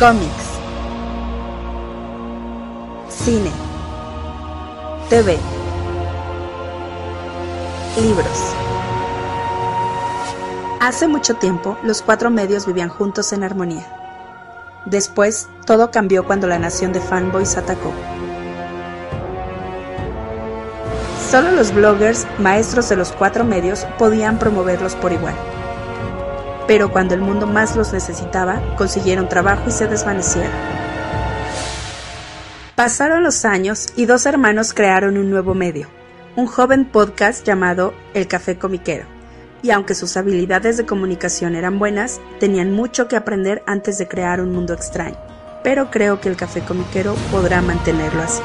Cómics. Cine. TV. Libros. Hace mucho tiempo, los cuatro medios vivían juntos en armonía. Después, todo cambió cuando la nación de fanboys atacó. Solo los bloggers, maestros de los cuatro medios, podían promoverlos por igual. Pero cuando el mundo más los necesitaba, consiguieron trabajo y se desvanecieron. Pasaron los años y dos hermanos crearon un nuevo medio, un joven podcast llamado El Café Comiquero. Y aunque sus habilidades de comunicación eran buenas, tenían mucho que aprender antes de crear un mundo extraño. Pero creo que el Café Comiquero podrá mantenerlo así.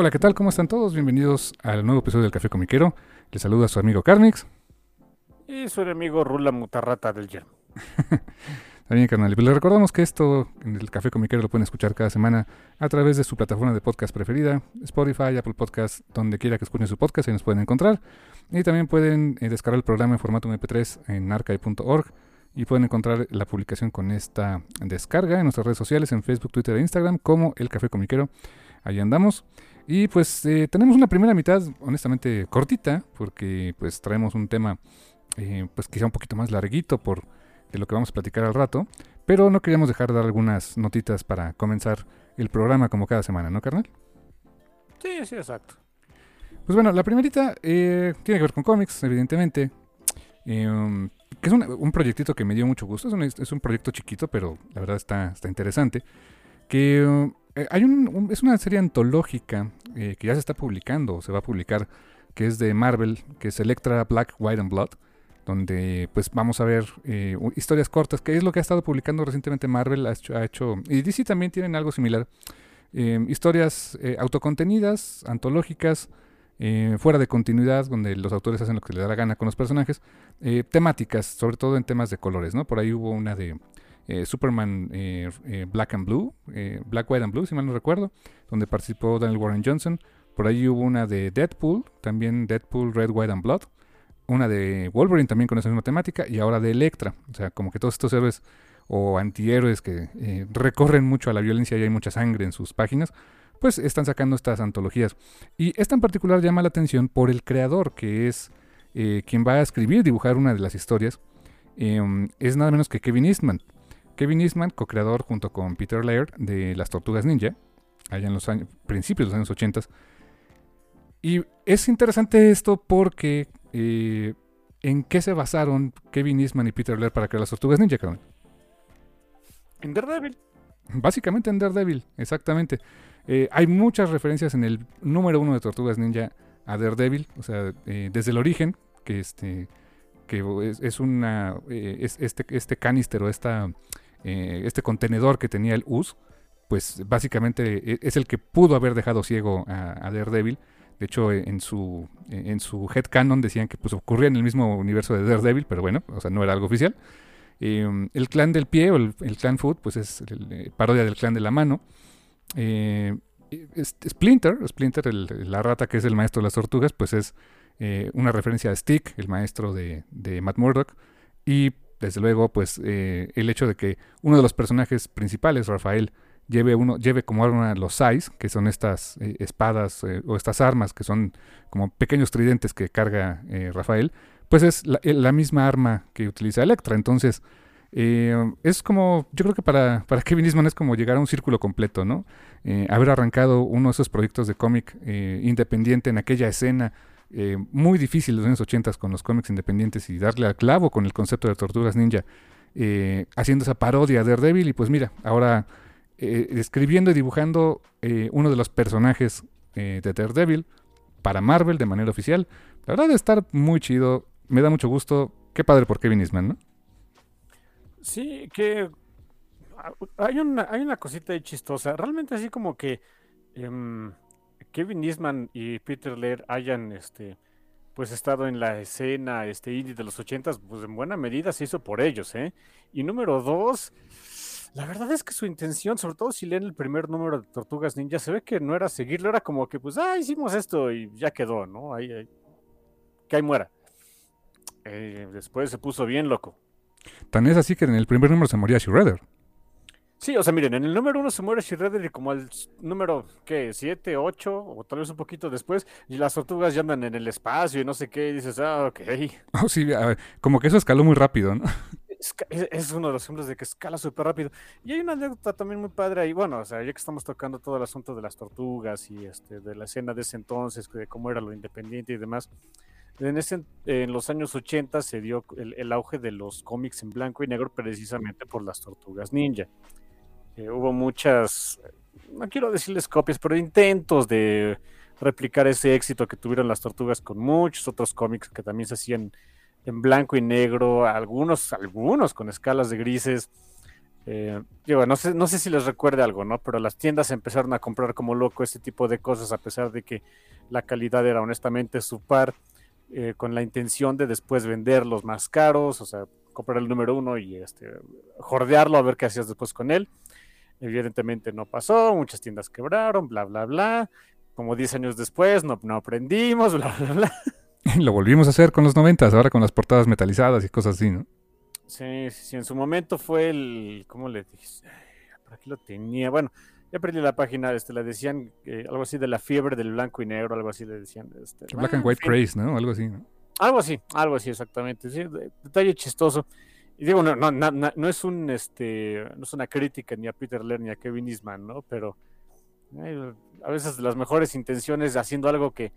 Hola, ¿qué tal? ¿Cómo están todos? Bienvenidos al nuevo episodio del Café Comiquero. Les saluda su amigo Carnix. Y su enemigo Rula Mutarrata del Yermo. También, carnal. Les recordamos que esto en el Café Comiquero lo pueden escuchar cada semana a través de su plataforma de podcast preferida, Spotify, Apple Podcast, donde quiera que escuchen su podcast, ahí nos pueden encontrar. Y también pueden eh, descargar el programa en formato MP3 en archive.org y pueden encontrar la publicación con esta descarga en nuestras redes sociales, en Facebook, Twitter e Instagram, como El Café Comiquero. Ahí andamos. Y pues eh, tenemos una primera mitad, honestamente, cortita, porque pues traemos un tema eh, pues quizá un poquito más larguito por de lo que vamos a platicar al rato, pero no queríamos dejar de dar algunas notitas para comenzar el programa como cada semana, ¿no, carnal? Sí, sí, exacto. Pues bueno, la primerita eh, tiene que ver con cómics, evidentemente. Eh, que es un, un, proyectito que me dio mucho gusto. Es un, es un, proyecto chiquito, pero la verdad está, está interesante. Que hay un, es una serie antológica eh, que ya se está publicando, se va a publicar, que es de Marvel, que es Electra Black, White and Blood, donde pues vamos a ver eh, historias cortas, que es lo que ha estado publicando recientemente Marvel, ha hecho, ha hecho y DC también tienen algo similar, eh, historias eh, autocontenidas, antológicas, fuera de continuidad, donde los autores hacen lo que les da la gana con los personajes, temáticas, sobre todo en temas de colores, ¿no? Por ahí hubo una de eh, Superman eh, eh, Black and Blue, Black, White and Blue, si mal no recuerdo, donde participó Daniel Warren Johnson. Por ahí hubo una de Deadpool, también Deadpool Red, White and Blood. Una de Wolverine también con esa misma temática. Y ahora de Electra. O sea, como que todos estos héroes o antihéroes que recorren mucho a la violencia y hay mucha sangre en sus páginas, pues están sacando estas antologías. Y esta en particular llama la atención por el creador, que es quien va a escribir, dibujar una de las historias. Em, es nada menos que Kevin Eastman. Kevin Eastman, co-creador junto con Peter Laird de las Tortugas Ninja, allá en los años, principios de los años 80. Y es interesante esto porque eh, ¿en qué se basaron Kevin Eastman y Peter Laird para crear las Tortugas Ninja, cabrón? En Daredevil. Básicamente en Daredevil, exactamente. Eh, hay muchas referencias en el número uno de Tortugas Ninja a Daredevil, o sea, eh, desde el origen, que este que es, es una eh, es este este canister o esta eh, este contenedor que tenía el US, pues básicamente e, es el que pudo haber dejado ciego a, Daredevil. De hecho, en su, en su headcanon decían que pues, ocurría en el mismo universo de Daredevil, pero bueno, o sea, no era algo oficial. Eh, el clan del pie o el, clan Foot, pues es el, el, parodia del clan de la mano. Eh, Splinter, Splinter, la rata que es el maestro de las tortugas, pues es eh, una referencia a Stick, el maestro de, Matt Murdock. Desde luego, pues eh, el hecho de que uno de los personajes principales, Rafael, lleve, uno, lleve como arma los Sais, que son estas eh, espadas eh, o estas armas que son como pequeños tridentes que carga eh, Rafael, pues es la, misma arma que utiliza Electra. Entonces, es como, yo creo que para, para Kevin Eastman es como llegar a un círculo completo, ¿no? haber arrancado uno de esos proyectos de cómic independiente en aquella escena eh, muy difícil los años 80 con los cómics independientes y darle al clavo con el concepto de tortugas ninja, eh, haciendo esa parodia de Daredevil. Y pues mira, ahora eh, escribiendo y dibujando uno de los personajes de Daredevil para Marvel de manera oficial. La verdad de estar muy chido, me da mucho gusto. Qué padre por Kevin Eastman, ¿no? Sí, que hay una, hay una cosita chistosa. Realmente así como que... Um, Kevin Eastman y Peter Laird hayan este pues estado en la escena este indie de los ochentas, pues en buena medida se hizo por ellos, ¿eh? Y número dos, La verdad es que su intención, sobre todo si leen el primer número de Tortugas Ninja, se ve que no era seguirlo, era como que, pues, ah, hicimos esto y ya quedó, ¿no? Ahí, que ahí muera. Eh, después se puso bien loco. Tan es así que en el primer número se moría Shredder. Sí, o sea, miren, en el número uno se muere Shredder y como al número, ¿qué? ¿Siete, ocho? O tal vez un poquito después, y las tortugas ya andan en el espacio y no sé qué, y dices, ah, ok. Oh, sí, a ver, como que eso escaló muy rápido, ¿no? Es, es uno de los ejemplos de que escala súper rápido. Y hay una anécdota también muy padre ahí, bueno, o sea, ya que estamos tocando todo el asunto de las tortugas y este, de la escena de ese entonces, de cómo era lo independiente y demás. En, ese, en los años 80 se dio el, el auge de los cómics en blanco y negro precisamente por las tortugas ninja. Eh, hubo muchas, no quiero decirles copias, pero intentos de replicar ese éxito que tuvieron las tortugas con muchos otros cómics que también se hacían en blanco y negro, algunos, algunos con escalas de grises. Eh, no sé, no sé si les recuerde algo, ¿no? Pero las tiendas empezaron a comprar como loco este tipo de cosas, a pesar de que la calidad era honestamente su par, eh, con la intención de después venderlos más caros, o sea, comprar el número uno y este, jordearlo a ver qué hacías después con él. Evidentemente no pasó, muchas tiendas quebraron, bla, bla, bla. Como 10 años después no, no aprendimos, bla, bla, bla. Lo volvimos a hacer con los noventas, ahora con las portadas metalizadas y cosas así, ¿no? Sí, sí, en su momento fue el, ¿cómo le dije? Por aquí lo tenía, bueno, ya perdí la página, este, le decían eh, algo así de la fiebre del blanco y negro, algo así le decían. Este, Black and White Craze, ¿no? Algo así, ¿no? Algo así, algo así exactamente, sí, detalle chistoso. Y digo, no, no, no, no, es un este, no es una crítica ni a Peter Laird ni a Kevin Eastman, ¿no? Pero a veces las mejores intenciones haciendo algo que,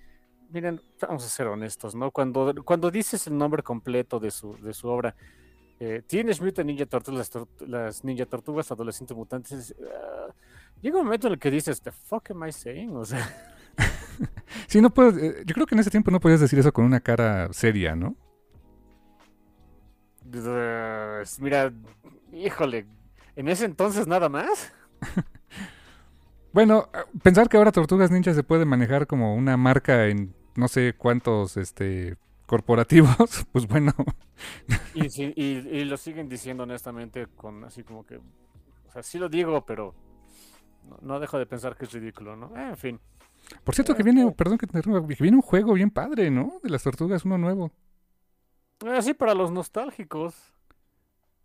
miren, vamos a ser honestos, ¿no? Cuando, cuando dices el nombre completo de su, de su obra, eh, Teenage Mutant Ninja Turtles, las, Ninja Tortugas Adolescentes Mutantes, uh, llega un momento en el que dices, ¿the fuck am I saying? O sea... sí, no puedo, eh, yo creo que en ese tiempo no podías decir eso con una cara seria, ¿no? Mira, híjole, en ese entonces nada más. bueno, pensar que ahora Tortugas Ninja se puede manejar como una marca en no sé cuántos este corporativos, pues bueno. y, lo siguen diciendo honestamente con así como que, o sea, sí lo digo, pero no, dejo de pensar que es ridículo, ¿no? en fin. Por cierto que viene, perdón que te que viene un juego bien padre, ¿no? De las tortugas, uno nuevo. Así ah, para los nostálgicos.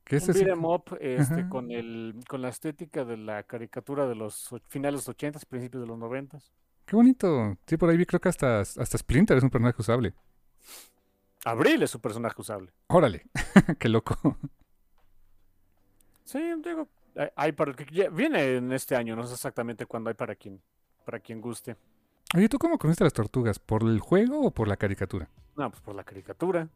¿Qué es un beat'em up este, con, el, con la estética de la caricatura de los finales de los 80 principios de los 90 Qué bonito. Sí, por ahí vi, creo que hasta, hasta Splinter es un personaje usable. Abril es un personaje usable. Órale, qué loco. Sí, digo, hay para que viene en este año, no sé exactamente cuándo hay para quien, para quien guste. Oye, ¿tú cómo conociste las tortugas? ¿Por el juego o por la caricatura? No, pues por la caricatura.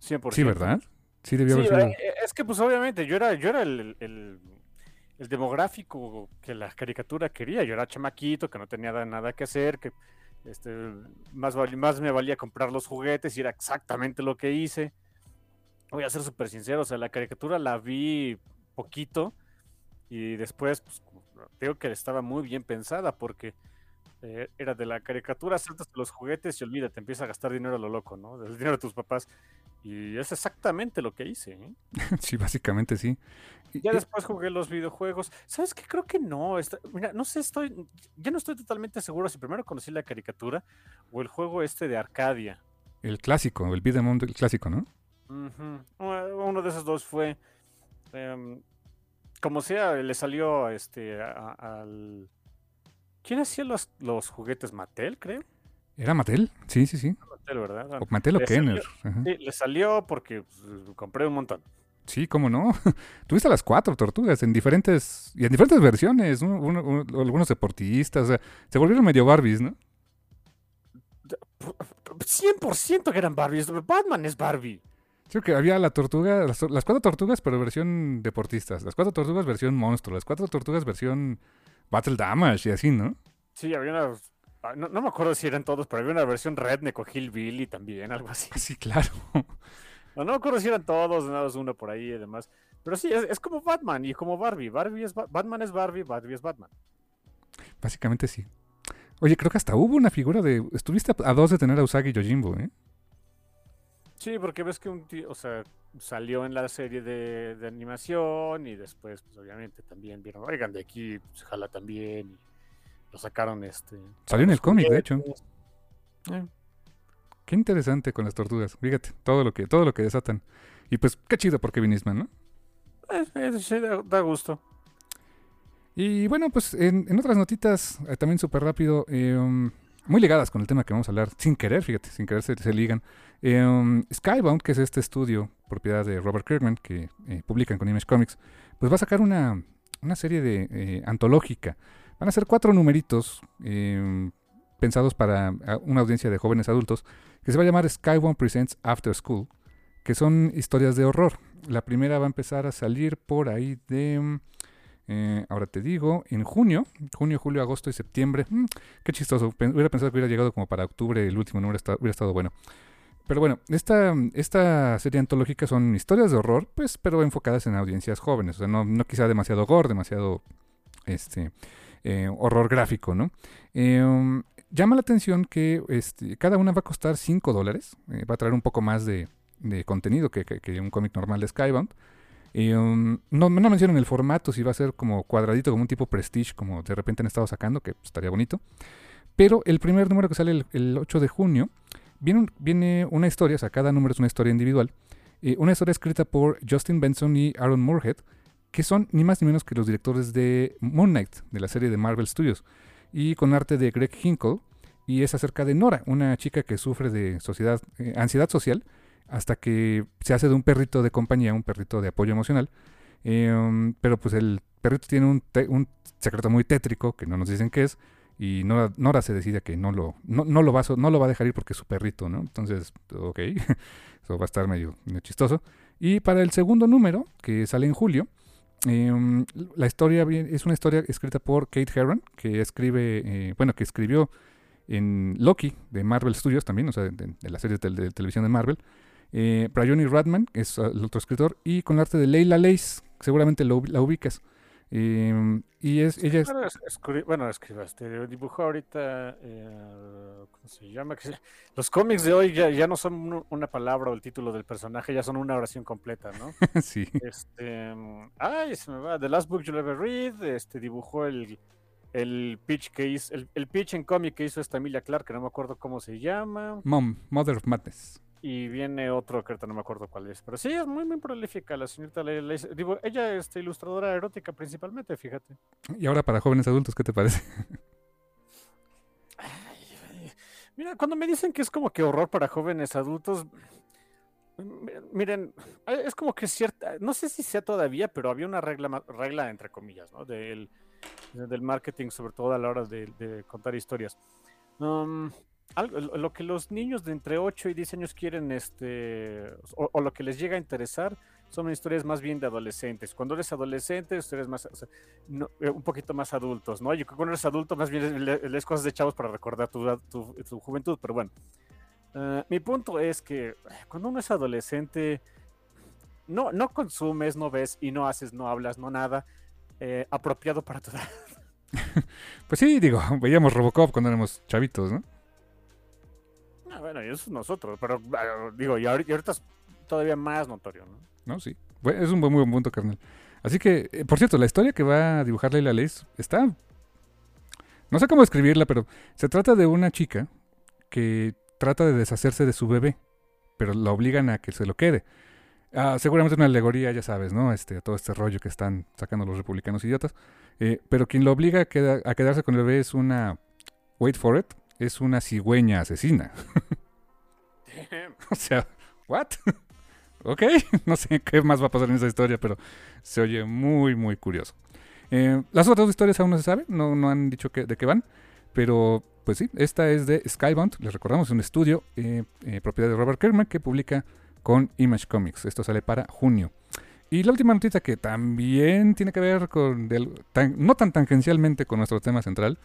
100%. Sí, ¿verdad? Sí, debió haber sido. Eh, es que, pues, obviamente, yo era, yo era el, el, demográfico que la caricatura quería. Yo era chamaquito, que no tenía nada que hacer, que este, más, más me valía comprar los juguetes y era exactamente lo que hice. Voy a ser súper sincero, o sea, la caricatura la vi poquito y después, pues, creo que estaba muy bien pensada porque eh, era de la caricatura, saltas los juguetes y olvídate, empieza a gastar dinero a lo loco, ¿no? El dinero de tus papás. Y es exactamente lo que hice. ¿eh? sí, básicamente sí. Ya después jugué los videojuegos. ¿Sabes qué? Creo que no. mira, no sé, estoy. Ya no estoy totalmente seguro si primero conocí la caricatura o el juego este de Arcadia. El clásico, el beat'em el clásico, ¿no? Uno de esos dos fue. Em, como sea, le salió este al. ¿Quién hacía los, los juguetes? Mattel, creo. ¿Era Mattel? Sí, sí, sí. Mattel, ¿verdad? O Mattel o Kenner. sí, le salió porque pues, compré un montón. Sí, cómo no. Tuviste las cuatro tortugas en diferentes y en diferentes versiones. algunos deportistas, o sea, se volvieron medio Barbies, ¿no? 100% que eran Barbies. Batman es Barbie. Sí, que había la tortuga, las, cuatro tortugas, pero versión deportistas. Las cuatro tortugas versión monstruo. Las cuatro tortugas versión Battle Damage y así, ¿no? Sí, había una Ah, no, me acuerdo si eran todos, pero había una versión Redneck o Hillbilly también, algo así. Sí, claro. No, no me acuerdo si eran todos, nada más uno por ahí y demás. Pero sí, es, como Batman y como Barbie. Barbie es Batman es Barbie, Barbie es Batman. Básicamente sí. Oye, creo que hasta hubo una figura de. Estuviste a dos de tener a Usagi y Yojimbo, ¿eh? Sí, porque ves que un tío, o sea, salió en la serie de, de animación y después, pues obviamente también vieron, oigan, de aquí se jala también y lo sacaron este. Salió en el cómic, de hecho. Eh, Qué interesante con las tortugas. Fíjate, todo lo que, todo lo que desatan. Y pues, qué chido por Kevin Eastman, ¿no? eh, eh, sí, da, da gusto. Y bueno, pues en, en otras notitas, eh, también súper rápido, eh, um, muy ligadas con el tema que vamos a hablar, sin querer, fíjate, sin querer se, se ligan. Eh, um, Skybound, que es este estudio, propiedad de Robert Kirkman, que eh, publican con Image Comics, pues va a sacar una, una serie de eh, antológica. Van a ser cuatro numeritos eh, pensados para una audiencia de jóvenes adultos, que se va a llamar Skybound Presents After School, que son historias de horror. La primera va a empezar a salir por ahí de... eh, ahora te digo, en junio, junio, julio, agosto y septiembre. Mm, qué chistoso. Hubiera pensado que hubiera llegado como para octubre, el último número hubiera estado bueno. Pero bueno, esta, esta serie antológica son historias de horror, pues, pero enfocadas en audiencias jóvenes. O sea, no, no quizá demasiado gore, demasiado este, eh, horror gráfico, ¿no? Um, llama la atención que este, cada una va a costar 5 dólares. eh, va a traer un poco más de, contenido que, un cómic normal de Skybound. Um, no, no mencionan el formato, si va a ser como cuadradito, como un tipo Prestige, como de repente han estado sacando, que estaría bonito. Pero el primer número que sale el, el 8 de junio, viene, un- viene una historia, o sea, cada número es una historia individual. eh, una historia escrita por Justin Benson y Aaron Moorhead, que son ni más ni menos que los directores de Moon Knight, de la serie de Marvel Studios, y con arte de Greg Hinkle, y es acerca de Nora, una chica que sufre de eh, ansiedad social, hasta que se hace de un perrito de compañía, un perrito de apoyo emocional. Um, pero pues el perrito tiene un, secreto muy tétrico que no nos dicen qué es. Y Nora, se decide que no lo, no, no lo va a, no lo va a dejar ir porque es su perrito, ¿no? Entonces, ok, eso va a estar medio chistoso. Y para el segundo número, que sale en julio, um, la historia es una historia escrita por Kate Herron, que escribe, eh, bueno, que escribió en Loki de Marvel Studios también, o sea, de, la serie de, tel- de televisión de Marvel. Eh, Bryony Radman, es uh, el otro escritor, y con el arte de Leila Lace, seguramente lo la ubicas. Eh, y es, ella es, Bueno, es- escri- bueno, escriba, este, dibujó ahorita, eh, ¿cómo se llama? Los cómics de hoy ya, ya no son un- una palabra o el título del personaje, ya son una oración completa, ¿no? sí, Este, mm, ay, se me va, The Last Book You'll Ever Read, este, dibujó el, el pitch que hizo, el, el pitch en cómic que hizo esta Emilia Clark, que no me acuerdo cómo se llama, Mom, Mother of Madness. Y viene otro que ahorita no me acuerdo cuál es, pero sí, es muy, muy prolífica la señorita Leila. Digo, ella es este, ilustradora erótica principalmente, fíjate. Y ahora para jóvenes adultos, ¿qué te parece? Ay, Mira, cuando me dicen que es como que horror para jóvenes adultos, miren, eh, es como que cierta, no sé si sea todavía, pero había una regla, regla entre comillas, ¿no? Del, del marketing, sobre todo a la hora de, de contar historias. Um, algo- lo que los niños de entre 8 y 10 años quieren, este, o, lo que les llega a interesar, son historias más bien de adolescentes. Cuando eres adolescente, ustedes más, eh, un poquito más adultos, ¿no? Que cuando eres adulto, más bien le- lees cosas de chavos para recordar tu, tu- tu juventud, pero bueno. Eh, mi punto es que eh, cuando uno es adolescente, no, no consumes, no ves y no haces, no hablas, no nada apropiado para tu edad. Pues sí, digo, veíamos Robocop cuando éramos chavitos, ¿no? Bueno, y eso es nosotros, pero ah, digo, y ahorita, es todavía más notorio, ¿no? ¿No? Sí. Es un muy buen punto, carnal. Así que, eh, por cierto, la historia que va a dibujar Leila Lace está... No sé cómo escribirla, pero se trata de una chica que trata de deshacerse de su bebé, pero la obligan a que se lo quede. Ah, seguramente una alegoría, ya sabes, ¿no? Este, todo este rollo que están sacando los republicanos idiotas. Eh, pero quien lo obliga a quedarse con el bebé es una... Wait for it. Es una cigüeña asesina. O sea, ¿what? ok, no sé qué más va a pasar en esa historia, pero se oye muy, muy curioso. Eh, las otras dos historias aún no se sabe, no, no han dicho que, de qué van, pero pues sí, esta es de Skybound, les recordamos, es un estudio eh, eh, propiedad de Robert Kirkman que publica con Image Comics. Esto sale para junio. Y la última noticia que también tiene que ver con, del- tan- no tan tangencialmente con nuestro tema central,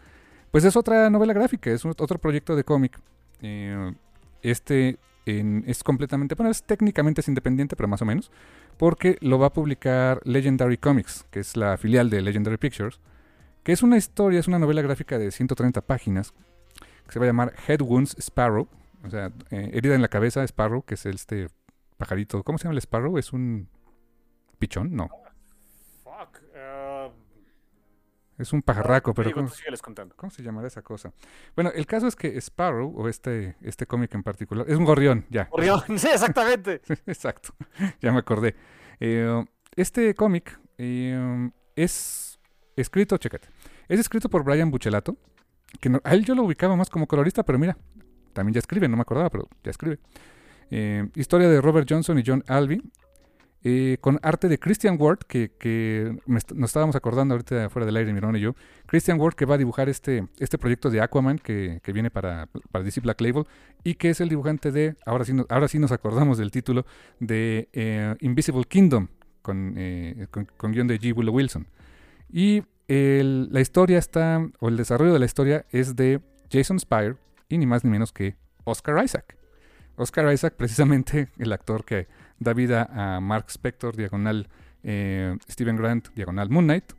pues es otra novela gráfica, es otro proyecto de cómic. Eh, este en- es completamente, bueno, es técnicamente es independiente, pero más o menos, porque lo va a publicar Legendary Comics, que es la filial de Legendary Pictures, que es una historia, es una novela gráfica de 130 páginas, que se va a llamar Head Wounds Sparrow, O sea, eh, herida en la cabeza, Sparrow, que es este pajarito. ¿Cómo se llama el Sparrow? ¿Es un pichón? No. Fuck. eh, Es un pajarraco, pero digo, ¿cómo, cómo se llamará esa cosa? Bueno, el caso es que Sparrow, o este, este cómic en particular, es un gorrión, ya. Orión, sí, exactamente. Exacto, ya me acordé. Eh, este cómic eh, es escrito, chécate, es escrito por Brian Buchelato, que no- a él yo lo ubicaba más como colorista, pero mira, también ya escribe, no me acordaba, pero ya escribe. Eh, historia de Robert Johnson y John Alvey, eh, con arte de Christian Ward, que, nos estábamos acordando ahorita fuera del aire, mi hermano y yo. Christian Ward que va a dibujar este, este proyecto de Aquaman que, que viene para, para DC Black Label y que es el dibujante de, ahora sí, ahora sí nos acordamos del título, de eh, Invisible Kingdom, con, eh, con, con guion de G. Willow Wilson. Y la historia está, o el desarrollo de la historia es de Jason Spire y ni más ni menos que Oscar Isaac. Oscar Isaac, precisamente el actor que da vida a Mark Spector, diagonal eh, Steven Grant, diagonal Moon Knight.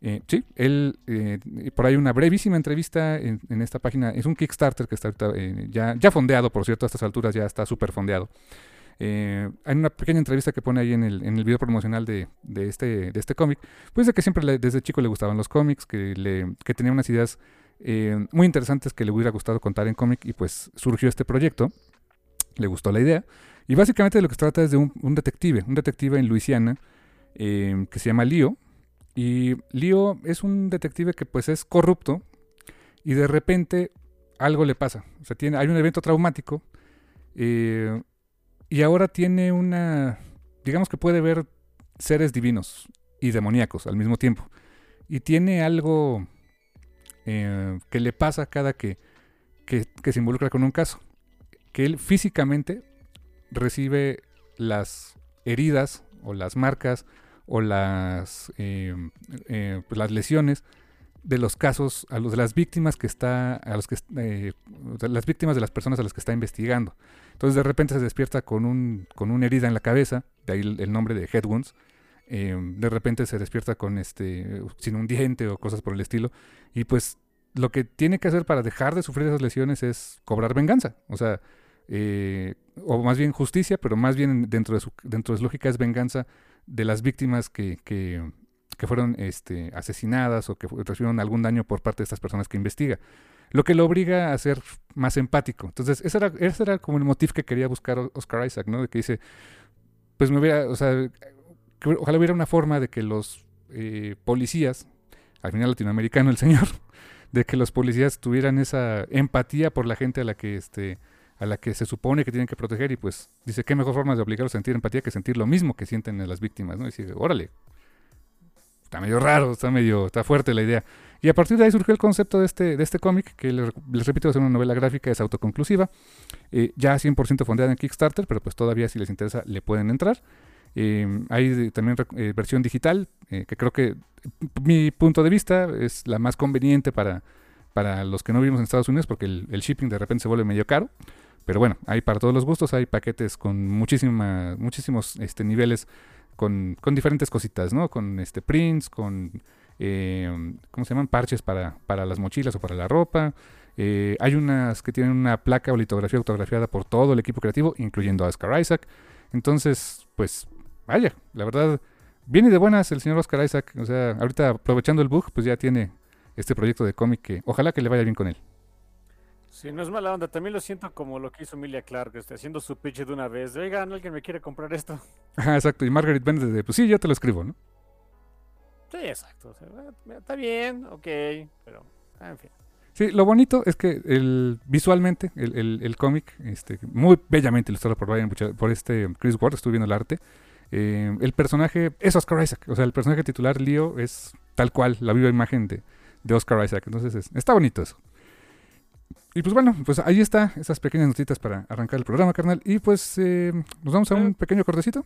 Eh, sí, él, eh, por ahí una brevísima entrevista en, en esta página, es un Kickstarter que está ahorita, eh, ya, ya fondeado, por cierto, a estas alturas ya está súper fondeado. Eh, hay una pequeña entrevista que pone ahí en el, en el video promocional de, de este, de este cómic, pues de que siempre le- desde chico le gustaban los cómics, que, le, que tenía unas ideas eh, muy interesantes que le hubiera gustado contar en cómic y pues surgió este proyecto, le gustó la idea y básicamente de lo que se trata es de un, detective, un detective en Luisiana eh, que se llama Leo y Leo es un detective que pues es corrupto y de repente algo le pasa, o sea, tiene, hay un evento traumático eh, y ahora tiene una, digamos que puede ver seres divinos y demoníacos al mismo tiempo. Y tiene algo eh, que le pasa cada que, que se involucra con un caso. Que él físicamente recibe las heridas o las marcas o las, eh, eh, pues, las lesiones de los casos, a los de las víctimas que está, a los que eh, las víctimas de las personas a las que está investigando. Entonces de repente se despierta con un con una herida en la cabeza, de ahí el, el nombre de head wounds. De repente se despierta con este sin un diente o cosas por el estilo y pues lo que tiene que hacer para dejar de sufrir esas lesiones es cobrar venganza, o sea, eh, o más bien justicia, pero más bien dentro de su dentro de su lógica es venganza de las víctimas que, que, que fueron este, asesinadas o que recibieron algún daño por parte de estas personas que investiga. Lo que lo obliga a ser más empático. Entonces, ese era, ese era como el motivo que quería buscar Oscar Isaac, ¿no? De que dice, pues me hubiera, o sea, ojalá hubiera una forma de que los eh, policías, al final latinoamericano el señor, de que los policías tuvieran esa empatía por la gente a la que este a la que se supone que tienen que proteger y pues dice qué mejor forma de obligarlos a sentir empatía que sentir lo mismo que sienten las víctimas, ¿no? Y dice, órale, está medio raro, está medio, está fuerte la idea. Y a partir de ahí surgió el concepto de este, de este cómic, que les, les repito, es una novela gráfica, es autoconclusiva, eh, ya 100% fondeada en Kickstarter, pero pues todavía si les interesa le pueden entrar. Eh, hay también eh, versión digital, eh, que creo que mi punto de vista es la más conveniente para, para los que no vivimos en Estados Unidos, porque el shipping de repente se vuelve medio caro. Pero bueno, hay para todos los gustos, hay paquetes con muchísima, muchísimos este, niveles, con, diferentes cositas, ¿no? Con este prints, con, eh, ¿cómo se llaman? Parches para, para las mochilas o para la ropa. Eh, hay unas que tienen una placa o litografía autografiada por todo el equipo creativo, incluyendo a Oscar Isaac. Entonces, pues, vaya, la verdad, viene de buenas el señor Oscar Isaac. O sea, ahorita aprovechando el bug, pues ya tiene este proyecto de cómic que ojalá que le vaya bien con él. Sí, no es mala onda. También lo siento como lo que hizo Emilia Clark, este, haciendo su pitch de una vez. de, Oigan, alguien me quiere comprar esto. Ajá, exacto. Y Margaret Bennett de, pues sí, yo te lo escribo, ¿no? Sí, exacto. o sea, está bien, ok, pero, en fin. Sí, lo bonito es que el, visualmente el, el- el cómic, este, muy bellamente ilustrado por Brian por este Chris Ward, estuve viendo el arte. eh, el personaje es Oscar Isaac, o sea, el personaje titular Leo es tal cual la viva imagen de, de Oscar Isaac. Entonces es- está bonito eso. Y pues bueno, pues ahí está, esas pequeñas notitas para arrancar el programa, carnal. Y pues eh, nos vamos a un pequeño cortecito.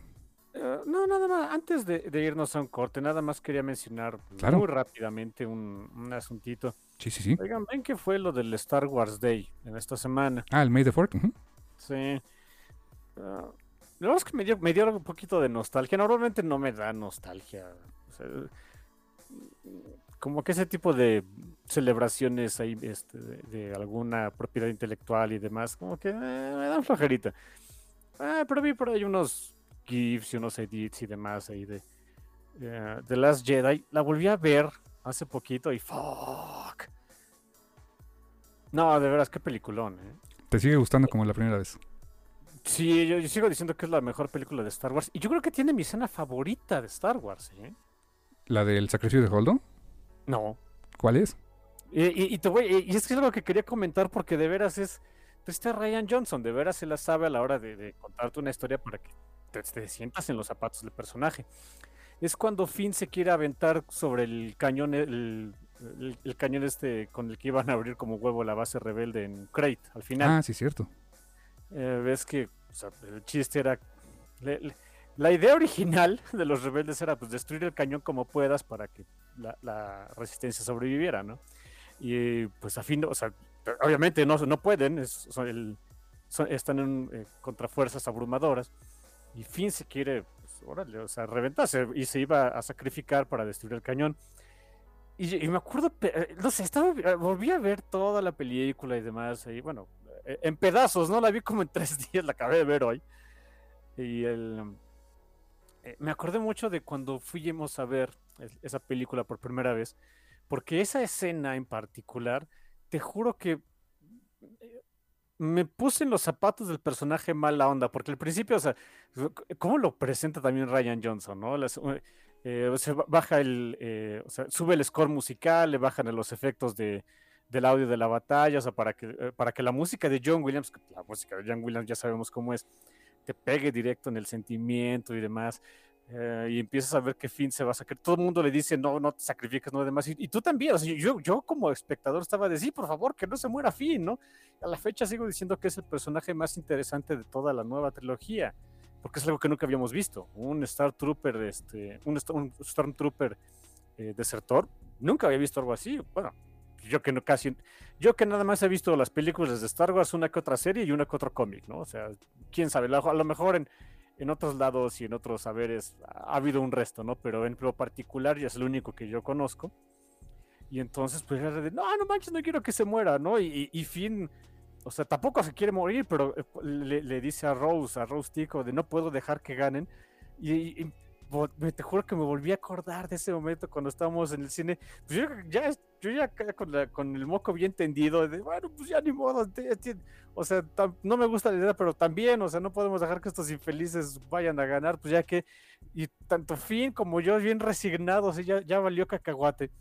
Eh, no, nada más, antes de, de irnos a un corte, nada más quería mencionar Claro. muy rápidamente un, un asuntito. Sí, sí, sí. Oigan, ven que fue lo del Star Wars Day en esta semana. Ah, el May the Fourth. ujú. Sí. Ah, la verdad es que me dio, me dio un poquito de nostalgia. Normalmente no me da nostalgia. o sea, como que ese tipo de celebraciones ahí este, de, alguna propiedad intelectual y demás, como que eh, me dan flojerita. Ah, pero vi por ahí unos GIFs y unos edits y demás ahí de uh, The Last Jedi. La volví a ver hace poquito y fuck. No, de veras, qué peliculón, ¿eh? ¿Te sigue gustando como la primera vez? Sí, yo, sigo diciendo que es la mejor película de Star Wars. Y yo creo que tiene mi escena favorita de Star Wars, ¿eh? ¿La del sacrificio de Holdo? No. ¿Cuál es? Y, te voy, y es que es algo que quería comentar porque de veras es. Este Ryan Johnson, de veras se la sabe a la hora de, contarte una historia para que te, sientas en los zapatos del personaje. Es cuando Finn se quiere aventar sobre el cañón, el, cañón este con el que iban a abrir como huevo la base rebelde en Crate, al final. Ah, sí, cierto. Eh, ves que el chiste era. la idea original de los rebeldes era pues destruir el cañón como puedas para que la resistencia sobreviviera, ¿no? Y pues a fin, o sea, obviamente no, no pueden, están en, eh, contra fuerzas abrumadoras. Y Finn se quiere, pues, órale, o sea, reventarse y se iba a sacrificar para destruir el cañón. Y, me acuerdo, eh, no sé, estaba, eh, volví a ver toda la película y demás, y bueno, en pedazos, ¿no? La vi como en tres días, la acabé de ver hoy. Y el, me acordé mucho de cuando fuimos a ver esa película por primera vez porque esa escena en particular, te juro que eh, me puse en los zapatos del personaje mala onda, porque al principio, o sea, ¿cómo lo presenta también Ryan Johnson, no? Eh, baja el, eh, o sea, sube el score musical, le bajan los efectos de, del audio de la batalla, o sea, para que, para que la música de John Williams, la música de John Williams ya sabemos cómo es, te pegue directo en el sentimiento y demás. Eh, y empiezas a ver que Finn se va a sacar. Todo el mundo le dice, no, no te sacrifiques, no demás. Y, y tú también, o sea, yo, yo como espectador estaba de, sí, por favor, que no se muera Finn, ¿no? A la fecha sigo diciendo que es el personaje más interesante de toda la nueva trilogía, porque es algo que nunca habíamos visto. Un Star Trooper, este, un, un Stormtrooper eh, desertor, nunca había visto algo así. Bueno, yo que no casi, yo que nada más he visto las películas de Star Wars, una que otra serie y una que otro cómic, ¿no? O sea, quién sabe, a lo mejor en en otros lados y en otros saberes ha habido un resto, ¿no? Pero en lo particular ya es el único que yo conozco. Y entonces, pues no, no manches, no quiero que se muera, ¿no? Y, y, Finn, o sea, tampoco se quiere morir, pero eh, le, dice a Rose, a Rose Tico, de no puedo dejar que ganen. y, me, te juro que me volví a acordar de ese momento cuando estábamos en el cine. Pues yo ya, yo ya con, con el moco bien tendido, de bueno, pues ya ni modo. o sea, no me gusta la idea, pero también, o sea, no podemos dejar que estos infelices vayan a ganar, pues ya que, y tanto Finn como yo, bien resignados, ya, ya valió cacahuate.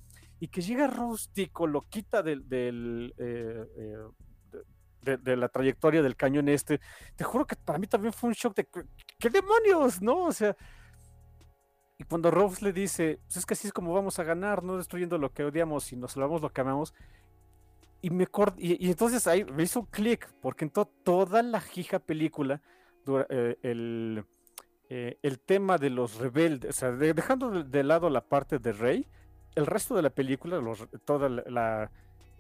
Y que llega Rústico, lo quita del, del eh, eh, de, la trayectoria del cañón este. Te juro que para mí también fue un shock de ¿qué demonios? ¿No? O sea, y cuando Rose le dice, pues es que así es como vamos a ganar, no destruyendo lo que odiamos y nos salvamos lo que amamos. Y, me y, y entonces ahí me hizo un clic, porque en toda la jija película, eh, el, eh, el tema de los rebeldes, o sea, dejando de, lado la parte de Rey, el resto de la película, los, toda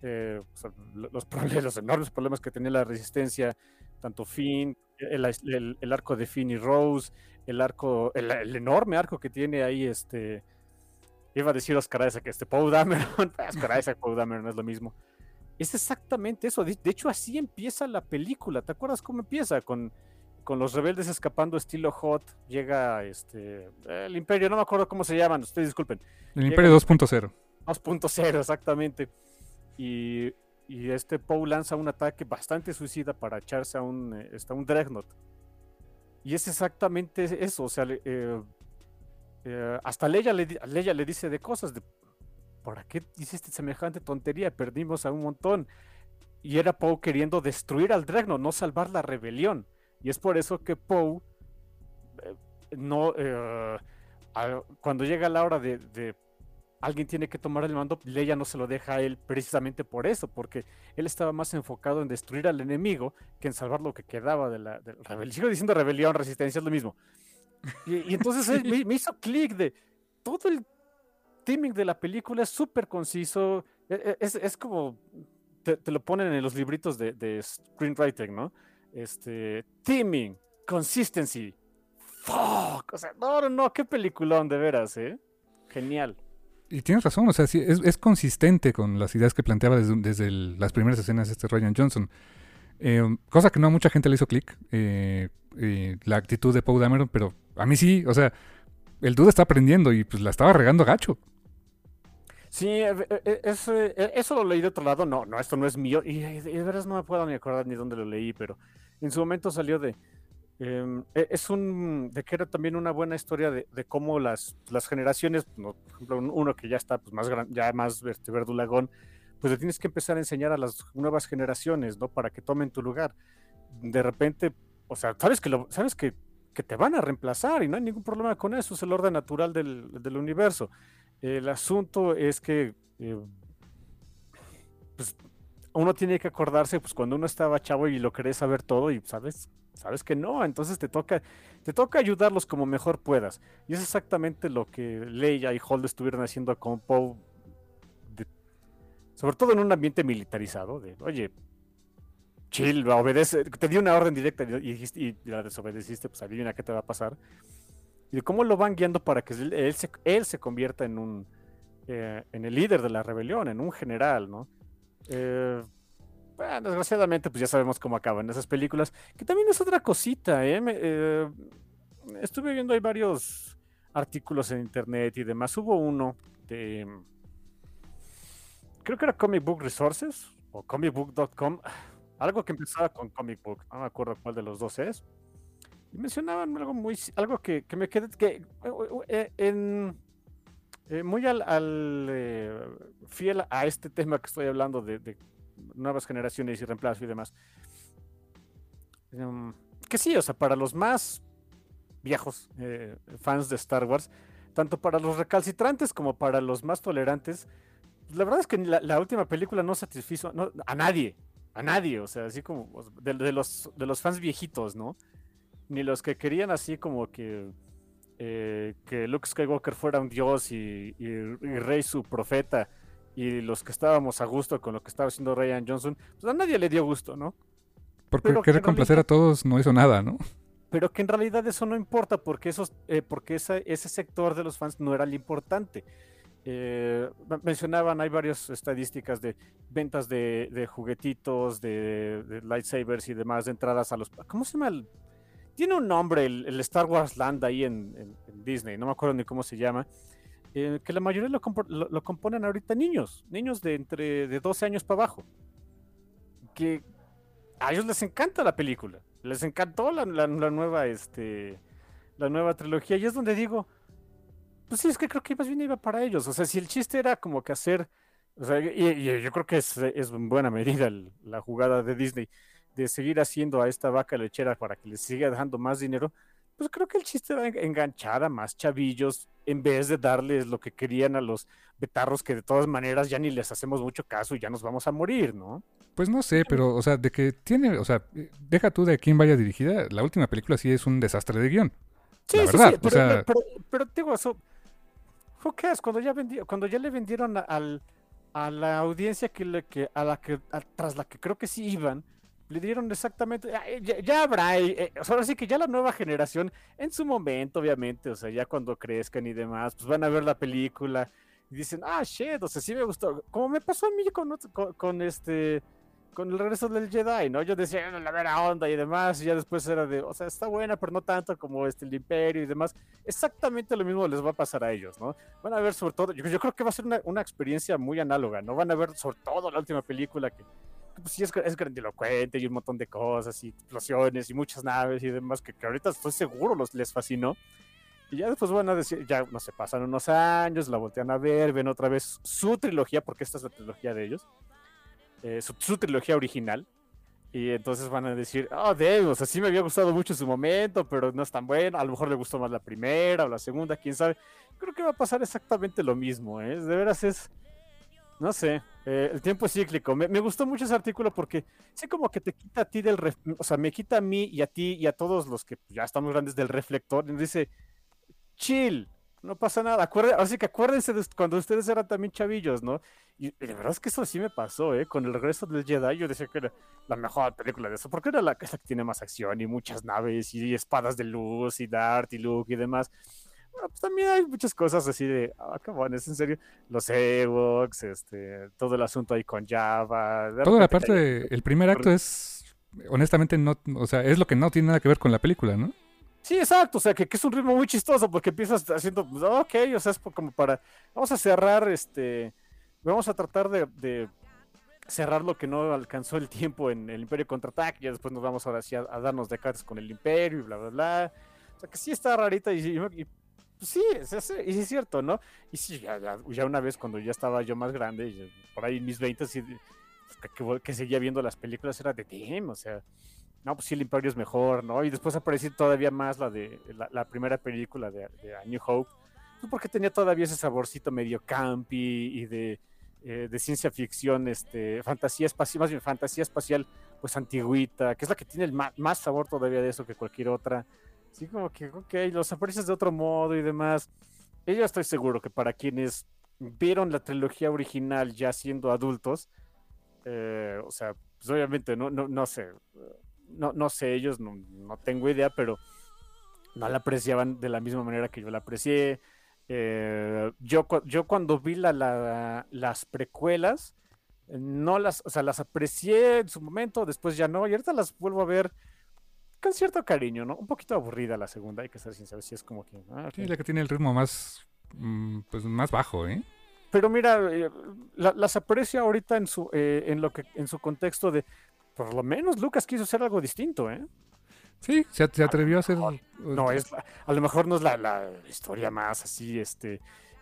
eh, los, problemas, los enormes problemas que tenía la resistencia, tanto Finn, el, el, arco de Finn y Rose, el arco, el, enorme arco que tiene ahí, este, iba a decir Oscar Isaac, este Paul Dameron, Oscar Isaac, Paul Dameron es lo mismo. Es exactamente eso, de, hecho así empieza la película, ¿te acuerdas cómo empieza? Con, con los rebeldes escapando estilo Hot, llega este, el Imperio, no me acuerdo cómo se llaman, ustedes disculpen. El Imperio 2.0. 2.0, exactamente. Y, y, este Poe lanza un ataque bastante suicida para echarse a un, eh, este, un Dreadnought y es exactamente eso, o sea, eh, eh, hasta Leia le, Leia le dice de cosas de, ¿para qué hiciste semejante tontería? Perdimos a un montón. Y era Poe queriendo destruir al Dreadnought, no salvar la rebelión. Y es por eso que Poe eh, no cuando llega la hora de, alguien tiene que tomar el mando, Leia no se lo deja a él precisamente por eso, porque él estaba más enfocado en destruir al enemigo que en salvar lo que quedaba de la, rebelión. Sigo diciendo rebelión, resistencia, es lo mismo. Y, entonces me, hizo clic de todo el timing de la película es súper conciso, e, e, es, como te, lo ponen en los libritos de, de screenwriting, ¿no? Este, timing, consistency, fuck, o sea, no, no, no, qué peliculón, de veras, ¿eh? Genial. Y tienes razón, o sea, sí, es, consistente con las ideas que planteaba desde, las primeras escenas de este Ryan Johnson. Eh, cosa que no a mucha gente le hizo clic, eh, eh, la actitud de Paul Dameron, pero a mí sí, o sea, el dude está aprendiendo y pues la estaba regando gacho. Sí, eso lo leí de otro lado, no, no, esto no es mío, y de veras no me puedo ni acordar ni dónde lo leí, pero en su momento salió de, Em, e, es un, de que era también una buena historia de, cómo las, las generaciones, por ejemplo, uno que ya está pues, más ya más este, verdulagón, pues le tienes que empezar a enseñar a las nuevas generaciones, ¿no? Para que tomen tu lugar. De repente, o sea, sabes que lo, sabes que, que te van a reemplazar y no hay ningún problema con eso, es el orden natural del, del universo. El asunto es que eh, pues, uno tiene que acordarse, pues cuando uno estaba chavo y lo querés saber todo y sabes sabes que no, entonces te toca, te toca ayudarlos como mejor puedas. Y es exactamente lo que Leia y Hold estuvieron haciendo con Poe, sobre todo en un ambiente militarizado, de, oye, chill, obedece, te di una orden directa y, la desobedeciste, pues adivina qué te va a pasar. Y de cómo lo van guiando para que él se, él se convierta en un, eh, en el líder de la rebelión, en un general, ¿no? Eh, desgraciadamente, pues ya sabemos cómo acaban esas películas. Que también es otra cosita, ¿eh? ¿eh? estuve viendo hay varios artículos en internet y demás. Hubo uno de. Creo que era Comic Book Resources o comicbook.com. Algo que empezaba con Comic Book. No me acuerdo cuál de los dos es. Y mencionaban algo muy. Algo que, me quedé. Que, eh, muy al, fiel a este tema que estoy hablando de nuevas generaciones y reemplazo y demás. Em, que sí, o sea, para los más viejos eh, fans de Star Wars, tanto para los recalcitrantes como para los más tolerantes, la verdad es que la, última película no satisfizo a nadie, a nadie, o sea, así como de, los, de los fans viejitos, ¿no? Ni los que querían así como que, eh, que Luke Skywalker fuera un dios y Rey su profeta y los que estábamos a gusto con lo que estaba haciendo Ryan Johnson, pues a nadie le dio gusto, ¿no? Porque querer complacer a todos no hizo nada, ¿no? Pero que en realidad eso no importa porque, esos, eh, porque ese sector de los fans no era el importante. Eh, mencionaban, hay varias estadísticas de ventas de, juguetitos, de, lightsabers y demás, de entradas a los... ¿Cómo se llama? tiene un nombre el, Star Wars Land ahí en, en Disney, no me acuerdo ni cómo se llama eh, que la mayoría lo, lo, componen ahorita niños, niños de entre de 12 años para abajo. Que a ellos les encanta la película, les encantó la, la, nueva, este, la nueva trilogía y es donde digo, pues sí, es que creo que más bien iba para ellos. O sea, si el chiste era como que hacer, o sea, y, yo creo que es, es, en buena medida la jugada de Disney de seguir haciendo a esta vaca lechera para que les siga dejando más dinero, pues creo que el chiste era enganchar a más chavillos en vez de darles lo que querían a los betarros que de todas maneras ya ni les hacemos mucho caso y ya nos vamos a morir, ¿no? Pues no sé, pero, o sea, de que tiene, o sea, deja tú de quién vaya dirigida, la última película sí es un desastre de guion. Sí, sí, sí, pero, pero, digo, eso, Cuando ya, cuando ya le vendieron al, a la audiencia que, le, que, a la que, tras la que creo que sí iban, le dieron exactamente, ya, habrá, eh, eh, ahora sí que ya la nueva generación, en su momento, obviamente, o sea, ya cuando crezcan y demás, pues van a ver la película y dicen, ah, shit, o sea, sí me gustó, como me pasó a mí con, con, este, con el regreso del Jedi, ¿no? Yo decía, la vera onda y demás, y ya después era de, o sea, está buena, pero no tanto como este, el Imperio y demás. Exactamente lo mismo les va a pasar a ellos, ¿no? Van a ver sobre todo, yo, creo que va a ser una, una experiencia muy análoga, ¿no? Van a ver sobre todo la última película que pues sí es, es grandilocuente y un montón de cosas y explosiones y muchas naves y demás que, ahorita estoy seguro los, les fascinó. Y ya después decir, ya no sé, pasan unos años, la voltean a ver, ven otra vez su trilogía, porque esta es la trilogía de ellos, eh, su, trilogía original. Y entonces van a decir, oh, Dave, o sea, sí me había gustado mucho su momento, pero no es tan bueno. A lo mejor le gustó más la primera o la segunda, quién sabe. Creo que va a pasar exactamente lo mismo, ¿eh? De veras es, no sé, eh, el tiempo es cíclico. Me, gustó mucho ese artículo porque sé como que te quita a ti del, o sea, me quita a mí y a ti y a todos los que ya estamos grandes del reflector. Y dice, chill, no pasa nada. así que acuérdense de cuando ustedes eran también chavillos, ¿no? Y, la verdad es que eso sí me pasó, ¿eh? Con el regreso del Jedi yo decía que era la mejor película de eso, porque era la, que tiene más acción y muchas naves y espadas de luz y Dart y Luke y demás. Pues también hay muchas cosas así de, ah, oh, es en serio, los Ewoks, este, todo el asunto ahí con Java. Toda la parte, el primer acto es, honestamente, no, o sea, es lo que no tiene nada que ver con la película, ¿no? Sí, exacto, o sea, que, es un ritmo muy chistoso porque empiezas haciendo, pues, ok, o sea, es como para, vamos a cerrar, este, vamos a tratar de, cerrar lo que no alcanzó el tiempo en el Imperio Contraataque, y después nos vamos ahora sí a, darnos de cartas con el Imperio y bla, bla, bla. O sea, que sí está rarita y, y, sí, es, y es cierto, ¿no? Y sí, ya, una vez cuando ya estaba yo más grande, por ahí mis 20, pues, que, seguía viendo las películas era de Tim, o sea no, pues sí, el Imperio es mejor, ¿no? Y después apareció todavía más la de la, primera película de, New Hope, pues porque tenía todavía ese saborcito medio campi y de, eh, de ciencia ficción, este, fantasía espacial, más bien fantasía espacial, pues antigüita, que es la que tiene el más, sabor todavía de eso que cualquier otra. Así como que, ok, los apareces de otro modo y demás. Y yo estoy seguro que para quienes vieron la trilogía original ya siendo adultos, eh, o sea, pues obviamente no, no, no sé, no, no sé ellos, no, tengo idea, pero no la apreciaban de la misma manera que yo la aprecié. Eh, yo, yo cuando vi la, las precuelas, no las, o sea, las aprecié en su momento, después ya no, y ahorita las vuelvo a ver con cierto cariño, ¿no? Un poquito aburrida la segunda, hay que ser sincero, si es como que... Ah, sí, la que tiene el ritmo más, mm, pues más bajo, ¿eh? Pero mira, eh, las aprecio ahorita en su, eh, en lo que, en su contexto de, por lo menos Lucas quiso hacer algo distinto, ¿eh? Sí, se, atrevió a hacer. No, es, a lo mejor no es la, historia más así, este,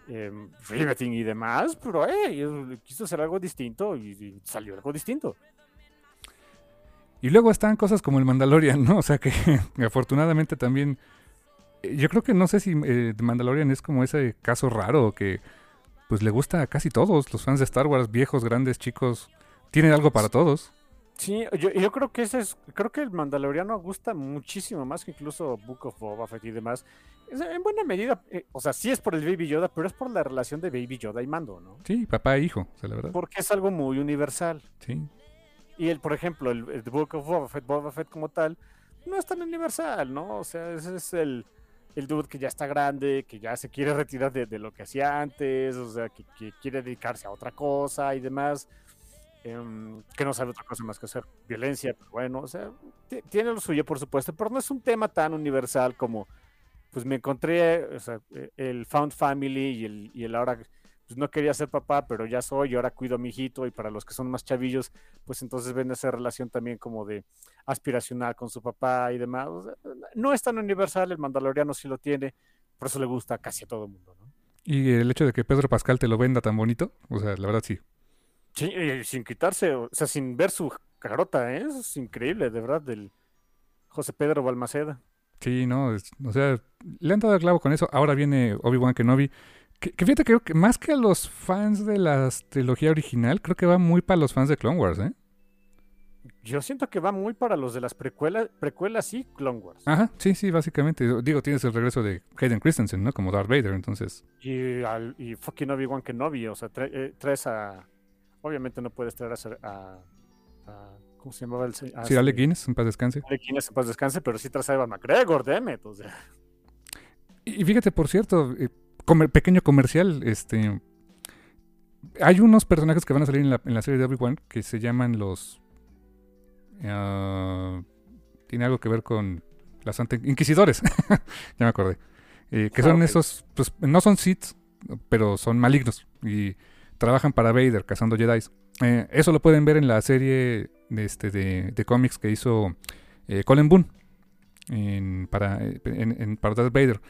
eh, riveting y demás, pero eh, quiso hacer algo distinto y, salió algo distinto. Y luego están cosas como el Mandalorian, ¿no? O sea que afortunadamente también. Eh, yo creo que no sé si eh, Mandalorian es como ese caso raro que pues le gusta a casi todos, los fans de Star Wars, viejos, grandes, chicos, tienen algo para todos. Sí, yo, yo, creo que ese es, creo que el Mandaloriano gusta muchísimo más que incluso Book of Boba Fett y demás. En buena medida, eh, o sea, sí es por el Baby Yoda, pero es por la relación de Baby Yoda y Mando, ¿no? Sí, papá e hijo, o sea, la verdad. Porque es algo muy universal. Sí. Y el, por ejemplo, el, Book of Boba Fett, Boba Fett como tal, no es tan universal, ¿no? O sea, ese es el, el dude que ya está grande, que ya se quiere retirar de, lo que hacía antes, o sea, que, que quiere dedicarse a otra cosa y demás. Em, que no sabe otra cosa más que hacer violencia, pero bueno, o sea, tiene lo suyo, por supuesto, pero no es un tema tan universal como, pues me encontré, o sea, e, el Found Family y el, y el ahora, pues no quería ser papá, pero ya soy, y ahora cuido a mi hijito, y para los que son más chavillos, pues entonces ven esa relación también como de aspiracional con su papá y demás. no es tan universal, el mandaloriano sí lo tiene, por eso le gusta casi a todo el mundo, ¿no? Y el hecho de que Pedro Pascal te lo venda tan bonito, o sea, la verdad sí, Sí, sin quitarse, o sea, sin ver su carota, ¿eh? es increíble, de verdad, del José Pedro Balmaceda. Sí, no, o sea, le han dado el clavo con eso. Ahora viene Obi-Wan Kenobi. Que, que fíjate, creo que más que a los fans de la trilogía original, creo que va muy para los fans de Clone Wars, ¿eh? Yo siento que va muy para los de las precuelas, precuelas y Clone Wars. Ajá, sí, sí, básicamente. Digo, tienes el regreso de Hayden Christensen, ¿no? Como Darth Vader, entonces. Y, al, y fucking Obi-Wan Kenobi, o sea, eh, traes a Obviamente no puedes traer a, ¿cómo se llamaba el señor? Sí, Alec Guinness, en paz descanse. Alec Guinness, en paz descanse, pero sí traes a Evan McGregor, demet, o sea. Y, fíjate, por cierto, eh, pequeño comercial, este... Hay unos personajes que van a salir en la, en la serie de Obi-Wan que se llaman los... Ah, tiene algo que ver con las inquisidores, ya me acordé. Eh, que son esos, pues no son Sith, pero son malignos. Y trabajan para Vader cazando Jedi. Eh, eso lo pueden ver en la serie de, este, de, cómics que hizo eh, Colin Boone para, en, para Darth Vader.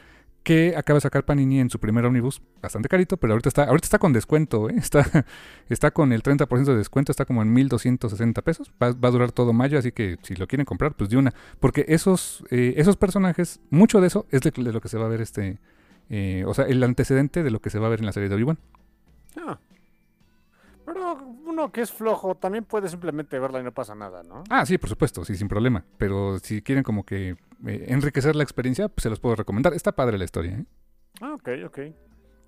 Que acaba de sacar Panini en su primer omnibus, bastante carito, pero ahorita está, ahorita está con descuento, ¿eh? está, está con el 30% de descuento, está como en 1260 pesos. Va, a durar todo mayo, así que si lo quieren comprar, pues de una. Porque esos, esos personajes, mucho de eso es de, lo que se va a ver este. o sea, el antecedente de lo que se va a ver en la serie de Obi-Wan. Ah, pero uno que es flojo también puede simplemente verla y no pasa nada, ¿no? Ah, sí, por supuesto, sí, sin problema. Pero si quieren como que eh, enriquecer la experiencia, pues se los puedo recomendar. Está padre la historia, ¿eh? Ah, ok, ok.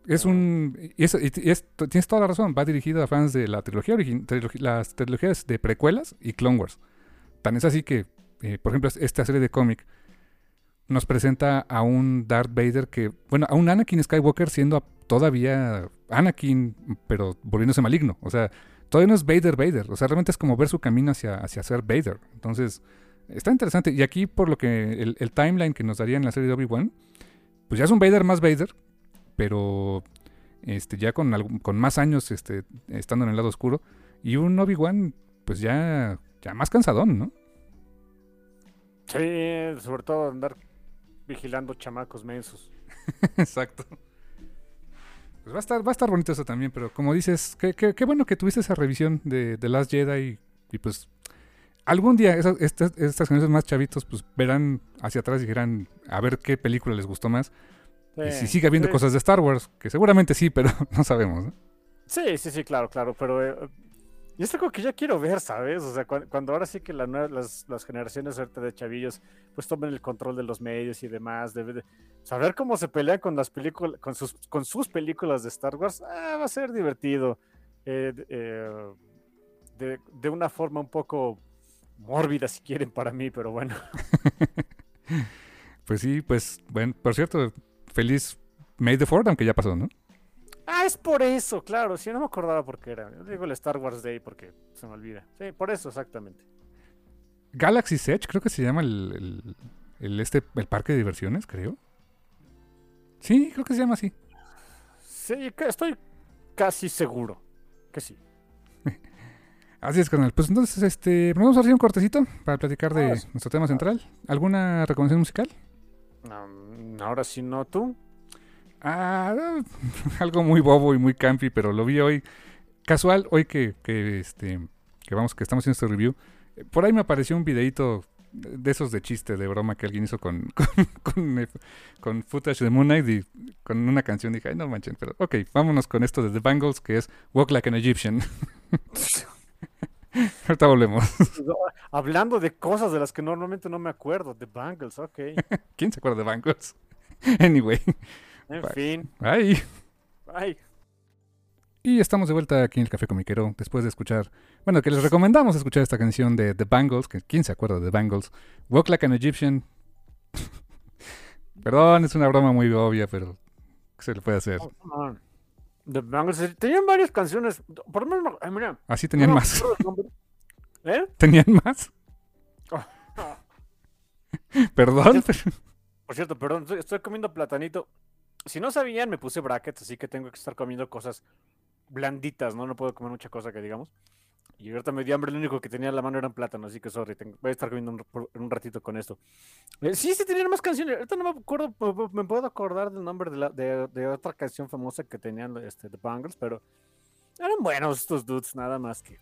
Es un... Y, tienes toda la razón, va dirigido a fans de la trilogía las trilogías de precuelas y Clone Wars. Tan es así que, eh, por ejemplo, esta serie de cómic nos presenta a un Darth Vader que, bueno, a un Anakin Skywalker siendo todavía Anakin, pero volviéndose maligno. O sea, todavía no es Vader Vader. O sea, realmente es como ver su camino hacia, hacia ser Vader. Entonces, está interesante. Y aquí, por lo que el, timeline que nos daría en la serie de Obi-Wan, pues ya es un Vader más Vader, pero este, ya con, con más años este, estando en el lado oscuro. Y un Obi-Wan, pues ya, ya más cansadón, ¿no? Sí, sobre todo andar vigilando chamacos mensos. Exacto. Pues va a estar, va a estar bonito eso también, pero como dices, qué, qué, bueno que tuviste esa revisión de The Last Jedi y, pues algún día estas, estas generaciones más chavitos pues verán hacia atrás y dirán a ver qué película les gustó más. y si sigue habiendo cosas de Star Wars, que seguramente sí, pero no sabemos. ¿no? Sí, sí, sí, claro, claro, pero eh, y es algo que ya quiero ver, ¿sabes? O sea, cuando, ahora sí que las, las, generaciones de chavillos pues tomen el control de los medios y demás, debe saber cómo se pelean con las películas, con sus, con sus películas de Star Wars, ah, va a ser divertido. Eh, eh, de, de, una forma un poco mórbida, si quieren, para mí, pero bueno. pues sí, pues, bueno, por cierto, feliz May the Fourth, aunque ya pasó, ¿no? Ah, es por eso, claro. Sí, no me acordaba por qué era. Yo digo el Star Wars Day porque se me olvida. Sí, por eso, exactamente. Galaxy Edge, creo que se llama el, este, el parque de diversiones, creo. Sí, creo que se llama así. Sí, estoy casi seguro que sí. Así es, carnal. Pues entonces, este, vamos a hacer un cortecito para platicar de nuestro tema central. ¿Alguna recomendación musical? ahora sí no, tú. Ah, algo muy bobo y muy campy, pero lo vi hoy. Casual, hoy que, que, este, que vamos, que estamos haciendo este review. Por ahí me apareció un videito de esos de chiste, de broma que alguien hizo con, con, con, footage de Moon Knight y con una canción. Dije, ay, no manchen, pero ok, vámonos con esto de The Bangles, que es Walk Like an Egyptian. Ahorita volvemos. Hablando de cosas de las que normalmente no me acuerdo, The Bangles, ok. ¿Quién se acuerda de Bangles? anyway. En fin. Bye. Bye. Y estamos de vuelta aquí en el Café Comiquero después de escuchar, bueno, que les recomendamos escuchar esta canción de The Bangles, que quién se acuerda de The Bangles, Walk Like an Egyptian. Perdón, es una broma muy obvia, pero ¿qué se le puede hacer? Oh, The Bangles eh, tenían varias canciones, por lo menos, mira. Así tenían más. ¿Eh? ¿Tenían más? Perdón. Por cierto, perdón, estoy comiendo platanito. Si no sabían, me puse brackets, así que tengo que estar comiendo cosas blanditas, ¿no? No puedo comer mucha cosa que digamos. Y ahorita me dio hambre, lo único que tenía en la mano eran plátanos, así que sorry, voy a estar comiendo un, un ratito con esto. Eh, sí, sí tenían más canciones, ahorita no me acuerdo, me puedo acordar del nombre de, la, de, otra canción famosa que tenían este, The Bangles, pero eran buenos estos dudes, nada más que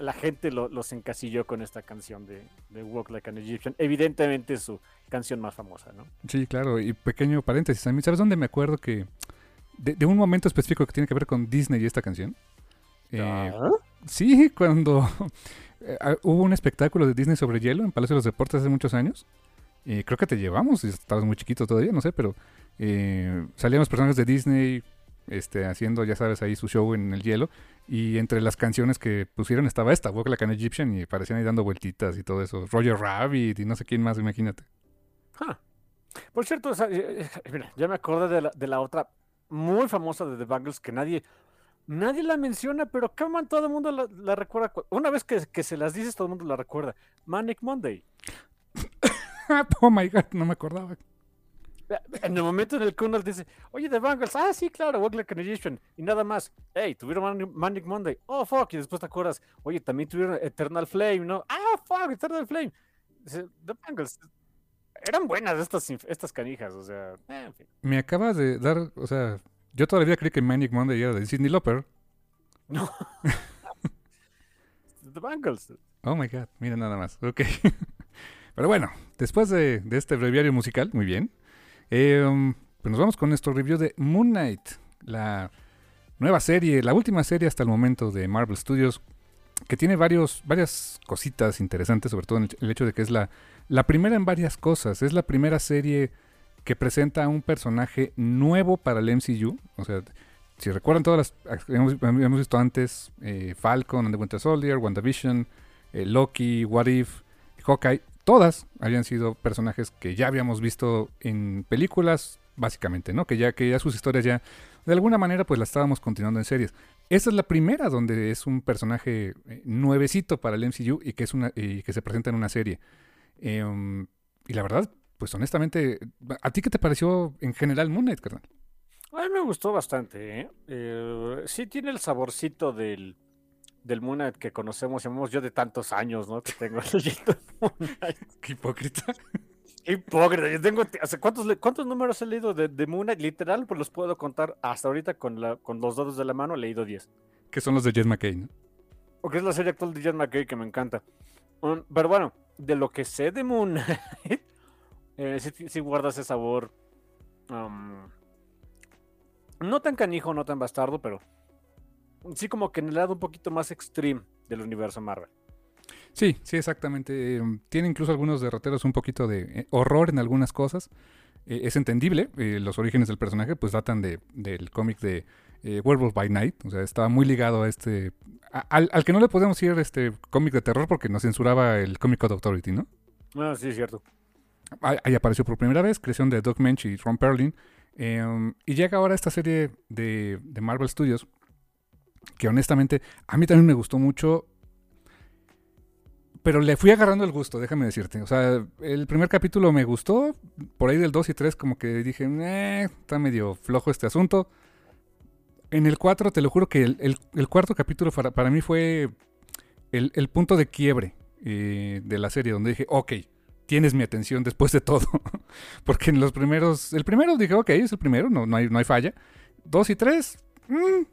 la gente los encasilló con esta canción de, Walk Like an Egyptian. Evidentemente su canción más famosa, ¿no? Sí, claro. Y pequeño paréntesis, ¿sabes dónde me acuerdo que de, un momento específico que tiene que ver con Disney y esta canción? Eh, ¿Ah? Sí, cuando eh, ah, hubo un espectáculo de Disney sobre hielo en Palacio de los Deportes hace muchos años. y creo que te llevamos, estabas muy chiquito todavía, no sé, pero eh, salían los personajes de Disney este, haciendo, ya sabes, ahí su show en el hielo. Y entre las canciones que pusieron estaba esta, Walk Like an Egyptian, y parecían ahí dando vueltitas y todo eso. Roger Rabbit y no sé quién más, imagínate. Por cierto, eh, eh, mira, ya me acordé de la, de la, otra muy famosa de The Bangles que nadie, nadie la menciona, pero man todo el mundo la, recuerda. Una vez que, que, se las dices, todo el mundo la recuerda. Manic Monday. oh my god, no me acordaba. En el momento en el que uno dice, oye, The Bangles, ah, sí, claro, an Egyptian, y nada más, hey, tuvieron Manic Monday, oh, fuck, y después te acuerdas, oye, también tuvieron Eternal Flame, ¿no? Ah, fuck, Eternal Flame. The Bangles, eran buenas estas, estas canijas, o sea, eh, en fin. Me acabas de dar, o sea, yo todavía creí que Manic Monday era de Sidney Loper. No. The Bangles. Oh my god, mira nada más, ok. Pero bueno, después de, de este breviario musical, muy bien. Em, pues nos vamos con nuestro review de Moon Knight, la nueva serie, la última serie hasta el momento de Marvel Studios, que tiene varios, varias cositas interesantes, sobre todo el, hecho de que es la, la primera en varias cosas. Es la primera serie que presenta a un personaje nuevo para el MCU. O sea, si recuerdan todas las... Hemos, hemos visto antes eh, Falcon and the Winter Soldier, WandaVision, eh, Loki, What If, Hawkeye. todas habían sido personajes que ya habíamos visto en películas, básicamente, ¿no? Que ya, que ya sus historias ya, de alguna manera, pues las estábamos continuando en series. Esta es la primera donde es un personaje eh, nuevecito para el MCU y que, es una, y que se presenta en una serie. Em, y la verdad, pues honestamente, ¿a ti qué te pareció en general Moon Knight, carnal? A mí me gustó bastante, ¿eh? ¿eh? sí tiene el saborcito del, del Moon Knight que conocemos, llamamos yo de tantos años, ¿no? Que tengo leyendo Moon Knight. Qué hipócrita. Qué hipócrita. Yo tengo, ¿cuántos, ¿Cuántos números he leído de, de, Moon Knight? Literal, pues los puedo contar hasta ahorita con, la, con los dedos de la mano, he leído 10. Que son los de Jet McKay, ¿no? Porque es la serie actual de Jet McKay que me encanta. Um, pero bueno, de lo que sé de Moon Knight, eh, sí, guarda ese sabor. Um, no tan canijo, no tan bastardo, pero sí como que en el lado un poquito más extreme del universo Marvel. Sí, sí, exactamente. Em, tiene incluso algunos derroteros un poquito de eh, horror en algunas cosas. Eh, es entendible, eh, los orígenes del personaje pues datan de, del cómic de Werewolf by Night, o sea, estaba muy ligado a este... al, que no le podemos decir este cómic de terror porque nos censuraba el cómic of Authority, ¿no? Ah, sí, es cierto. Ahí, apareció por primera vez, creación de Doug Mensch y Ron Perlin. Em, y llega ahora esta serie de, de Marvel Studios que honestamente a mí también me gustó mucho. Pero le fui agarrando el gusto, déjame decirte. O sea, el primer capítulo me gustó. Por ahí del 2 y 3 como que dije, eh, está medio flojo este asunto. En el 4, te lo juro que el, cuarto capítulo para, para, mí fue el, punto de quiebre eh, de la serie, donde dije, ok, tienes mi atención después de todo. Porque en los primeros, el primero dije, ok, es el primero, no, no, hay, no hay falla. Dos y tres, mmm,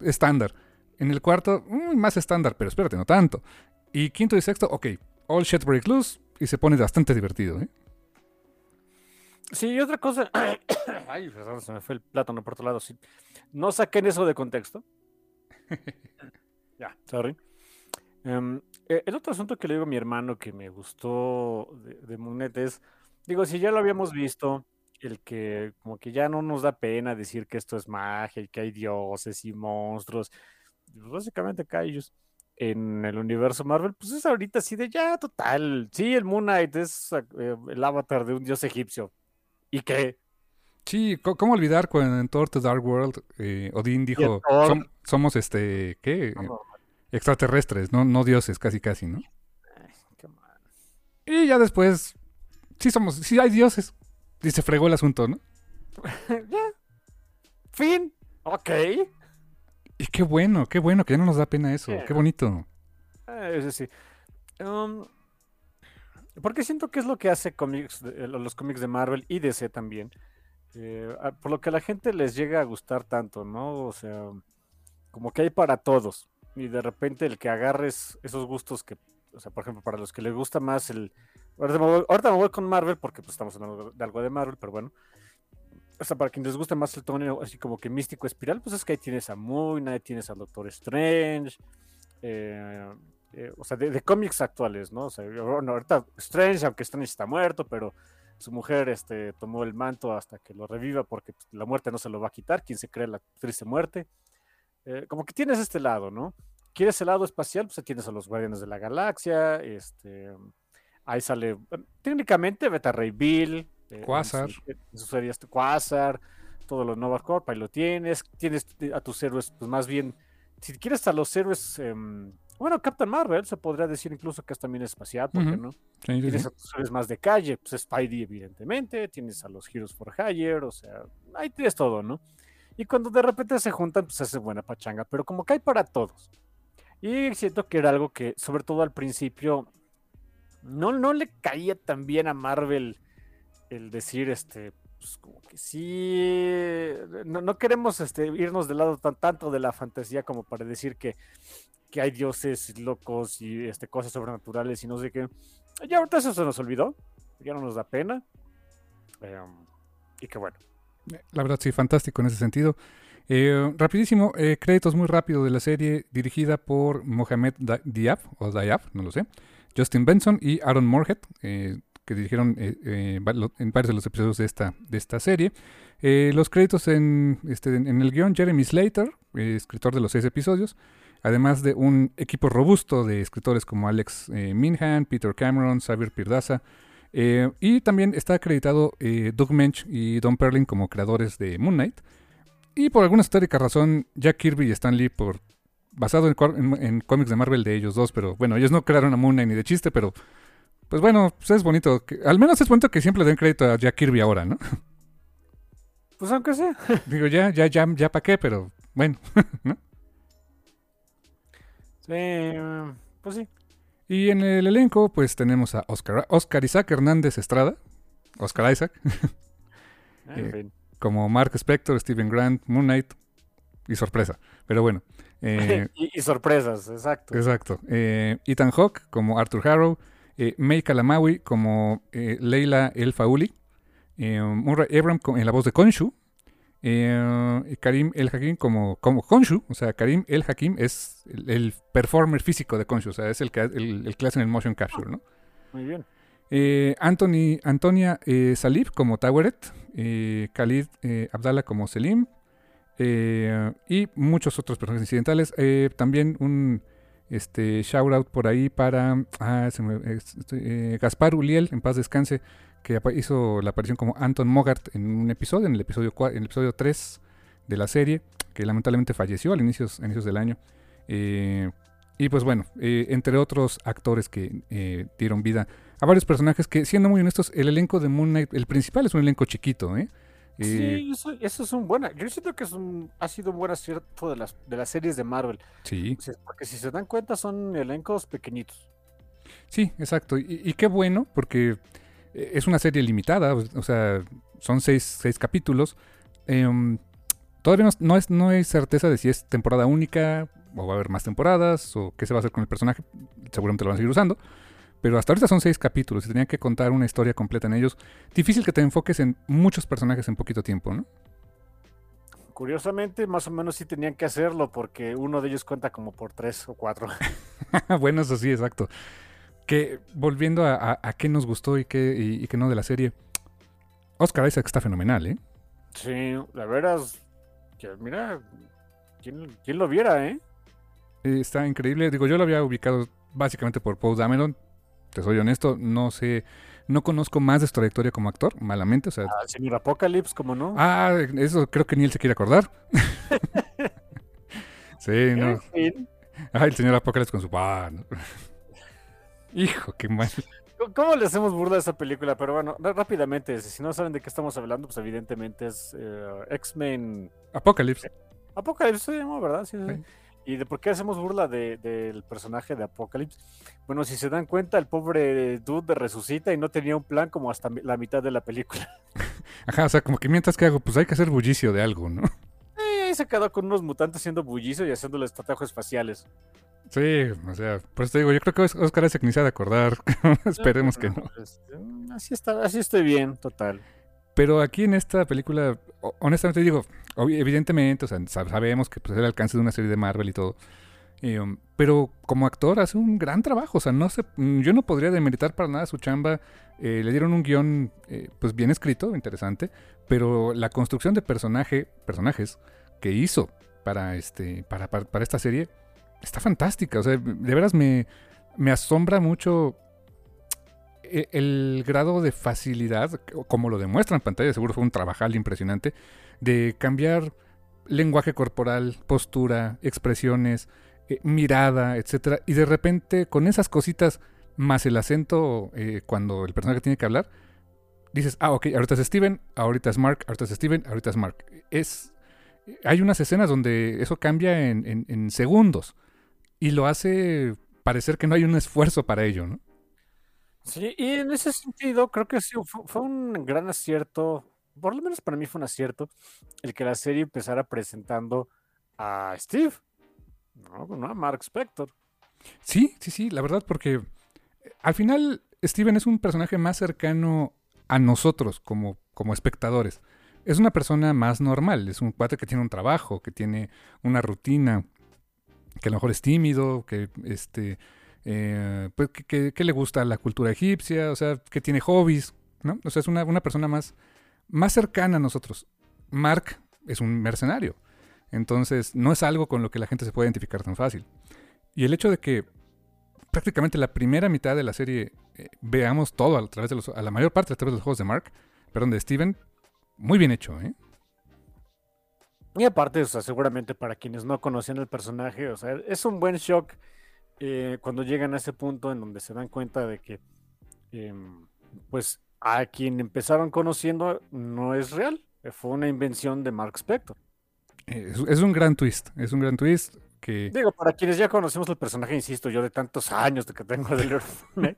estándar. En el cuarto, mm, más estándar, pero espérate, no tanto. Y quinto y sexto, ok, all shit break loose y se pone bastante divertido, ¿eh? Sí, y otra cosa. Ay, se me fue el plátano por otro lado. Sí. No saquen eso de contexto. ya, sorry. E, el otro asunto que le digo a mi hermano que me gustó de, de es, digo, si ya lo habíamos visto, el que como que ya no nos da pena decir que esto es magia y que hay dioses y monstruos, pues, básicamente ellos en el universo Marvel, pues es ahorita así de ya total, sí, el Moon Knight es eh, el avatar de un dios egipcio. ¿Y qué? Sí, ¿cómo olvidar cuando en Thor The Dark World eh, Odín dijo, somos este, ¿qué? Extraterrestres, no, no dioses, casi casi, ¿no? y ya después, sí somos, sí hay dioses. Y se fregó el asunto, ¿no? ya. Fin. Ok. Y qué bueno, qué bueno, que ya no nos da pena eso. Qué bonito. Eh, eso sí. Um, porque siento que es lo que hace cómics, los cómics de Marvel y DC también. Eh, por lo que a la gente les llega a gustar tanto, ¿no? O sea, como que hay para todos. Y de repente el que agarres esos gustos que, o sea, por ejemplo, para los que les gusta más el, Ahorita me, voy, con Marvel porque pues, estamos hablando de algo de Marvel, pero bueno. O sea, para quienes les guste más el tono así como que místico espiral, pues es que ahí tienes a Moon Knight, tienes al Doctor Strange, eh, eh, o sea, de, cómics actuales, ¿no? O sea, ahorita Strange, aunque Strange está muerto, pero su mujer este, tomó el manto hasta que lo reviva porque pues, la muerte no se lo va a quitar, quien se cree la triste muerte. Eh, como que tienes este lado, ¿no? ¿Quieres el lado espacial? Pues tienes a los Guardianes de la Galaxia, este, Ahí sale, técnicamente, Beta Ray Bill. Eh, Quasar. Eso sería este Quasar, todos los Nova Corp, ahí lo tienes. Tienes a tus héroes, pues más bien, si quieres a los héroes, em, bueno, Captain Marvel se podría decir incluso que es también espacial, ¿por qué no? tienes a tus héroes más de calle, pues Spidey, evidentemente, tienes a los Heroes for Hire, o sea, ahí tienes todo, ¿no? Y cuando de repente se juntan, pues hace buena pachanga, pero como que hay para todos. Y siento que era algo que, sobre todo al principio, no, no le caía tan bien a Marvel el decir, este, pues como que sí, no, queremos este, irnos del lado tan tanto de la fantasía como para decir que, que hay dioses locos y este, cosas sobrenaturales y no sé qué. Ya ahorita eso se nos olvidó, ya no nos da pena. Em, y qué bueno. La verdad, sí, fantástico en ese sentido. Eh, rapidísimo, eh, créditos muy rápido de la serie dirigida por Mohamed Diab, o Diab, no lo sé. Justin Benson y Aaron Moorhead, eh, que dirigieron eh, en varios de los episodios de esta, de esta serie. los créditos en, este, en el guion, Jeremy Slater, escritor de los seis episodios. además de un equipo robusto de escritores como Alex Minhan, Peter Cameron, Xavier Pirdaza, eh, y también está acreditado eh, Doug Mensch y Don Perlin como creadores de Moon Knight. Y por alguna histórica razón, Jack Kirby y Stan Lee, por, basado en, cómics de Marvel de ellos dos, pero bueno, ellos no crearon a Moon Knight ni de chiste, pero pues bueno, pues es bonito. Que, al menos es bonito que siempre den crédito a Jack Kirby ahora, ¿no? Pues aunque sea. Digo, ya, ya, ya, ya para qué, pero bueno, ¿no? Sí, pues sí. Y en el elenco, pues tenemos a Oscar, Oscar Isaac Hernández Estrada, Oscar Isaac, eh, como Mark Spector, Steven Grant, Moon Knight y sorpresa. Pero bueno. Eh, y, sorpresas, exacto. Exacto. Eh, Ethan Hawke como Arthur Harrow, May Kalamawi como Leila El Fauli, Murray Abram en la voz de Konshu, eh, Karim El Hakim como, como Konshu, o sea, Karim El Hakim es el, performer físico de Konshu, o sea, es el que, el, que hace en el motion capture, ¿no? Muy bien. Eh, Anthony, Antonia eh, Salib como Taweret, eh, Khalid Abdallah como Selim y muchos otros personajes incidentales. también un este, shout out por ahí para ah, Gaspar Uliel, en paz descanse, que hizo la aparición como Anton Mogart en un episodio, en el episodio, en el episodio 3 de la serie, que lamentablemente falleció al inicios, inicios del año. Eh, y pues bueno, eh, entre otros actores que eh, dieron vida a varios personajes que, siendo muy honestos, el elenco de Moon Knight, el principal es un elenco chiquito, ¿eh? Sí, eso, es un buen. Yo siento que es un, ha sido un buen acierto de las, de las series de Marvel. Sí. Porque si se dan cuenta, son elencos pequeñitos. Sí, exacto. y qué bueno, porque es una serie limitada, o sea, son seis, capítulos. Em, todavía no, es, no hay certeza de si es temporada única o va a haber más temporadas o qué se va a hacer con el personaje. Seguramente lo van a seguir usando. Pero hasta ahorita son seis capítulos y tenían que contar una historia completa en ellos. Difícil que te enfoques en muchos personajes en poquito tiempo, ¿no? Curiosamente, más o menos sí tenían que hacerlo porque uno de ellos cuenta como por tres o cuatro. bueno, eso sí, exacto. Que volviendo a, qué nos gustó y qué, y, qué no de la serie, Oscar Isaac está fenomenal, ¿eh? Sí, la verdad, que, mira, ¿quién, lo viera, eh? Está increíble. Digo, yo lo había ubicado básicamente por Paul Dameron. Te soy honesto, no sé, no conozco más de su trayectoria como actor, malamente. O sea, ah, el señor Apocalypse, ¿cómo no? Ah, eso creo que ni él se quiere acordar. sí, no. Ah, el señor Apocalypse con su... Ah, Hijo, qué mal. ¿Cómo le hacemos burla a esa película? Pero bueno, rápidamente, si no saben de qué estamos hablando, pues evidentemente es eh, X-Men. Apocalypse. Apocalypse se llamó, ¿verdad? Sí, sí. ¿Y de por qué hacemos burla del personaje de Apocalypse? Bueno, si se dan cuenta, el pobre dude resucita y no tenía un plan como hasta la mitad de la película. Ajá, o sea, como que mientras que hago, pues hay que hacer bullicio de algo, ¿no? Eh, ahí se quedó con unos mutantes haciendo bullicio y haciéndoles tatuajes faciales. Sí, o sea, por eso te digo, yo creo que Oscar es ni se de acordar. Esperemos que no. Pues, mm, así, está, así estoy bien, total. Pero aquí en esta película, honestamente digo, evidentemente, o sea, sabemos que pues, es el alcance de una serie de Marvel y todo. Um, pero como actor hace un gran trabajo, o sea, no sé, mm, yo no podría demeritar para nada su chamba. Eh, le dieron un guion, eh, pues bien escrito, interesante, pero la construcción de personaje, personajes que hizo para este, para, para esta serie está fantástica. O sea, de veras me, me asombra mucho e, el, grado de facilidad, como lo demuestra en pantalla, seguro fue un trabajal impresionante, de cambiar lenguaje corporal, postura, expresiones, eh, mirada, etcétera, y de repente con esas cositas más el acento eh, cuando el personaje tiene que hablar, dices, ah, ok, ahorita es Steven, ahorita es Mark, ahorita es Steven, ahorita es Mark. Es, hay unas escenas donde eso cambia en segundos y lo hace parecer que no hay un esfuerzo para ello, ¿no? Sí, y en ese sentido creo que sí, fue, un gran acierto, por lo menos para mí fue un acierto, el que la serie empezara presentando a Steve, no, no a Mark Spector. Sí, sí, sí, la verdad, porque eh, al final Steven es un personaje más cercano a nosotros como, como espectadores. Es una persona más normal, es un cuate que tiene un trabajo, que tiene una rutina, que a lo mejor es tímido, que este eh, pues que, le gusta la cultura egipcia, o sea, que tiene hobbies, ¿no? O sea, es una, persona más, más cercana a nosotros. Mark es un mercenario. Entonces, no es algo con lo que la gente se puede identificar tan fácil. Y el hecho de que prácticamente la primera mitad de la serie eh, veamos todo a través de los, a la mayor parte a través de los juegos de Mark, perdón, de Steven, muy bien hecho, ¿eh? Y aparte, o sea, seguramente para quienes no conocían el personaje, o sea, es un buen shock eh, cuando llegan a ese punto en donde se dan cuenta de que, em, pues, a quien empezaron conociendo no es real, fue una invención de Mark Spector. Es, es un gran twist, es un gran twist que... Digo, para quienes ya conocemos el personaje, insisto, yo de tantos años de que tengo de leer,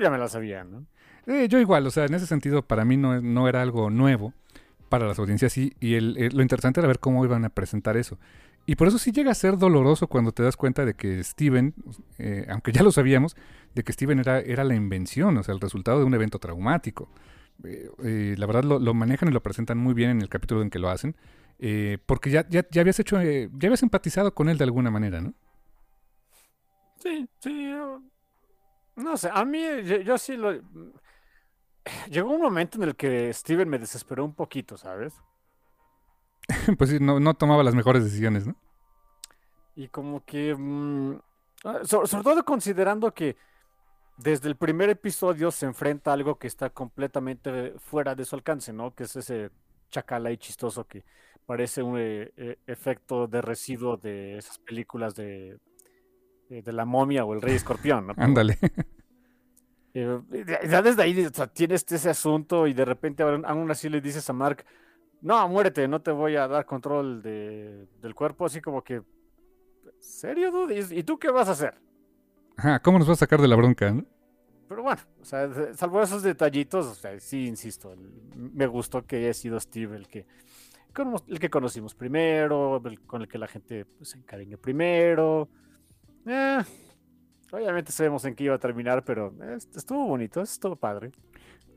ya me lo sabía, ¿no? Eh, yo igual, o sea, en ese sentido para mí no, no era algo nuevo para las audiencias y, y el, el- lo interesante era ver cómo iban a presentar eso. Y por eso sí llega a ser doloroso cuando te das cuenta de que Steven, eh, aunque ya lo sabíamos, de que Steven era, era la invención, o sea, el resultado de un evento traumático. Eh, eh, la verdad lo, manejan y lo presentan muy bien en el capítulo en que lo hacen, eh, porque ya, ya, ya habías hecho, eh, ya habías empatizado con él de alguna manera, ¿no? Sí, sí. No sé, a mí, yo, yo sí lo. Llegó un momento en el que Steven me desesperó un poquito, ¿sabes? pues sí, no, no tomaba las mejores decisiones, ¿no? Y como que. mm, ah, so- sobre todo considerando que desde el primer episodio se enfrenta a algo que está completamente fuera de su alcance, ¿no? Que es ese chacal ahí chistoso que parece un eh, eh, efecto de residuo de esas películas de, de, de la momia o el rey escorpión, ¿no? Ándale. Eh, ya- desde ahí o sea, tienes ese asunto y de repente aún así le dices a Mark, no, muérete, no te voy a dar control de- del cuerpo, así como que, ¿serio, dude? ¿Y tú qué vas a hacer? Ajá, ¿cómo nos vas a sacar de la bronca, no? Pero bueno, o sea, salvo esos detallitos, o sea, sí, insisto, me gustó que haya sido Steve el que, el que conocimos primero, el con el que la gente pues, se encariñó primero. Eh, obviamente sabemos en qué iba a terminar, pero eh, estuvo bonito, estuvo padre.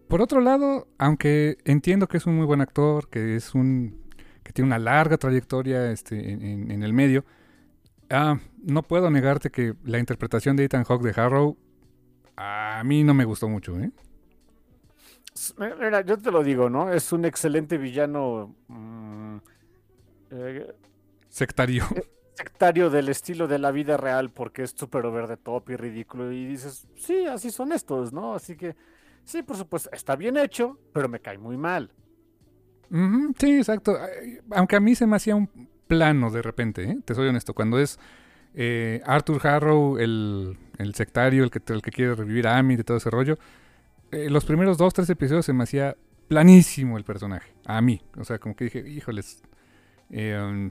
Por otro lado, aunque entiendo que es un muy buen actor, que es un que tiene una larga trayectoria este, en, el medio, ah, no puedo negarte que la interpretación de Ethan Hawke de Harrow a mí no me gustó mucho, ¿eh? Mira, yo te lo digo, ¿no? Es un excelente villano mm, eh, Sectario. Sectario del estilo de la vida real porque es súper over the top y ridículo. Y dices, sí, así son estos, ¿no? Así que, sí, por supuesto, está bien hecho, pero me cae muy mal. Sí, exacto. Aunque a mí se me hacía un plano de repente, ¿eh? te soy honesto. Cuando es eh, Arthur Harrow, el, el sectario, el que, el que quiere revivir a Amy de todo ese rollo, eh, los primeros dos, tres episodios se me hacía planísimo el personaje. A mí. O sea, como que dije, híjoles. eh,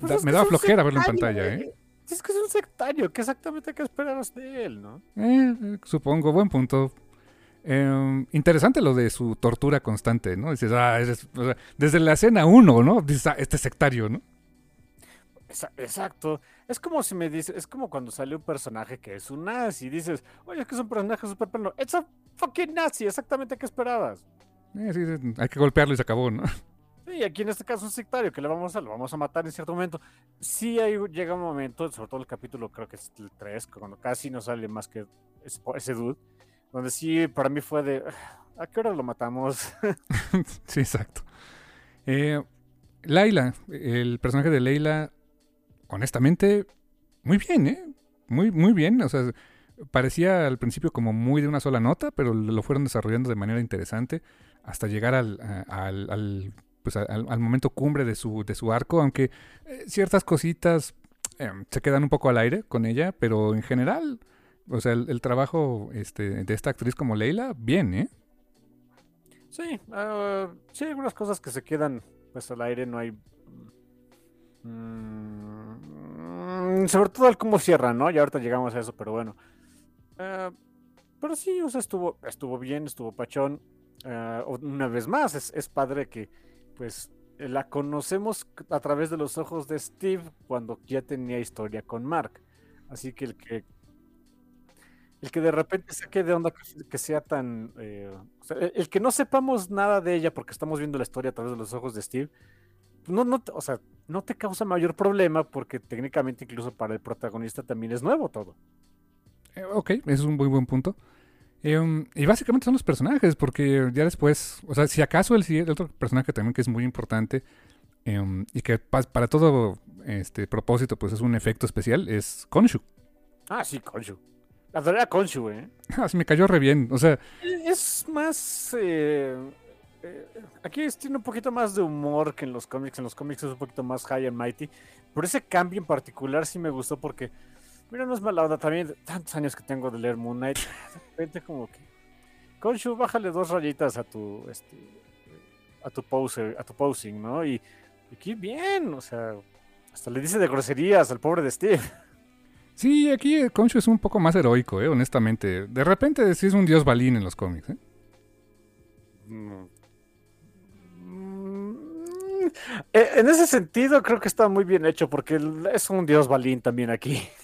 Pues da- me que daba flojera verlo en pantalla, ¿eh? Es que es un sectario, que exactamente qué esperabas de él, ¿no? Eh, eh, supongo, buen punto. Eh, interesante lo de su tortura constante, ¿no? Dices, ah, eres- o sea, desde la escena 1, ¿no? Dices, ah, este sectario, ¿no? Exacto. Es como si me dices, es como cuando sale un personaje que es un nazi y dices, oye, es que es un personaje súper plano. It's a fucking nazi, exactamente qué esperabas. Eh, sí, sí, hay que golpearlo y se acabó, ¿no? Sí, aquí en este caso un sectario que le vamos a, lo vamos a matar en cierto momento. Sí hay, llega un momento, sobre todo el capítulo, creo que es el 3, cuando casi no sale más que ese, dude, donde sí para mí fue de, "Ah, ¿a qué hora lo matamos? sí, exacto. Eh, Laila, el personaje de Leila, honestamente, muy bien, ¿eh? Muy, muy bien. O sea, parecía al principio como muy de una sola nota, pero lo fueron desarrollando de manera interesante hasta llegar al, al, al, pues, al, momento cumbre de su, de su arco, aunque eh, ciertas cositas eh, se quedan un poco al aire con ella, pero en general, o sea, el, trabajo este, de esta actriz como Leila, bien, ¿eh? Sí, ah, sí, algunas cosas que se quedan pues al aire, no hay... mm, sobre todo el cómo cierra, ¿no? Y ahorita llegamos a eso, pero bueno. Ah, pero sí, o sea, estuvo, estuvo bien, estuvo pachón. Ah, una vez más, es, es padre que pues la conocemos a través de los ojos de Steve cuando ya tenía historia con Mark. Así que el que el que de repente saque de onda que, sea tan eh, sea, el, que no sepamos nada de ella porque estamos viendo la historia a través de los ojos de Steve no, no, o sea, no te causa mayor problema porque técnicamente incluso para el protagonista también es nuevo todo. Eh, ok, ese es un muy buen punto. Um, y básicamente son los personajes, porque ya después, o sea, si acaso el, otro personaje también que es muy importante, em, y que pa- para todo este propósito pues es un efecto especial, es Konshu. Ah, sí, Konshu. Adoré a Konshu, ¿eh? Así me cayó re bien. O sea, Es más. eh, eh, aquí tiene un poquito más de humor que en los cómics. En los cómics es un poquito más high and mighty. Pero ese cambio en particular sí me gustó porque. Mira, no es mala onda. También tantos años que tengo de leer Moon Knight. De repente, como que. Konshu, bájale dos rayitas a tu. Este, a tu pose, a tu posing, ¿no? Y, y aquí bien, o sea. Hasta le dice de groserías al pobre de Steve. sí, aquí Konshu es un poco más heroico, eh, honestamente. De repente sí es un dios balín en los cómics. ¿eh? Mm. Mm, eh, En ese sentido, creo que está muy bien hecho porque es un dios balín también aquí.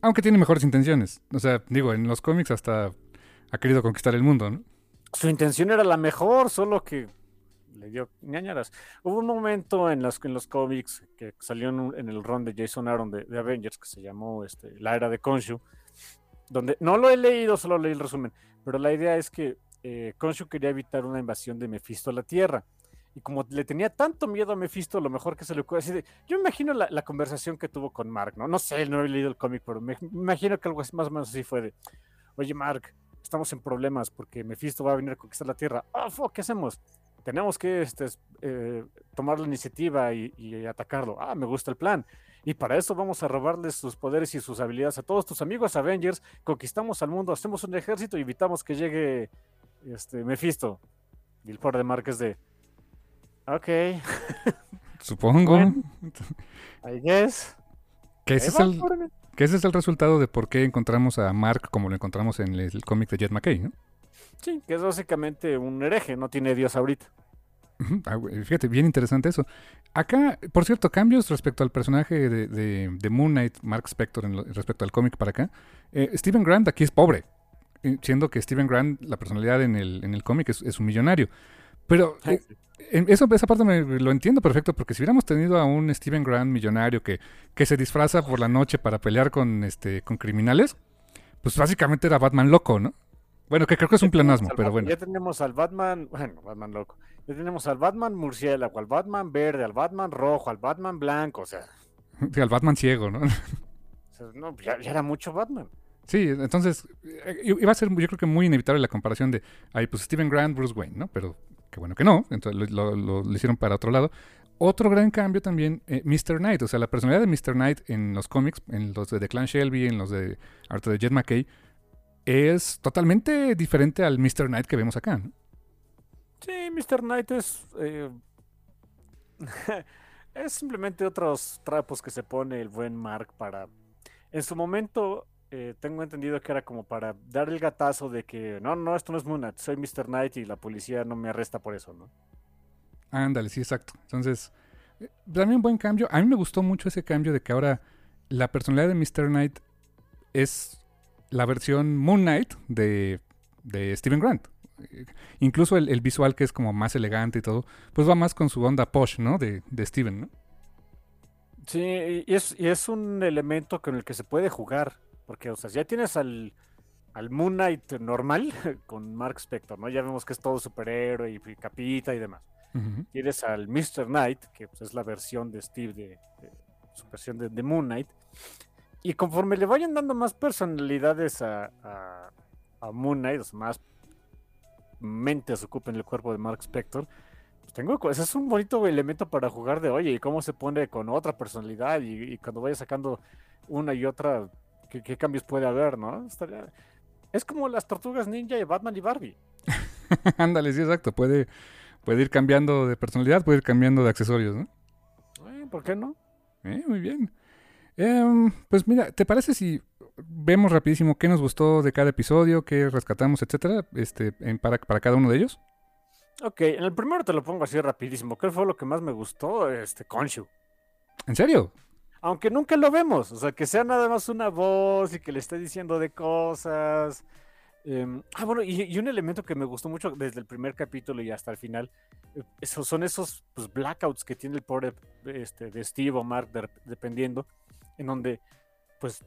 Aunque tiene mejores intenciones. O sea, digo, en los cómics hasta ha querido conquistar el mundo, ¿no? Su intención era la mejor, solo que le dio ñañaras. Hubo un momento en los, en los cómics que salió en, el run de Jason Aaron de, Avengers que se llamó este, La Era de Khonshu, donde no lo he leído, solo leí el resumen, pero la idea es que eh, quería evitar una invasión de Mephisto a la Tierra. Y como le tenía tanto miedo a Mephisto, lo mejor que se le ocurre, así de, yo imagino la, conversación que tuvo con Mark, ¿no? No sé, no he leído el cómic, pero me, imagino que algo así, más o menos así fue de, oye Mark, estamos en problemas porque Mephisto va a venir a conquistar la Tierra. Ah, fuck, ¿qué hacemos? Tenemos que este, es- eh, tomar la iniciativa y, y atacarlo. Ah, me gusta el plan. Y para eso vamos a robarles sus poderes y sus habilidades a todos tus amigos Avengers. Conquistamos al mundo, hacemos un ejército y evitamos que llegue este, Mephisto. Y el pobre de Mark es de. Ok, Supongo Bueno. I guess. que, ese es el, que ese es el resultado de por qué encontramos a Mark como lo encontramos en el, cómic de Jet McKay, ¿no? Sí, que es básicamente un hereje, no tiene Dios ahorita. Ah, Fíjate, bien interesante eso. Acá, por cierto, cambios respecto al personaje de, de- de Moon Knight, Mark Spector, en lo- respecto al cómic para acá. Eh, Steven Grant aquí es pobre, eh, siendo que Steven Grant, la personalidad en el, en el cómic es, es un millonario. Pero eh, eso, esa parte me, lo entiendo perfecto, porque si hubiéramos tenido a un Steven Grant millonario que, que se disfraza por la noche para pelear con, este, con criminales, pues básicamente era Batman loco, ¿no? Bueno, que creo que es un pleonasmo, Al pero bueno. Ya tenemos al Batman, bueno, Batman loco. Ya tenemos al Batman murciélago, al Batman verde, al Batman rojo, al Batman blanco. O sea, Sí, al Batman ciego, ¿no? o sea, no, ya, ya era mucho Batman. Sí, entonces eh, iba a ser yo creo que muy inevitable la comparación de, ahí pues Steven Grant, Bruce Wayne, ¿no? Pero qué bueno que no, entonces lo, lo- hicieron para otro lado. Otro gran cambio también, eh, Mr. Knight, o sea, la personalidad de Mr. Knight en los cómics, en los de The Clan Shelby, en los de ahorita de Jet McKay, es totalmente diferente al Mr. Knight que vemos acá. Sí, Mr. Knight es. eh, es simplemente otros trapos que se pone el buen Mark para. En su momento, eh, tengo entendido que era como para dar el gatazo de que no, no, esto no es Moon Knight, soy Mr. Knight y la policía no me arresta por eso, ¿no? Ándale, sí, exacto. Entonces, eh, también un buen cambio. A mí me gustó mucho ese cambio de que ahora la personalidad de Mr. Knight es la versión Moon Knight de, de Steven Grant. Eh, Incluso el, el visual que es como más elegante y todo, pues va más con su onda posh, ¿no? De, de Steven, ¿no? Sí, y es, y es un elemento con el que se puede jugar. Porque, o sea, ya tienes al, al Moon Knight normal con Mark Spector, ¿no? Ya vemos que es todo superhéroe y, y capita y demás. Tienes al Mr. Knight, que pues, es la versión de Steve, de, de- su versión de, de Moon Knight. Y conforme le vayan dando más personalidades a, a, a Moon Knight, o sea, más mentes ocupen el cuerpo de Mark Spector, pues tengo, ese es un bonito elemento para jugar de, oye, y cómo se pone con otra personalidad, y, y cuando vaya sacando una y otra, ¿qué, qué cambios puede haber, no? Estaría- Es como las tortugas ninja de Batman y Barbie. Ándale, sí, exacto. Puede, puede ir cambiando de personalidad, puede ir cambiando de accesorios, ¿no? Eh, ¿Por qué no? Eh, muy bien. Em, pues mira, ¿te parece si vemos rapidísimo qué nos gustó de cada episodio, qué rescatamos, etcétera, este, en- para, para cada uno de ellos? Ok, en el primero te lo pongo así rapidísimo. ¿Qué fue lo que más me gustó? Este, Konshu. ¿En serio? Aunque nunca lo vemos, o sea, que sea nada más una voz y que le esté diciendo de cosas. Em, ah, bueno, y, un elemento que me gustó mucho desde el primer capítulo y hasta el final, eh, esos son esos pues, blackouts que tiene el pobre este, de Steve o Mark, de- dependiendo, en donde, pues,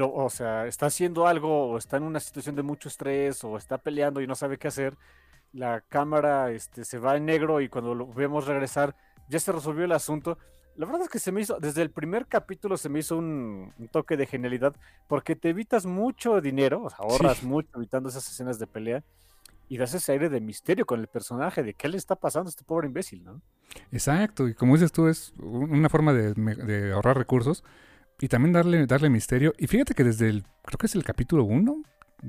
o sea, está haciendo algo o está en una situación de mucho estrés o está peleando y no sabe qué hacer. La cámara este, se va en negro y cuando lo vemos regresar, ya se resolvió el asunto. La verdad es que se me hizo, desde el primer capítulo se me hizo un, toque de genialidad, porque te evitas mucho dinero, o sea, ahorras mucho evitando esas escenas de pelea y das ese aire de misterio con el personaje, de qué le está pasando a este pobre imbécil, ¿no? Exacto, y como dices tú, es una forma de, ahorrar recursos y también darle, darle misterio. Y fíjate que desde el, creo que es el capítulo 1,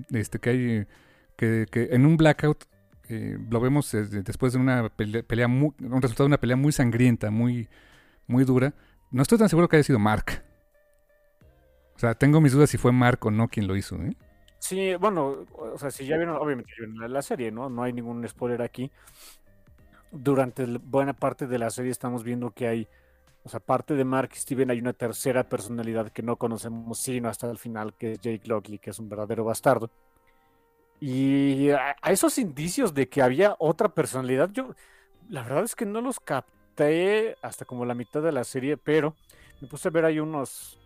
este, que hay, que, que en un blackout eh, lo vemos después de una pelea, muy, un resultado de una pelea muy sangrienta, muy, muy dura. No estoy tan seguro que haya sido Mark. O sea, tengo mis dudas si fue Mark o no quien lo hizo. ¿eh? Sí, bueno, o sea, si ya vieron, obviamente vieron la, serie, ¿no? No hay ningún spoiler aquí. Durante buena parte de la serie estamos viendo que hay, o sea, aparte de Mark y Steven, hay una tercera personalidad que no conocemos sino hasta el final, que es Jake Lockley, que es un verdadero bastardo. Y a, esos indicios de que había otra personalidad, yo la verdad es que no los capté hasta como la mitad de la serie, pero me puse a ver ahí unos,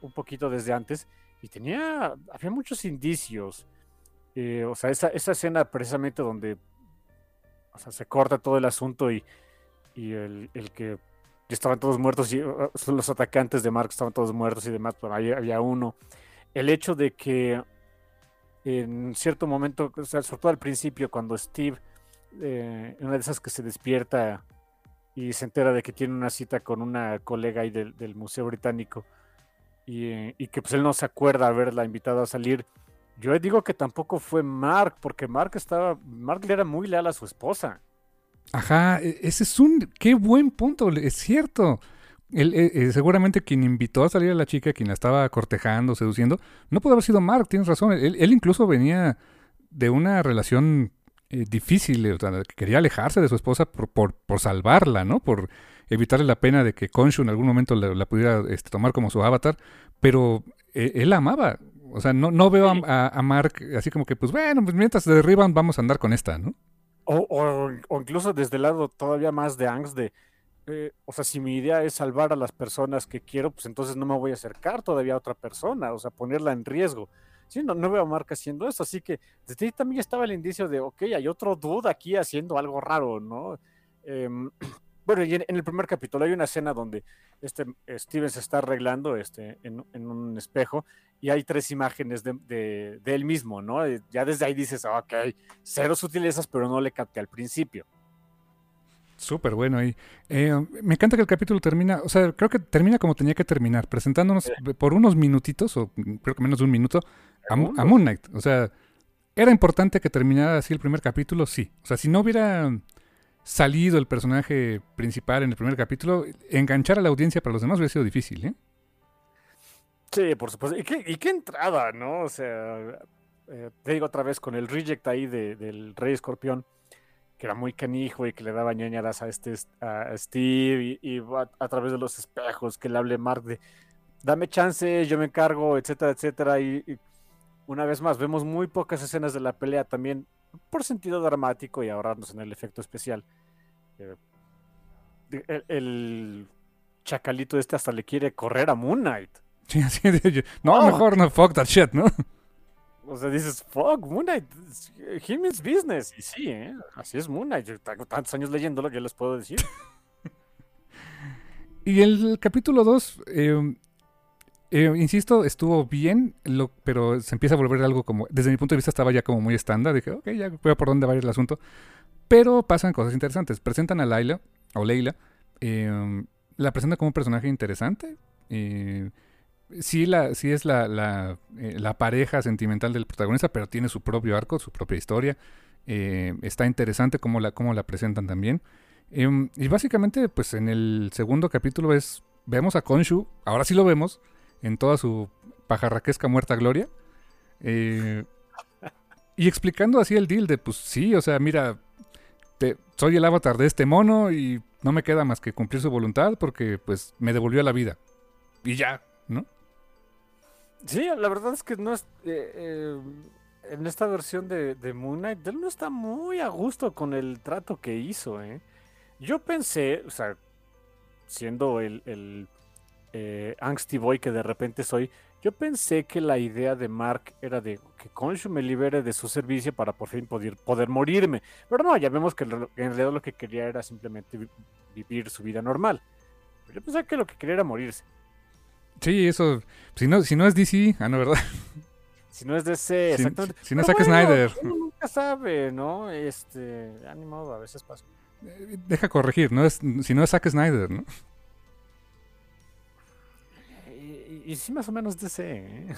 un poquito desde antes, y tenía, había muchos indicios. Eh, o sea, esa, esa escena precisamente donde o sea, se corta todo el asunto y, y el, el que estaban todos muertos y los atacantes de Mark estaban todos muertos y demás, pero había uno. El hecho de que en cierto momento, o sea, sobre todo al principio, cuando Steve, eh, una de esas que se despierta y se entera de que tiene una cita con una colega ahí del, Museo Británico y, que pues él no se acuerda haberla invitado a salir. Yo digo que tampoco fue Mark, porque Mark estaba, Mark le era muy leal a su esposa. Ajá, e, ese es un, qué buen punto, es cierto. Él, eh, eh, seguramente quien invitó a salir a la chica, quien la estaba cortejando, seduciendo, no puede haber sido Mark, tienes razón. Él, incluso venía de una relación eh, difícil, o sea, quería alejarse de su esposa por, por, salvarla, ¿no? Por evitarle la pena de que Konshu en algún momento la, pudiera este, tomar como su avatar, pero él la amaba. O sea, no, no veo a, Mark así como que, pues bueno, pues mientras se derriban vamos a andar con esta, ¿no? O, o, o incluso desde el lado todavía más de angst de eh, o sea, si mi idea es salvar a las personas que quiero, pues entonces no me voy a acercar todavía a otra persona, o sea, ponerla en riesgo. Sí, no, no veo a Mark haciendo eso, así que desde ahí también estaba el indicio de, ok, hay otro dude aquí haciendo algo raro, ¿no? Em, bueno, y en, el primer capítulo hay una escena donde este Steven se está arreglando este, en, un espejo y hay tres imágenes de, de, él mismo, ¿no? Ya desde ahí dices, ok, cero sutilezas, pero no le capté al principio. Súper bueno ahí. Eh, me encanta que el capítulo termina, o sea, creo que termina como tenía que terminar, presentándonos por unos minutitos, o creo que menos de un minuto, a, Moon Knight. O sea, ¿era importante que terminara así el primer capítulo? Sí. O sea, si no hubiera salido el personaje principal en el primer capítulo, enganchar a la audiencia para los demás hubiera sido difícil, ¿eh? Sí, por supuesto. ¿Y qué, entrada, no? O sea, eh, te digo otra vez, con el reject ahí del Rey Escorpión que era muy canijo y que le daba ñañaras a, este, a Steve y, a, través de los espejos que le hable Mark de dame chance, yo me encargo, etcétera, etcétera. Y, una vez más, vemos muy pocas escenas de la pelea también por sentido dramático y ahorrarnos en el efecto especial. Eh, el, chacalito este hasta le quiere correr a Moon Knight. Sí, así no, mejor no, fuck that shit, ¿no? O sea, dices, fuck, Moon Knight, he means business. Y sí, ¿eh? así es Moon Knight. Yo tengo tantos años leyéndolo que les puedo decir. y el capítulo 2, em, eh, insisto, estuvo bien, pero se empieza a volver algo como, desde mi punto de vista estaba ya como muy estándar. Dije, ok, ya veo por dónde va el asunto. Pero pasan cosas interesantes. Presentan a Laila, o Leila, em, la presentan como un personaje interesante. Eh, sí, la, sí es la, eh, la, pareja sentimental del protagonista, pero tiene su propio arco, su propia historia. Está interesante cómo la, cómo la presentan también. Em, y básicamente, pues en el segundo capítulo es, vemos a Konshu, ahora sí lo vemos, en toda su pajarraquesca muerta gloria. Eh, y explicando así el deal de, pues sí, o sea, mira, soy el avatar de este mono y no me queda más que cumplir su voluntad porque pues me devolvió la vida. Y ya, ¿no? Sí, la verdad es que no es. Eh, eh, en esta versión de, de, Moon Knight, él no está muy a gusto con el trato que hizo. Yo pensé, o sea, siendo el, eh, angsty boy que de repente soy, yo pensé que la idea de Mark era de que Khonshu me libere de su servicio para por fin poder, poder morirme. Pero no, ya vemos que en realidad lo que quería era simplemente vivir su vida normal. Pero yo pensé que lo que quería era morirse. Sí, eso. Si no, si no es DC, ah, no, ¿verdad? Si no es DC, exactamente. Si, no Snyder. Uno nunca sabe, ¿no? Este, animado, a veces pasa. Eh, deja corregir, no es, si no es Zack Snyder, ¿no? Y, sí, más o menos DC. ¿eh?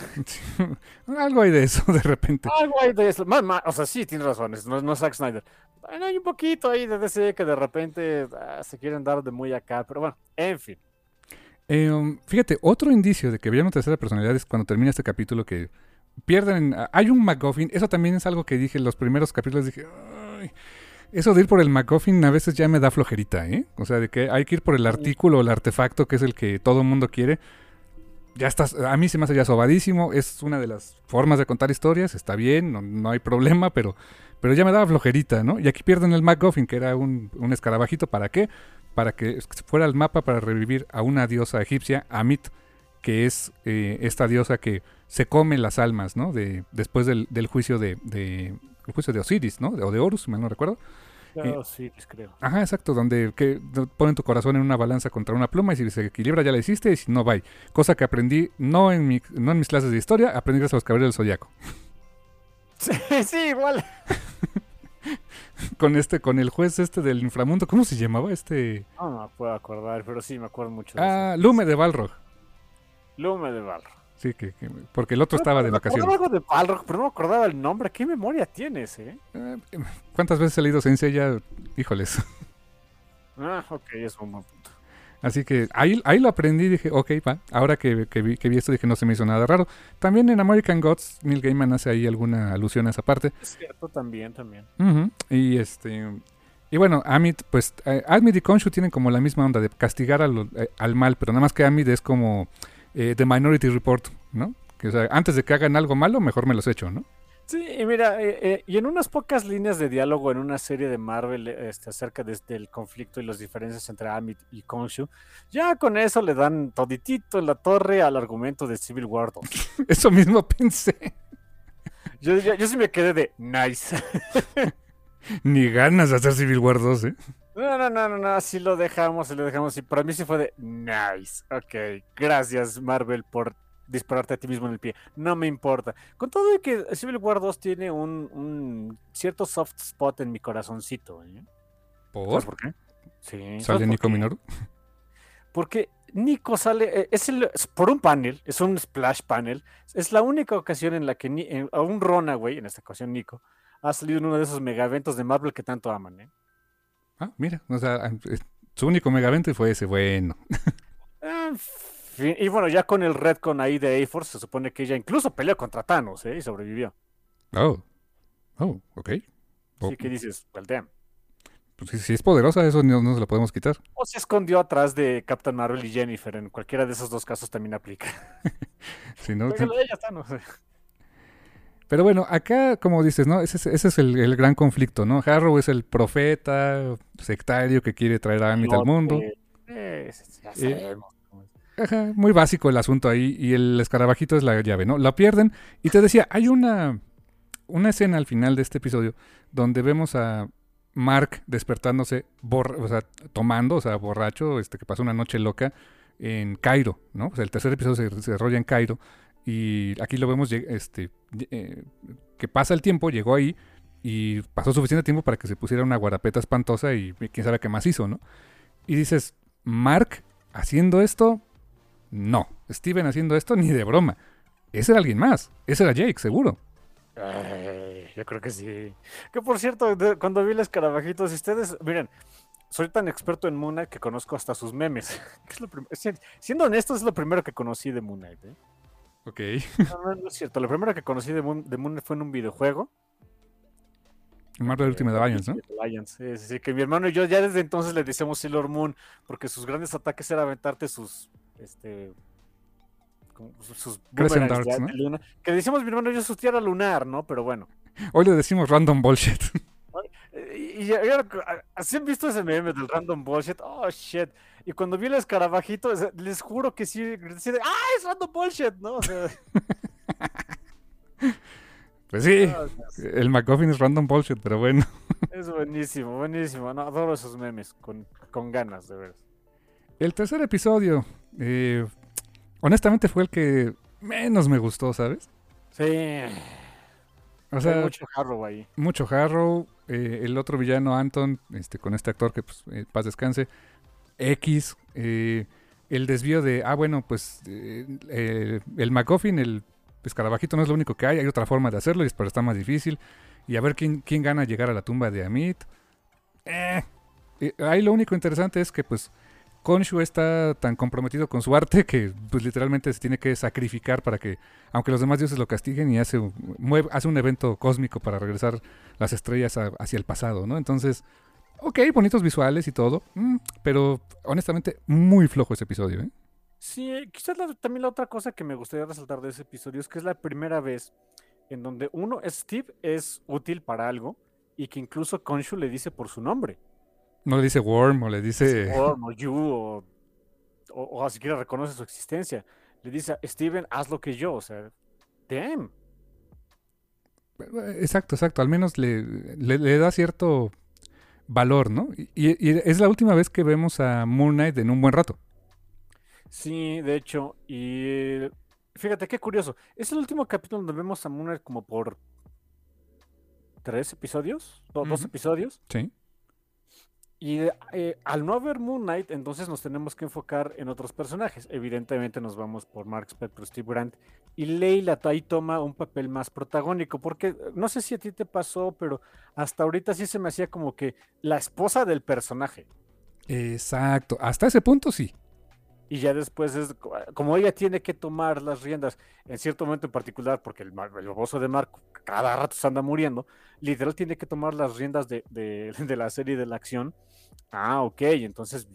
Algo hay de eso, de repente. Algo hay de eso. o sea, sí, tienes razón. No, no es Zack Snyder. hay un poquito ahí de DC que de repente ah, se quieren dar de muy acá. Pero bueno, en fin. Em, fíjate, otro indicio de que una tercera personalidad es cuando termina este capítulo que pierden. Hay un MacGuffin. Eso también es algo que dije en los primeros capítulos. Dije, eso de ir por el MacGuffin a veces ya me da flojerita, ¿eh? O sea, de que hay que ir por el artículo o el artefacto que es el que todo el mundo quiere. Ya estás, a mí se me hace ya sobadísimo. Es una de las formas de contar historias. Está bien, no, hay problema, pero, pero ya me daba flojerita, ¿no? Y aquí pierden el MacGuffin, que era un, un escarabajito. ¿Para qué? Para que fuera el mapa para revivir a una diosa egipcia, Amit, que es eh, esta diosa que se come las almas, ¿no? De, después del, juicio de, el juicio de Osiris, ¿no? O de Horus, mal no recuerdo. Eh, Osiris, creo. Ajá, exacto, donde que ponen tu corazón en una balanza contra una pluma y si se equilibra ya la hiciste y si no, bye. Cosa que aprendí no en, mi, no en mis clases de historia, aprendí gracias a los caballeros del zodiaco. Sí, sí, igual. con este, con el juez este del inframundo, ¿cómo se llamaba este? No, me puedo acordar, pero sí me acuerdo mucho de Ah, Lume de Balrog. Lume de Balrog. Sí, que, porque el otro estaba de vacaciones. algo de Balrog, pero no me acordaba el nombre. ¿Qué memoria tienes, eh? eh ¿Cuántas veces he leído Sensei ya? Híjoles. Ah, ok, es un buen punto. Así que ahí, ahí lo aprendí y dije, ok, va. Ahora que, que, vi, que, vi, esto dije, no se me hizo nada raro. También en American Gods, Neil Gaiman hace ahí alguna alusión a esa parte. Es cierto, también, también. Y este... Y bueno, Amit, pues eh, Amit y Konshu tienen como la misma onda de castigar al, eh, al mal, pero nada más que Amit es como eh, The Minority Report, ¿no? Que, o sea, antes de que hagan algo malo, mejor me los echo, ¿no? Sí, y mira, eh, eh, y en unas pocas líneas de diálogo en una serie de Marvel este, acerca del este, conflicto y las diferencias entre Amit y Khonshu, ya con eso le dan toditito en la torre al argumento de Civil War 2. eso mismo pensé. Yo, yo, sí me quedé de nice. Ni ganas de hacer Civil War 2, ¿eh? No, no, no, no, no, así lo dejamos, lo dejamos. Y para mí sí fue de nice. Ok, gracias Marvel por dispararte a ti mismo en el pie. No me importa. Con todo de que Civil War 2 tiene un, cierto soft spot en mi corazoncito. ¿eh? ¿Por? por qué? Sí. ¿Sale Nico Minoru? Porque Nico sale, eh, es, el, por un panel, es un splash panel. Es la única ocasión en la que a un Rona, güey, en esta ocasión Nico, ha salido en uno de esos mega eventos de Marvel que tanto aman, ¿eh? Ah, mira, o sea, su único megavento fue ese, bueno. y bueno, ya con el Redcon ahí de A-Force, se supone que ella incluso peleó contra Thanos, ¿eh? Y sobrevivió. Oh, oh, ok. Así que dices, well, damn. Pues si, es poderosa, eso no, se lo podemos quitar. O se escondió atrás de Captain Marvel y Jennifer. En cualquiera de esos dos casos también aplica. si no, Pero ella Thanos. Pero bueno, acá, como dices, ¿no? Ese, es el, gran conflicto, ¿no? Harrow es el profeta sectario que quiere traer a Amit al mundo. Eh, eh, ajá, muy básico el asunto ahí. Y el escarabajito es la llave, ¿no? La pierden. Y te decía, hay una, una escena al final de este episodio donde vemos a Mark despertándose, o sea, tomando, o sea, borracho, este, que pasó una noche loca en Cairo, ¿no? O sea, el tercer episodio se desarrolla en Cairo y aquí lo vemos este, eh, que pasa el tiempo, llegó ahí y pasó suficiente tiempo para que se pusiera una guarapeta espantosa y quién sabe qué más hizo, ¿no? Y dices, Mark haciendo esto, no. Steven haciendo esto, ni de broma. Ese era alguien más. Ese era Jake, seguro. yo creo que sí. Que por cierto, cuando vi el escarabajito, ustedes, miren, soy tan experto en Moon que conozco hasta sus memes. siendo honesto, es lo primero que conocí de Moon Knight. ¿eh? Ok. No, no, es cierto. Lo primero que conocí de Moon, de fue en un videojuego. El Marvel eh, Ultimate Alliance, ¿no? Alliance, sí, sí, que mi hermano y yo ya desde entonces le decíamos Sailor Moon porque sus grandes ataques era aventarte sus, este, sus darts, ¿no? luna. Que decíamos mi hermano y yo su tierra lunar, ¿no? Pero bueno. Hoy le decimos random bullshit. Y, y, y, así han visto ese meme del random bullshit. Oh, shit. Y cuando vi el escarabajito, les juro que sí, decía, ¡ah, es random bullshit! ¿no? O sea... Pues sí, el McGuffin es random bullshit, pero bueno. Es buenísimo, buenísimo. No, adoro esos memes con, con ganas, de ver. El tercer episodio, eh, honestamente fue el que menos me gustó, ¿sabes? Sí. O sea, mucho Harrow ahí. Mucho Harrow. Eh, el otro villano, Anton, este, con este actor que pues, eh, paz descanse. X. el desvío de, ah, bueno, pues el McGuffin, el escarabajito no es lo único que hay, hay otra forma de hacerlo, pero está más difícil. Y a ver quién, quién gana llegar a la tumba de Amit. Eh, ahí lo único interesante es que pues Konshu está tan comprometido con su arte que pues literalmente se tiene que sacrificar para que, aunque los demás dioses lo castiguen y hace, mueve, hace un evento cósmico para regresar las estrellas hacia el pasado, ¿no? Entonces, ok, bonitos visuales y todo, mm, pero honestamente muy flojo ese episodio, ¿eh? Sí, quizás también la otra cosa que me gustaría resaltar de ese episodio es que es la primera vez en donde uno, Steve, es útil para algo y que incluso Konshu le dice por su nombre. No le dice Worm o le dice... Worm o You o, o, siquiera reconoce su existencia. Le dice, Steven, haz lo que yo, o sea, damn. Exacto, exacto. Al menos le, le, da cierto valor, ¿no? Y, y, es la última vez que vemos a Moon Knight en un buen rato. Sí, de hecho, y fíjate qué curioso. Es el último capítulo donde vemos a Mooner como por tres episodios, dos episodios. Sí. Y eh, al no haber Moon Knight, entonces nos tenemos que enfocar en otros personajes. Evidentemente nos vamos por Mark Spector, Steve Grant. Y Leila ahí toma un papel más protagónico, porque no sé si a ti te pasó, pero hasta ahorita sí se me hacía como que la esposa del personaje. Exacto, hasta ese punto sí y ya después es como ella tiene que tomar las riendas en cierto momento en particular, porque el, el de Marco cada rato se anda muriendo, literal tiene que tomar las riendas de, la serie de la acción. Ah, ok, entonces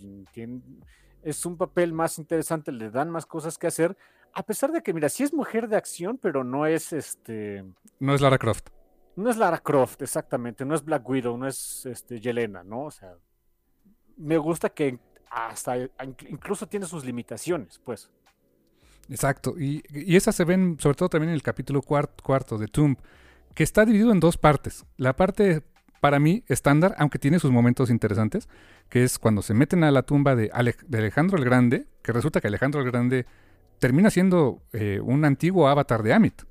es un papel más interesante, le dan más cosas que hacer, a pesar de que, mira, sí es mujer de acción, pero no es este... No es Lara Croft. No es Lara Croft, exactamente, no es Black Widow, no es este, Yelena, ¿no? O sea, me gusta que hasta incluso tiene sus limitaciones, pues. Exacto, y, esas se ven sobre todo también en el capítulo cuarto de Tomb, que está dividido en dos partes. La parte, para mí, estándar, aunque tiene sus momentos interesantes, que es cuando se meten a la tumba de, Alejandro el Grande, que resulta que Alejandro el Grande termina siendo eh, un antiguo avatar de Amit.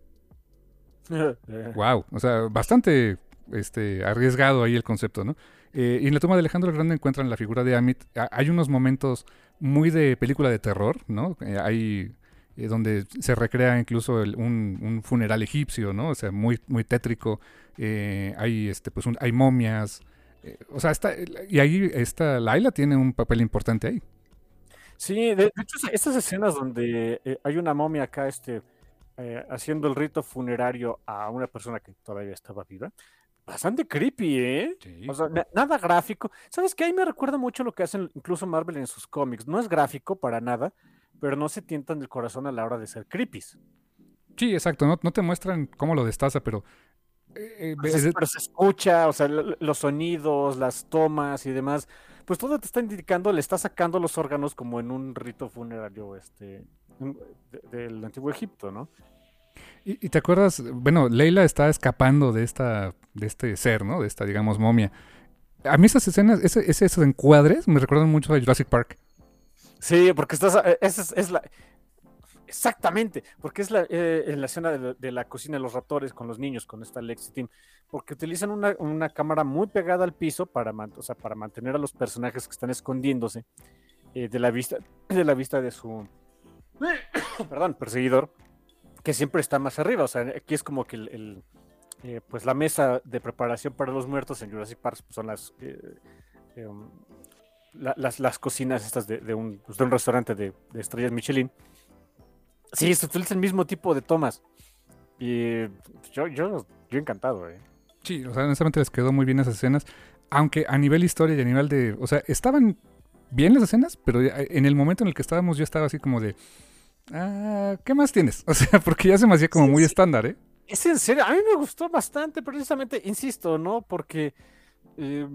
wow, o sea, bastante este, arriesgado ahí el concepto, ¿no? Eh, y en la toma de Alejandro el Grande encuentran la figura de Amit. Hay unos momentos muy de película de terror, ¿no? Eh, hay eh, donde se recrea incluso un, funeral egipcio, ¿no? O sea, muy, muy tétrico. hay, este, pues, hay momias. o sea, está, y ahí esta Laila tiene un papel importante ahí. Sí, de, hecho, estas escenas donde hay una momia acá, este, haciendo el rito funerario a una persona que todavía estaba viva, Bastante creepy, ¿eh? O sea, nada gráfico. ¿Sabes qué? Ahí me recuerda mucho lo que hacen incluso Marvel en sus cómics. No es gráfico para nada, pero no se tientan el corazón a la hora de ser creepies. Sí, exacto. No, te muestran cómo lo destaza, pero... Eh, eh, pues pero se escucha, o sea, los sonidos, las tomas y demás. Pues todo te está indicando, le está sacando los órganos como en un rito funerario este, del antiguo Egipto, ¿no? Y, te acuerdas, bueno, Leila está escapando de esta, de este ser, ¿no? De esta, digamos, momia. A mí esas escenas, ese, esos encuadres me recuerdan mucho a Jurassic Park. Sí, porque estás, eh, esa es, la, Exactamente, porque es la, eh, en la escena de, la cocina de los raptores con los niños, con esta Lexi Team, porque utilizan una, una, cámara muy pegada al piso para, o sea, para mantener a los personajes que están escondiéndose eh, de, la vista, de la vista de su, perdón, perseguidor que siempre está más arriba. O sea, aquí es como que el, eh, pues la mesa de preparación para los muertos en Jurassic Park pues, son las, eh, eh, um, las, las, cocinas estas de, de, un, pues, de un, restaurante de, estrellas Michelin. Sí, se utiliza el mismo tipo de tomas. Y yo, yo, yo encantado, eh. Sí, o sea, honestamente les quedó muy bien esas escenas. Aunque a nivel historia y a nivel de. O sea, estaban bien las escenas, pero en el momento en el que estábamos, yo estaba así como de. Ah, ¿Qué más tienes? O sea, porque ya se me hacía como muy estándar, ¿eh? Es en serio, a mí me gustó bastante, precisamente, insisto, ¿no? Porque eh,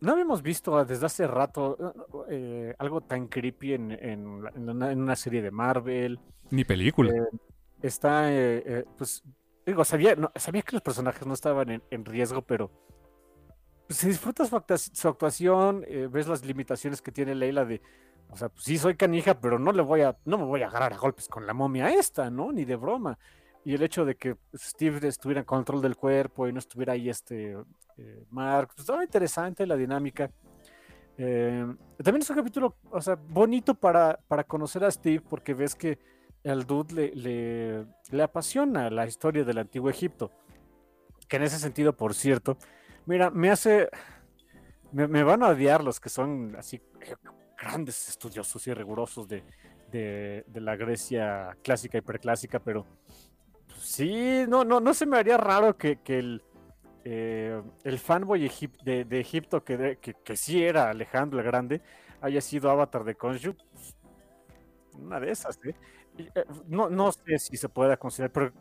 no habíamos visto desde hace rato eh, algo tan creepy en, en, una, serie de Marvel. Ni película. Eh, está, pues, digo, sabía, sabía que los personajes no estaban en, riesgo, pero pues, si disfrutas su, actuación, ves las limitaciones que tiene Leila de, o sea, pues, sí soy canija, pero no le voy a, no me voy a agarrar a golpes con la momia esta, ¿no? Ni de broma. Y el hecho de que Steve estuviera en control del cuerpo y no estuviera ahí este eh, Mark, pues estaba interesante la dinámica. Eh, también es un capítulo, o sea, bonito para, para conocer a Steve porque ves que al dude le, le, apasiona la historia del antiguo Egipto. Que en ese sentido, por cierto, mira, me hace, me, me van a odiar los que son así grandes estudiosos y rigurosos de, de, de la Grecia clásica y preclásica, pero Sí, no, no, no se me haría raro que, el, eh, el fanboy de, Egipto, que, que, sí era Alejandro el Grande, haya sido avatar de Khonshu. Una de esas, ¿eh? ¿eh? no, no sé si se pueda considerar, pero,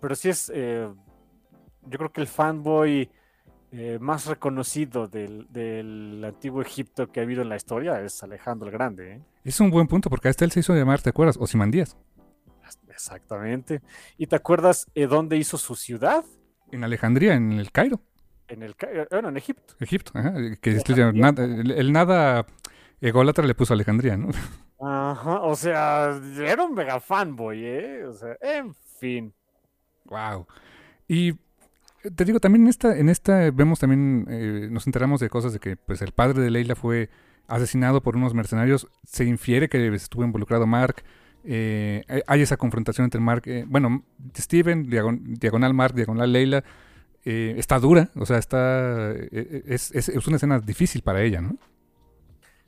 pero sí es. Eh, yo creo que el fanboy más reconocido del, antiguo Egipto que ha habido en la historia es Alejandro el Grande. Es un buen punto, porque hasta él se hizo llamar, ¿te acuerdas? Osimandías. Exactamente. ¿Y te acuerdas eh, dónde hizo su ciudad? En Alejandría, en el Cairo. En el eh, bueno, en Egipto. Egipto, ajá, que nada, el, nada ególatra le puso Alejandría, ¿no? Ajá, o sea, era un mega fanboy, ¿eh? O sea, en fin. Wow. Y te digo, también en esta, en esta vemos también, eh, nos enteramos de cosas de que pues el padre de Leila fue asesinado por unos mercenarios. Se infiere que estuvo involucrado Mark. Eh, hay esa confrontación entre Mark, eh, bueno, Steven, diagonal Mark, diagonal Leila, está dura, o sea, está es, es, una escena difícil para ella, ¿no?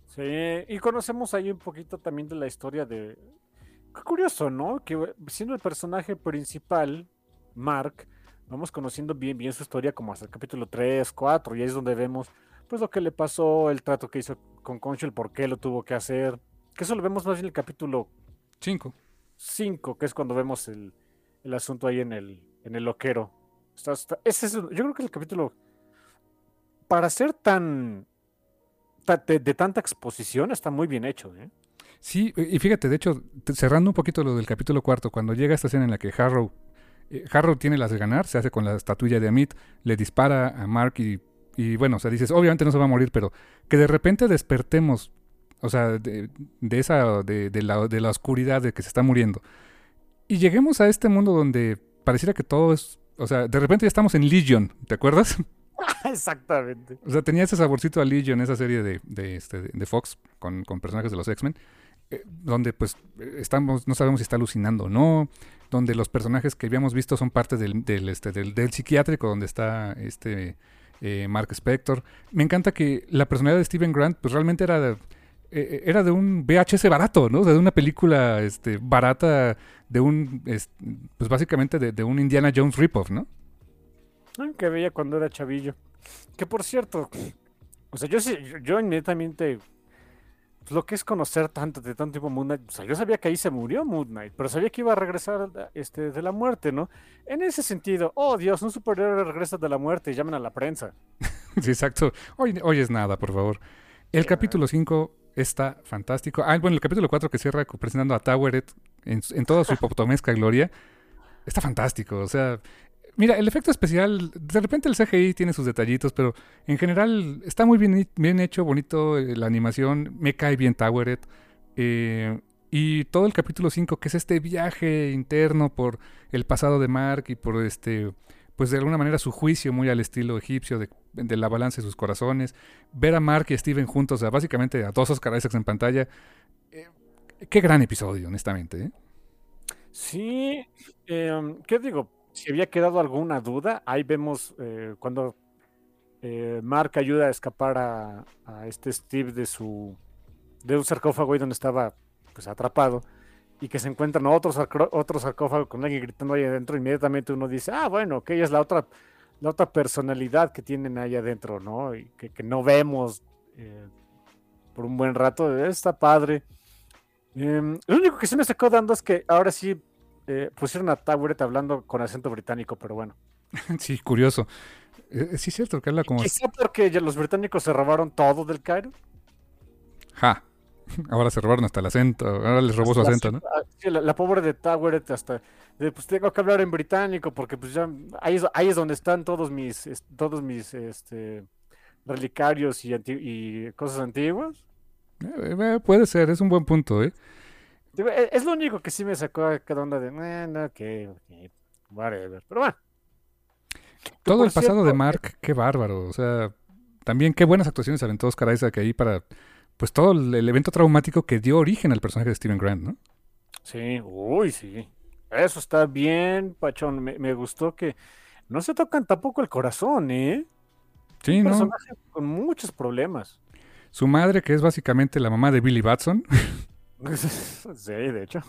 Sí, y conocemos ahí un poquito también de la historia de... Qué curioso, ¿no? Que siendo el personaje principal, Mark, vamos conociendo bien, bien su historia como hasta el capítulo 3, 4, y ahí es donde vemos pues lo que le pasó, el trato que hizo con Concho, el por qué lo tuvo que hacer, que eso lo vemos más bien en el capítulo Cinco. Cinco, que es cuando vemos el, asunto ahí en el, en el loquero. ese es, yo creo que el capítulo, para ser tan, de, tanta exposición, está muy bien hecho. ¿eh? Sí, y fíjate, de hecho, cerrando un poquito lo del capítulo cuarto, cuando llega esta escena en la que Harrow, eh, Harrow tiene las de ganar, se hace con la estatuilla de Amit, le dispara a Mark y, y bueno, o sea, dices, obviamente no se va a morir, pero que de repente despertemos o sea, de, esa, de, la, de la oscuridad de que se está muriendo. Y lleguemos a este mundo donde pareciera que todo es, o sea, de repente ya estamos en Legion, ¿te acuerdas? Exactamente. O sea, tenía ese saborcito a Legion, esa serie de, de, este, de Fox con, con, personajes de los X-Men, eh, donde pues estamos, no sabemos si está alucinando o no, donde los personajes que habíamos visto son parte del, del, este, del, psiquiátrico donde está este eh, Mark Spector. Me encanta que la personalidad de Steven Grant pues realmente era... Eh, eh, era de un VHS barato, ¿no? de una película este, barata, de un, pues básicamente de, un Indiana Jones ripoff, ¿no? Que veía cuando era chavillo. Que por cierto, o sea, yo yo inmediatamente, lo que es conocer tanto de tanto tipo Moon Knight, o sea, yo sabía que ahí se murió Moon Knight, pero sabía que iba a regresar este, de la muerte, ¿no? En ese sentido, oh Dios, un superhéroe regresa de la muerte, llamen a la prensa. sí, exacto. Hoy, hoy es nada, por favor. El capítulo 5 está fantástico. Ah, bueno, el capítulo 4 que cierra presentando a Toweret en, en toda su hipoptomesca gloria, está fantástico. O sea, mira, el efecto especial, de repente el CGI tiene sus detallitos, pero en general está muy bien, hecho, bonito eh, la animación, me cae bien Toweret. Eh, y todo el capítulo 5, que es este viaje interno por el pasado de Mark y por este pues de alguna manera su juicio muy al estilo egipcio de, la balanza de sus corazones, ver a Mark y Steven juntos, o sea, básicamente a dos Oscar Isaacs en pantalla, eh, qué gran episodio, honestamente. ¿eh? Sí, em, ¿qué digo? Si había quedado alguna duda, ahí vemos eh, cuando Mark ayuda a escapar a, este Steve de su de un sarcófago ahí donde estaba pues atrapado y que se encuentran otros otro sarcófago con alguien gritando ahí adentro, inmediatamente uno dice, ah, bueno, que ella es la otra, la otra personalidad que tienen ahí adentro, ¿no? Y que, no vemos eh, por un buen rato, está padre. Em, lo único que se me sacó dando es que ahora sí eh, pusieron a Toweret hablando con acento británico, pero bueno. Sí, curioso. Eh, sí, es cierto, que habla como. Quizá porque los británicos se robaron todo del Cairo. Ja. Ahora se robaron hasta el acento. Ahora les robó su La- acento, ¿no? ah, sí, la, la pobre de Toweret hasta. de, pues tengo que hablar en británico porque pues ya ahí es, ahí es donde están todos mis todos mis este relicarios y, anti- y cosas antiguas. Eh, eh, puede ser, es un buen punto, ¿eh? E- Es, lo único que sí me sacó a cada onda de, "Eh, no, que, whatever. Pero bueno. Todo el pasado de Mark, qué bárbaro. O sea, también qué buenas actuaciones aventó Oscar Isaac ahí para, pues todo el, evento traumático que dio origen al personaje de Steven Grant, ¿no? Sí, uy, sí. Eso está bien, Pachón. Me, me gustó que no se tocan tampoco el corazón, ¿eh? Sí, Un ¿no? personaje con muchos problemas. Su madre, que es básicamente la mamá de Billy Batson. sí, de hecho.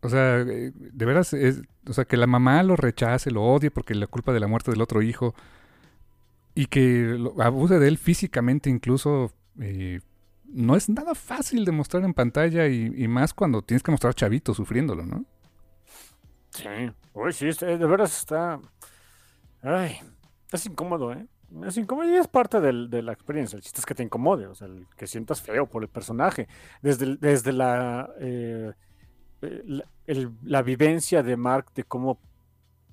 O sea, eh, de veras, es, o sea, que la mamá lo rechace, lo odie porque la culpa de la muerte del otro hijo y que lo, abuse de él físicamente incluso, eh, no es nada fácil de mostrar en pantalla y, y más cuando tienes que mostrar chavito sufriéndolo, ¿no? Sí. Uy, sí, este- de veras está. Ay, es incómodo, ¿eh? Es incómodo y es parte del- de la experiencia. El chiste es que te incomode, o sea, el que sientas feo por el personaje. Desde, desde la, eh, eh, la, vivencia de Mark de cómo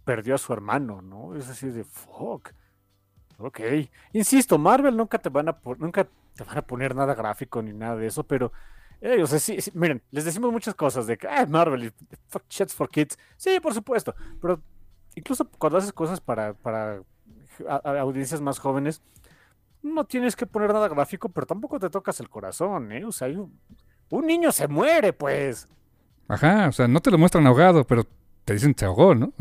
perdió a su hermano, ¿no? Es así de fuck. Ok. Insisto, Marvel nunca te van a nunca te van a poner nada gráfico ni nada de eso, pero eh, o sea, sí, miren, les decimos muchas cosas de que ah, Marvel fuck shit's for kids. Sí, por supuesto, pero incluso cuando haces cosas para, para a- a- audiencias más jóvenes, no tienes que poner nada gráfico, pero tampoco te tocas el corazón, ¿eh? O sea, un, un niño se muere, pues. Ajá, o sea, no te lo muestran ahogado, pero te dicen se ahogó, ¿no?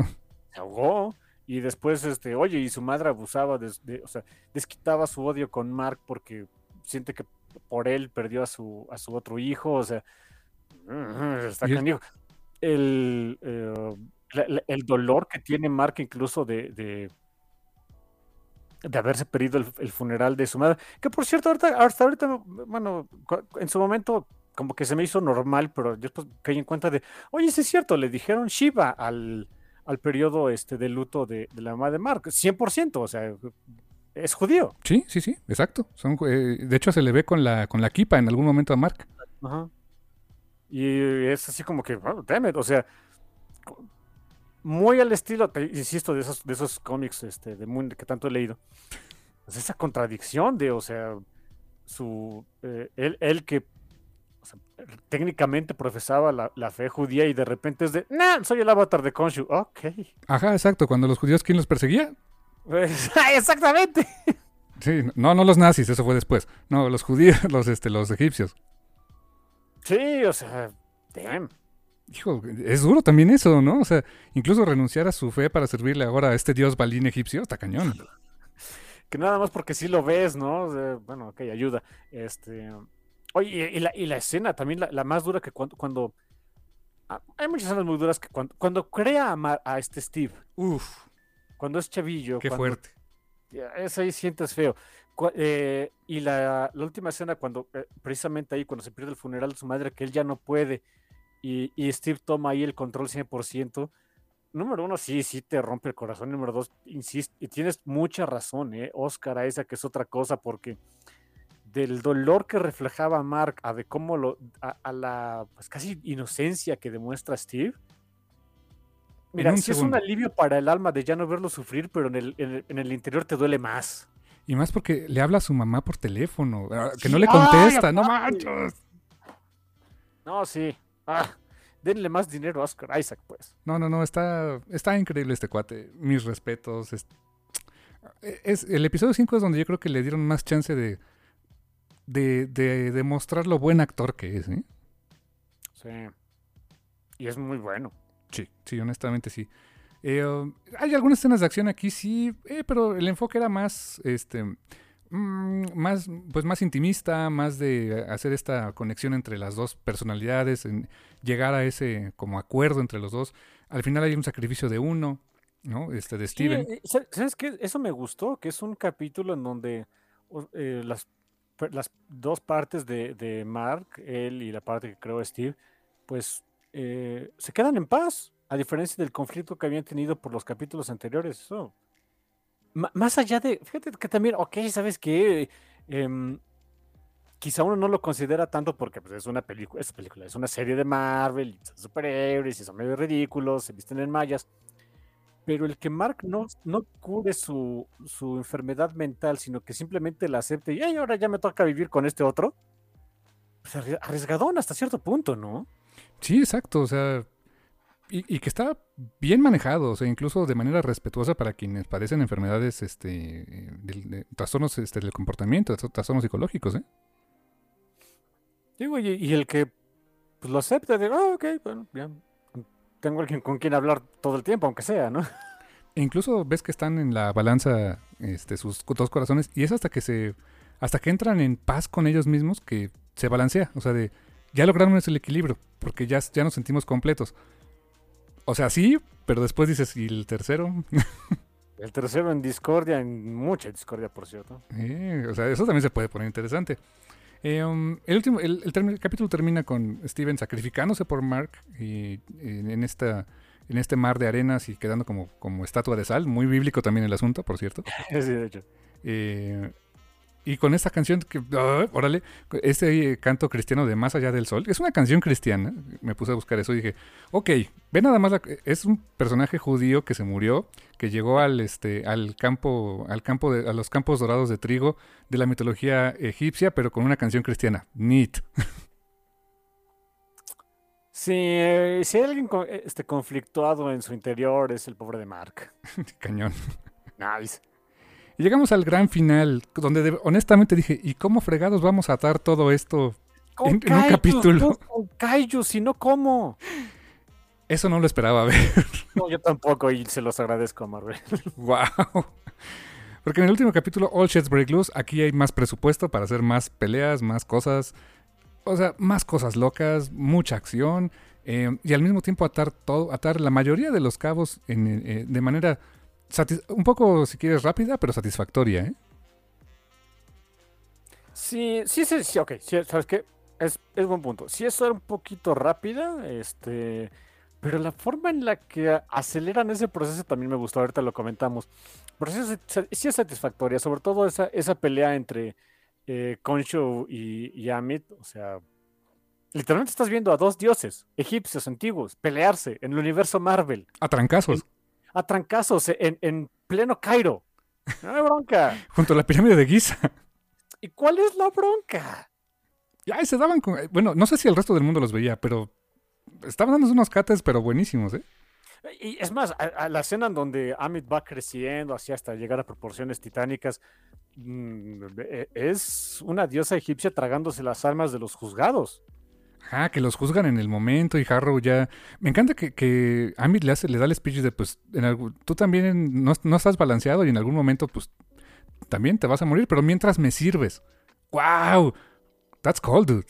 se ahogó y después este oye y su madre abusaba de, de- o sea desquitaba su odio con Mark porque siente que por él perdió a su a su otro hijo o sea está Y es- canijo. el eh, el dolor que tiene Mark incluso de, de de haberse perdido el, el funeral de su madre que por cierto ahorita hasta ahorita bueno en su momento como que se me hizo normal pero después caí en cuenta de oye sí es cierto le dijeron Shiva al al periodo este de luto de, de la mamá de Mark, 100%, o sea, es judío. Sí, sí, sí, exacto. Son, eh, de hecho, se le ve con la, con la kipa en algún momento a Mark. Ajá. Y es así como que, wow, damn it, o sea, muy al estilo, te insisto, de esos, de esos cómics este, de Moon que tanto he leído. Pues esa contradicción de, o sea, su, eh, él, él que o sea, técnicamente profesaba la, la fe judía y de repente es de, nah, soy el avatar de Khonshu. Ok. Ajá, exacto. Cuando los judíos, ¿quién los perseguía? Pues, exactamente. Sí, no, no los nazis, eso fue después. No, los judíos, los, este, los egipcios. Sí, o sea, damn. Hijo, es duro también eso, ¿no? O sea, incluso renunciar a su fe para servirle ahora a este dios balín egipcio, está cañón. que nada más porque sí lo ves, ¿no? O sea, bueno, ok, ayuda. Este, oye, y, y la, y la escena también, la, la más dura que cuando, cuando ah, hay muchas escenas muy duras que cuando, cuando crea a, a este Steve, Uf, cuando es chavillo, qué cuando- fuerte. Eso ahí sientes feo. Eh, y la, la última escena, cuando eh, precisamente ahí, cuando se pierde el funeral de su madre, que él ya no puede, y, y Steve toma ahí el control 100%. Número uno, sí, sí te rompe el corazón. Número dos, insisto, y tienes mucha razón, ¿eh? Oscar, a esa que es otra cosa, porque del dolor que reflejaba Mark a de cómo lo, a, a la pues casi inocencia que demuestra Steve. Mira, un sí es un alivio para el alma de ya no verlo sufrir, pero en el, en el- en el interior te duele más. Y más porque le habla a su mamá por teléfono, ah, que no le ¡ay, contesta, no manches. No, sí. Ah, denle más dinero a Oscar Isaac, pues. No, no, no, está, está increíble este cuate. Mis respetos. Es, es- el episodio 5 es donde yo creo que le dieron más chance de, de, de demostrar lo buen actor que es, ¿eh? Sí. Y es muy bueno. Sí, sí, honestamente sí. Eh, um, hay algunas escenas de acción aquí, sí, eh, pero el enfoque era más, este, mm, más, pues más intimista, más de hacer esta conexión entre las dos personalidades, en llegar a ese como acuerdo entre los dos. Al final hay un sacrificio de uno, ¿no? Este, de Steven. Sí, eh, sa- ¿Sabes qué? Eso me gustó, que es un capítulo en donde eh, las, las dos partes de, de Mark, él y la parte que creó Steve, pues eh, se quedan en paz, a diferencia del conflicto que habían tenido por los capítulos anteriores. Eso más allá de, fíjate que también, ok, ¿sabes qué? Em, quizá uno no lo considera tanto porque pues, es una película, es película, es una serie de Marvel, y son superhéroes y son medio ridículos, se visten en mallas. Pero el que Mark no, no cure su, su enfermedad mental, sino que simplemente la acepte y ahora ya me toca vivir con este otro, pues arriesgadón hasta cierto punto, ¿no? Sí, exacto. O sea, y, que está bien manejado, o sea, incluso de manera respetuosa para quienes padecen enfermedades, este, de, trastornos este, del comportamiento, trastornos psicológicos, ¿eh? Digo, y, el que pues, lo acepta, de, ah, ok, bueno, ya, tengo alguien con quien hablar todo el tiempo, aunque sea, ¿no? E incluso ves que están en la balanza, este, sus dos corazones, y es hasta que se, hasta que entran en paz con ellos mismos que se balancea, o sea, de, ya lograron ese equilibrio, porque ya, ya nos sentimos completos. O sea, sí, pero después dices, ¿y el tercero? el tercero en discordia, en mucha discordia, por cierto. Eh, o sea, eso también se puede poner interesante. Eh, um, el último, el, capítulo termina con Steven sacrificándose por Mark y, en esta en este mar de arenas y quedando como, como estatua de sal, muy bíblico también el asunto, por cierto. sí, de hecho. Eh, y con esta canción que, ah, órale, este canto cristiano de Más allá del sol, es una canción cristiana, me puse a buscar eso y dije, ok, ve nada más, es un personaje judío que se murió, que llegó al, este, al campo, al campo de, a los campos dorados de trigo de la mitología egipcia, pero con una canción cristiana, neat. Sí, eh, si hay alguien este, conflictuado en su interior es el pobre de Mark. Cañón. Nice. Y llegamos al gran final, donde honestamente dije, ¿y cómo fregados vamos a atar todo esto en, un capítulo? Con Kaiju, si no, ¿cómo? Eso no lo esperaba ver. No, yo tampoco, y se los agradezco Marvel. ¡Wow! Porque en el último capítulo, All Sheds Break Loose, aquí hay más presupuesto para hacer más peleas, más cosas. O sea, más cosas locas, mucha acción. Eh, y al mismo tiempo atar todo, atar la mayoría de los cabos en, eh, de manera un poco, si quieres, rápida, pero satisfactoria, ¿eh? Sí, sí, sí, sí ok, ¿sabes qué? Es, es buen punto. Sí, eso era un poquito rápida, este... Pero la forma en la que aceleran ese proceso también me gustó, ahorita lo comentamos. Pero sí, es satisfactoria, sobre todo esa, esa pelea entre eh, Concho y, y Amit, o sea, literalmente estás viendo a dos dioses egipcios antiguos pelearse en el universo Marvel. A trancazos a trancazos en, en pleno Cairo. No hay bronca. Junto a la pirámide de Giza. ¿Y cuál es la bronca? Ya, se daban con... Bueno, no sé si el resto del mundo los veía, pero estaban dando unos cates, pero buenísimos, ¿eh? Y es más, a, la escena en donde Amit va creciendo así hasta llegar a proporciones titánicas, mm, e, es una diosa egipcia tragándose las almas de los juzgados. Ah, que los juzgan en el momento y Harrow ya... Me encanta que, que Amit le, hace, le da el speech de, pues, en tú también no, no, estás balanceado y en algún momento, pues, también te vas a morir, pero mientras me sirves. ¡Wow! That's cold, dude.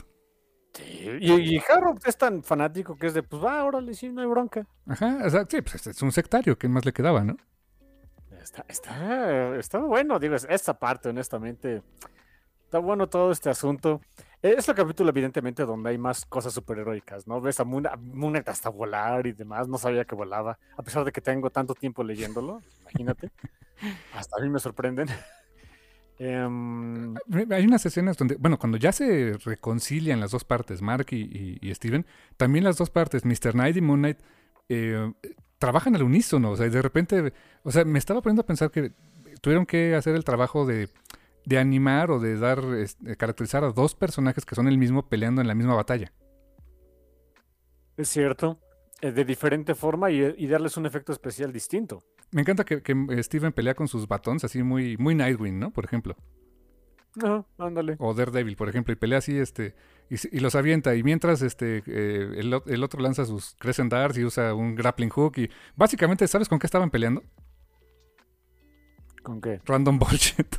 Sí, y, Harrow es tan fanático que es de, pues, va, órale, sí, no hay bronca. Ajá, o sea, sí, pues es un sectario, ¿qué más le quedaba, no? Está, está, está bueno, digo, esta parte, honestamente, está bueno todo este asunto. Es el capítulo, evidentemente, donde hay más cosas superheroicas, ¿no? Ves a Moon, hasta volar y demás. No sabía que volaba, a pesar de que tengo tanto tiempo leyéndolo. Imagínate. hasta a mí me sorprenden. Em, hay unas escenas donde, bueno, cuando ya se reconcilian las dos partes, Mark y, Steven, también las dos partes, Mr. Knight y Moon Knight, eh, trabajan al unísono. O sea, de repente, o sea, me estaba poniendo a pensar que tuvieron que hacer el trabajo de de animar o de dar, este, caracterizar a dos personajes que son el mismo peleando en la misma batalla. Es cierto, eh, de diferente forma y, darles un efecto especial distinto. Me encanta que, Steven pelea con sus batones así muy, muy Nightwing, ¿no? Por ejemplo. No, ándale. O Daredevil, por ejemplo, y pelea así, este, y, los avienta. Y mientras este, eh, el, el, otro lanza sus Crescent Darts y usa un grappling hook. Y básicamente, ¿sabes con qué estaban peleando? ¿Con qué? Random bullshit.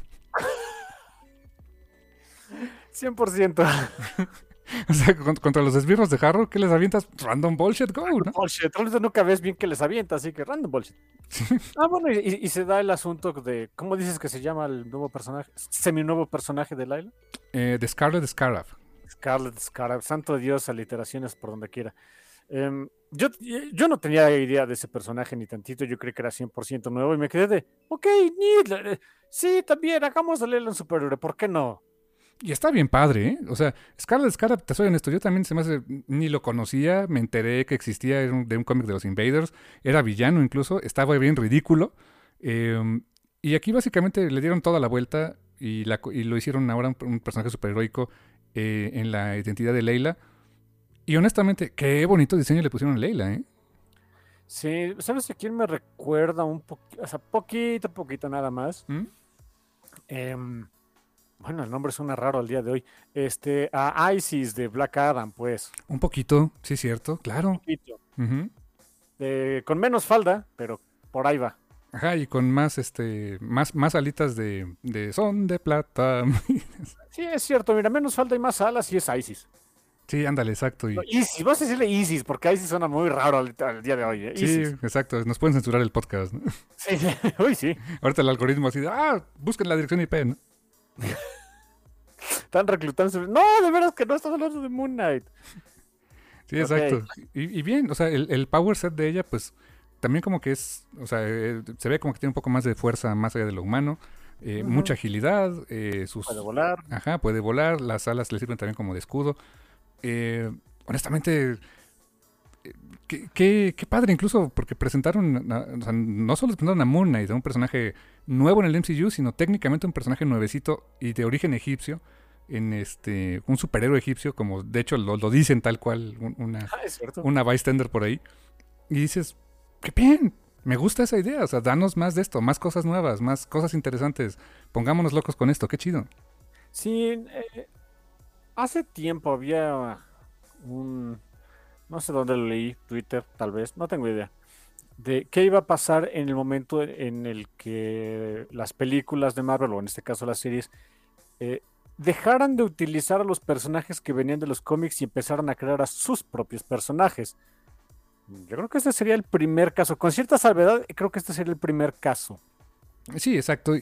100%. o sea, contra los esbirros de Harrow, ¿qué les avientas? Random bullshit, go, ¿no? Bullshit. nunca ves bien que les avienta, así que random bullshit. ah, bueno, y, se da el asunto de. ¿Cómo dices que se llama el nuevo personaje? ¿Semi-nuevo personaje de Lyle? Eh, de Scarlet Scarab. Scarlet Scarab. Santo Dios, aliteraciones por donde quiera. Em, yo, yo no tenía idea de ese personaje ni tantito, yo creí que era 100% nuevo y me quedé de, ok, ni, sí, también, hagamos de en superhéroe, ¿por qué no? Y está bien padre, ¿eh? O sea, Scarlet Scarab, te soy honesto, yo también se me hace, ni lo conocía, me enteré que existía de un, cómic de los Invaders, era villano incluso, estaba bien ridículo. Em, y aquí básicamente le dieron toda la vuelta y, la, y lo hicieron ahora un, personaje superheroico eh, en la identidad de Leila. Y honestamente, qué bonito diseño le pusieron a Leila, ¿eh? Sí, ¿sabes a quién me recuerda un poquito? O sea, poquito, poquito nada más. ¿Mm? Em, bueno, el nombre suena raro al día de hoy. Este, a Isis de Black Adam, pues. Un poquito, sí, cierto, claro. Un poquito. con menos falda, pero por ahí va. Ajá, y con más, este, más, más alitas de, de son de plata. sí, es cierto, mira, menos falda y más alas y es Isis. Sí, ándale, exacto. Y... Isis, vas a decirle Isis, porque Isis suena muy raro al, día de hoy. ¿eh? Sí, exacto, nos pueden censurar el podcast. ¿no? Sí, sí, uy, sí. Ahorita el algoritmo así ah, busquen la dirección IP, ¿no? Están reclutando. No, de veras que no estás hablando de Moon Knight. Sí, exacto. Y, bien, o sea, el, power set de ella, pues también como que es, o sea, eh, se ve como que tiene un poco más de fuerza más allá de lo humano. Eh, mucha agilidad. Eh, sus... Puede volar. Ajá, puede volar. Las alas le sirven también como de escudo. honestamente, Qué, qué, padre, incluso porque presentaron, o sea, no solo presentaron a Moon Knight, un personaje nuevo en el MCU, sino técnicamente un personaje nuevecito y de origen egipcio, en este un superhéroe egipcio, como de hecho lo, dicen tal cual, una, ah, una bystander por ahí. Y dices, qué bien, me gusta esa idea, o sea, danos más de esto, más cosas nuevas, más cosas interesantes, pongámonos locos con esto, qué chido. Sí, eh, hace tiempo había un no sé dónde lo leí, Twitter tal vez, no tengo idea, de qué iba a pasar en el momento en el que las películas de Marvel, o en este caso las series, eh, dejaran de utilizar a los personajes que venían de los cómics y empezaran a crear a sus propios personajes. Yo creo que este sería el primer caso. Con cierta salvedad, creo que este sería el primer caso. Sí, exacto.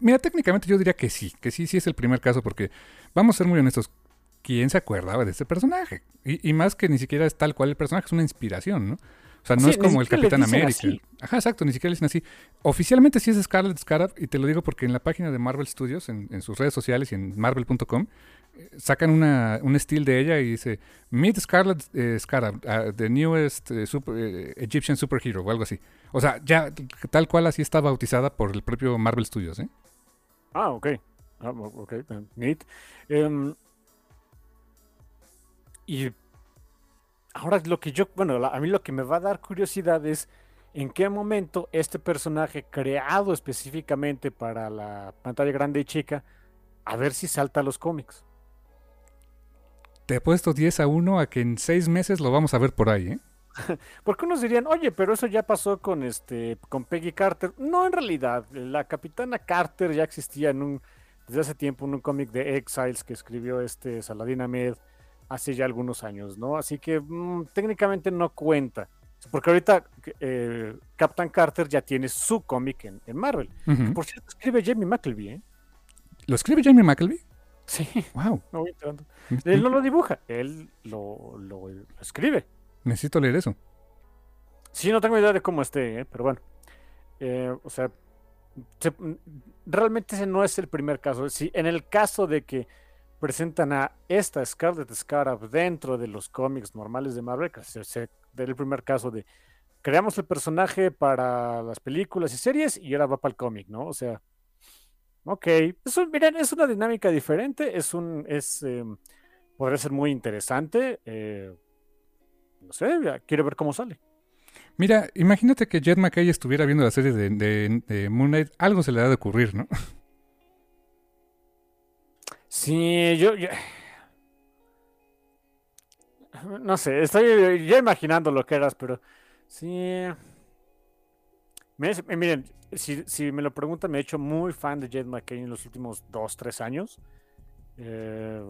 mira, técnicamente yo diría que sí, que sí, sí es el primer caso, porque vamos a ser muy honestos. ¿quién se acuerdaba de este personaje? Y, más que ni siquiera es tal cual el personaje, es una inspiración, ¿no? O sea, no es como el Capitán América. Ajá, exacto, ni siquiera le dicen así. Oficialmente sí es Scarlet Scarab, y te lo digo porque en la página de Marvel Studios, en, sus redes sociales y en marvel.com, eh, sacan una, un estilo de ella y dice, Meet Scarlet eh, Scarab, uh, the newest eh, Egyptian superhero, o algo así. O sea, ya tal cual así está bautizada por el propio Marvel Studios, ¿eh? Ah, ok. Ah, ok, neat. Em, y ahora lo que yo, bueno, a mí lo que me va a dar curiosidad es en qué momento este personaje creado específicamente para la pantalla grande y chica, a ver si salta a los cómics. Te he puesto 10 a 1 a que en 6 meses lo vamos a ver por ahí, ¿eh? Porque unos dirían, oye, pero eso ya pasó con este, con Peggy Carter. No, en realidad, la capitana Carter ya existía en un, desde hace tiempo en un cómic de Exiles que escribió este Saladin Ahmed hace ya algunos años, ¿no? Así que mm, técnicamente no cuenta. Porque ahorita eh, Captain Carter ya tiene su cómic en, Marvel. Por cierto, escribe Jamie McElvey, ¿eh? ¿Lo escribe Jamie McElvey? Sí. Wow. él no lo dibuja, él lo, escribe. Necesito leer eso. Sí, no tengo idea de cómo esté, ¿eh? pero bueno. Eh, o sea, realmente ese no es el primer caso. Si en el caso de que presentan a esta Scarlet Scarab dentro de los cómics normales de Marvel, que se, el primer caso de creamos el personaje para las películas y series y ahora va para el cómic, ¿no? O sea, ok, miren, es una dinámica diferente, es un, es, em, podría ser muy interesante, eh, no sé, quiero ver cómo sale. Mira, imagínate que Jet McKay estuviera viendo la serie de, de, de Moon Knight, algo se le ha de ocurrir, ¿no? Sí, yo, No sé, estoy ya imaginando lo que eras, pero sí. miren, si, me lo preguntan, me he hecho muy fan de Jed McKay en los últimos dos, tres años. Eh,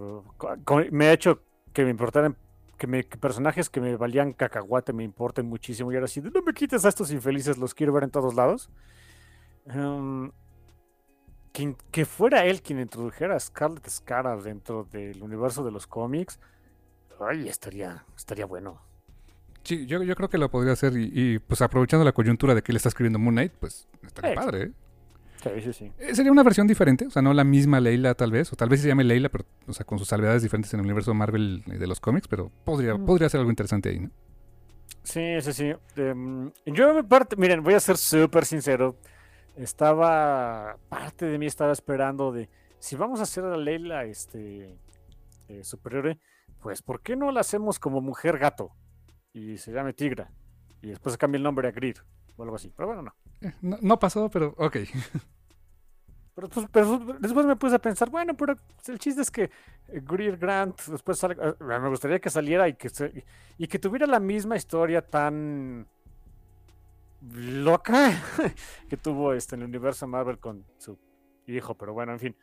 me ha hecho que me importaran, que, me, personajes que me valían cacahuate me importen muchísimo. Y ahora sí, no me quites a estos infelices, los quiero ver en todos lados. Em, que, fuera él quien introdujera a Scarlet Scarab dentro del universo de los cómics, ay, estaría, estaría bueno. Sí, yo, yo creo que lo podría hacer y, y, pues aprovechando la coyuntura de que él está escribiendo Moon Knight, pues estaría Sí. padre, ¿eh? Sí, sí, sí. Eh, Sería una versión diferente, o sea, no la misma Leila tal vez, o tal vez se llame Leila, pero o sea, con sus salvedades diferentes en el universo Marvel eh, de los cómics, pero podría, Mm. podría ser algo interesante ahí, ¿no? Sí, sí, sí. Em, yo, me parte, miren, voy a ser súper sincero. Estaba, parte de mí estaba esperando de, si vamos a hacer a Leila este, eh, superior, pues, ¿por qué no la hacemos como mujer gato? Y se llame Tigra. Y después se cambia el nombre a Greer o algo así. Pero bueno, no. Eh, No, no pasó, pero ok. Pero, pues, pero después me puse a pensar, bueno, pero el chiste es que eh, Greer Grant después sale- eh, me gustaría que saliera y que, se- y que tuviera la misma historia tan loca que tuvo este, en el universo Marvel con su hijo, pero bueno, en fin.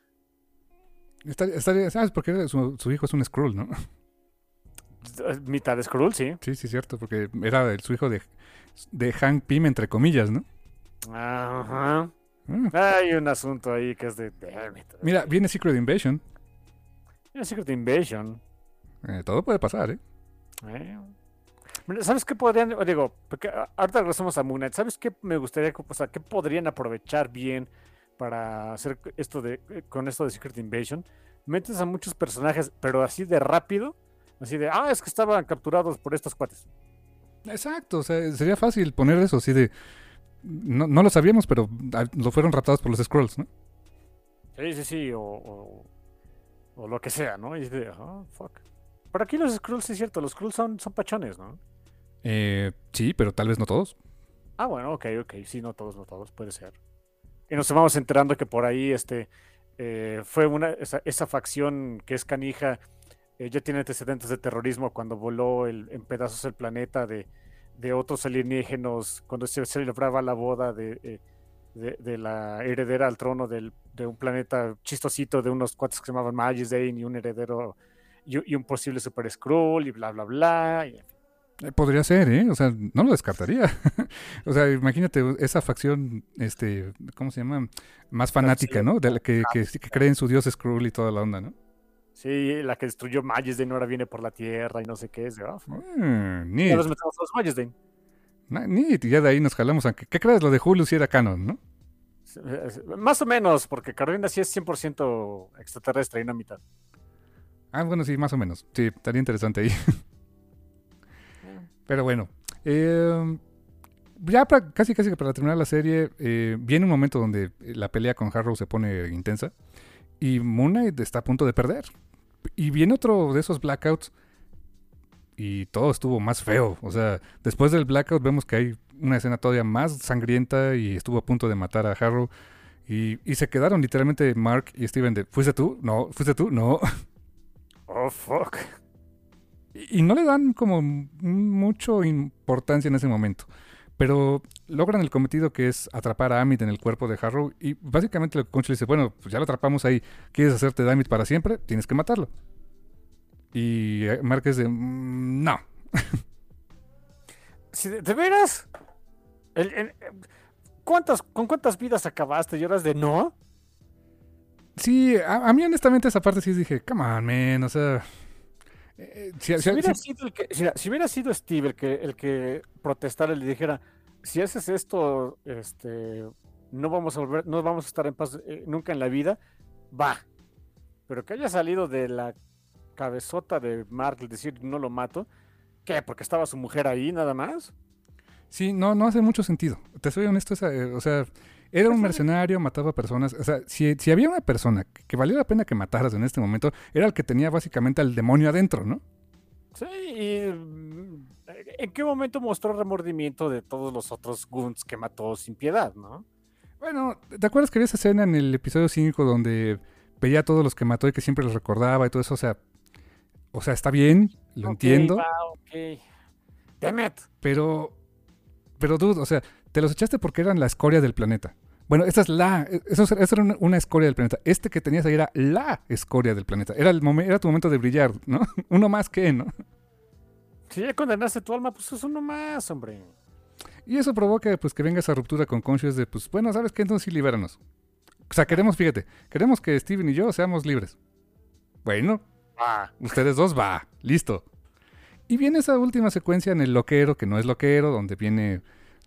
Estaría, estaría- ¿Sabes por qué su, su hijo es un Skrull, no? Mitad de Skrull, sí. Sí, sí, cierto, porque era el- su hijo de, de Hank Pym, entre comillas, ¿no? Ajá. Mm. Hay un asunto ahí que es de... Mira, viene Secret Invasion. Mira, Secret Invasion. Eh, todo puede pasar, ¿eh? Eh. ¿Sabes qué podrían, digo, porque ahorita regresamos a Moon Knight, ¿sabes qué me gustaría, que- o sea, qué podrían aprovechar bien para hacer esto de, eh, con esto de Secret Invasion? Metes a muchos personajes, pero así de rápido, así de, ah, es que estaban capturados por estos cuates. Exacto, o sea, sería fácil poner eso así de... No, no lo sabíamos, pero lo fueron raptados por los Scrolls, ¿no? Sí, sí, sí, o, o, o lo que sea, ¿no? Y es de, ah, fuck. Por aquí los Skrulls, sí es cierto, los Skrulls son, son pachones, ¿no? Eh, sí, pero tal vez no todos. Ah, bueno, ok, ok. Sí, no todos, no todos, puede ser. Y nos vamos enterando que por ahí este eh, fue una esa, esa facción que es canija, eh, ya tiene antecedentes de terrorismo cuando voló en pedazos el planeta de, de otros alienígenos, cuando se celebraba la boda de, eh, de, de la heredera al trono del- de un planeta chistosito de unos cuates que se llamaban Magis Dane y un heredero y, un posible Super Skrull y bla, bla, bla. Podría ser, ¿eh? O sea, no lo descartaría. o sea, imagínate esa facción, este, ¿cómo se llama? Más fanática, ¿no? De la que, que, que cree en su dios Skrull y toda la onda, ¿no? Sí, la que destruyó Majesden ahora viene por la tierra y no sé qué es. de, ah. Mm, Ya los metemos a los Majesden. ni, y ya de ahí nos jalamos. Aunque, ¿Qué crees? Lo de Hulu sí era canon, ¿no? Más o menos, porque Carolina sí es 100% extraterrestre y no mitad. Ah, bueno, sí, más o menos. Sí, estaría interesante ahí. Pero bueno. eh, ya pra- casi casi para terminar la serie, eh, viene un momento donde la pelea con Harrow se pone intensa. Y Moon Knight está a punto de perder. Y viene otro de esos blackouts. Y todo estuvo más feo. O sea, después del blackout vemos que hay una escena todavía más sangrienta. Y estuvo a punto de matar a Harrow. Y, y se quedaron literalmente Mark y Steven de, ¿fuiste tú? No, ¿fuiste tú? No. Oh, fuck. Y no le dan como mucho importancia en ese momento. Pero logran el cometido que es atrapar a Amit en el cuerpo de Harrow. Y básicamente lo que Conch le dice, bueno, pues ya lo atrapamos ahí. ¿Quieres hacerte de Amit para siempre? Tienes que matarlo. Y eh, es de, "Mm, no. Si de, de veras. El- el- ¿cuántas, ¿Con cuántas vidas acabaste? Y horas de no. Sí, a, a mí honestamente esa parte sí dije, come on, man. O sea... eh, eh, si- Si si- hubiera, si- sido, el que, si, si hubiera sido Steve el que, el que protestara y le dijera, si haces esto, este, no vamos a volver, no vamos a estar en paz eh, nunca en la vida, va. Pero que haya salido de la cabezota de Mark el decir no lo mato, ¿qué? Porque estaba su mujer ahí nada más. Sí, no, no hace mucho sentido. Te soy honesto, esa, eh, o sea, era un mercenario, mataba personas. O sea, si, si había una persona que, valía la pena que mataras en este momento, era el que tenía básicamente al demonio adentro, ¿no? Sí, y mm, ¿en qué momento mostró remordimiento de todos los otros Goons que mató sin piedad, no? Bueno, ¿te acuerdas que había esa escena en el episodio 5 donde veía a todos los que mató y que siempre los recordaba y todo eso? O sea, o sea, está bien, lo entiendo, va, ok. Damn it. pero, pero dude, o sea, te los echaste porque eran la escoria del planeta. Bueno, esa es la, eso, eso era una, una escoria del planeta. Este que tenías ahí era la escoria del planeta. Era, el momen- era tu momento de brillar, ¿no? Uno más que, ¿no? Si ya condenaste tu alma, pues es uno más, hombre. Y eso provoca pues que venga esa ruptura con Conscious de pues bueno, ¿sabes qué? Entonces sí libéranos. O sea, queremos, fíjate, queremos que Steven y yo seamos libres. Bueno, Ah, ustedes dos va, listo. Y viene esa última secuencia en el loquero, que no es loquero, donde viene,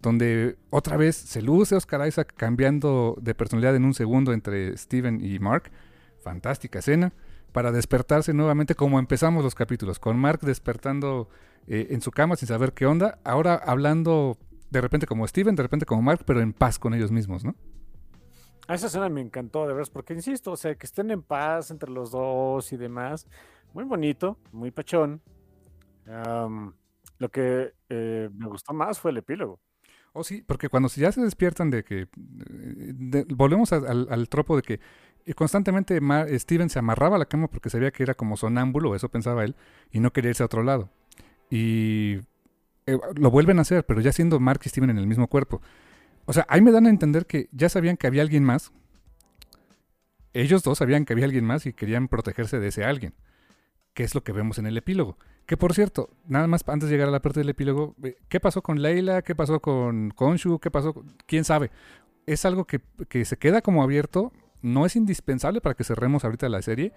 donde otra vez se luce Oscar Isaac cambiando de personalidad en un segundo entre Steven y Mark. Fantástica escena. Para despertarse nuevamente como empezamos los capítulos, con Mark despertando eh, en su cama sin saber qué onda, ahora hablando de repente como Steven, de repente como Mark, pero en paz con ellos mismos, ¿no? A esa escena me encantó, de verdad, porque insisto, o sea, que estén en paz entre los dos y demás. Muy bonito, muy pachón. lo que eh, me gustó más fue el epílogo. Oh, sí, porque cuando ya se despiertan de que. volvemos al, tropo de que constantemente Steven se amarraba a la cama porque sabía que era como sonámbulo, eso pensaba él, y no quería irse a otro lado. Y eh, lo vuelven a hacer, pero ya siendo Mark y Steven en el mismo cuerpo. O sea, ahí me dan a entender que ya sabían que había alguien más. Ellos dos sabían que había alguien más y querían protegerse de ese alguien. Que es lo que vemos en el epílogo. Que por cierto, nada más antes de llegar a la parte del epílogo, eh, ¿qué pasó con Leila? ¿Qué pasó con Konshu? ¿Qué pasó? ¿Quién sabe? Es algo que, que se queda como abierto. No es indispensable para que cerremos ahorita la serie,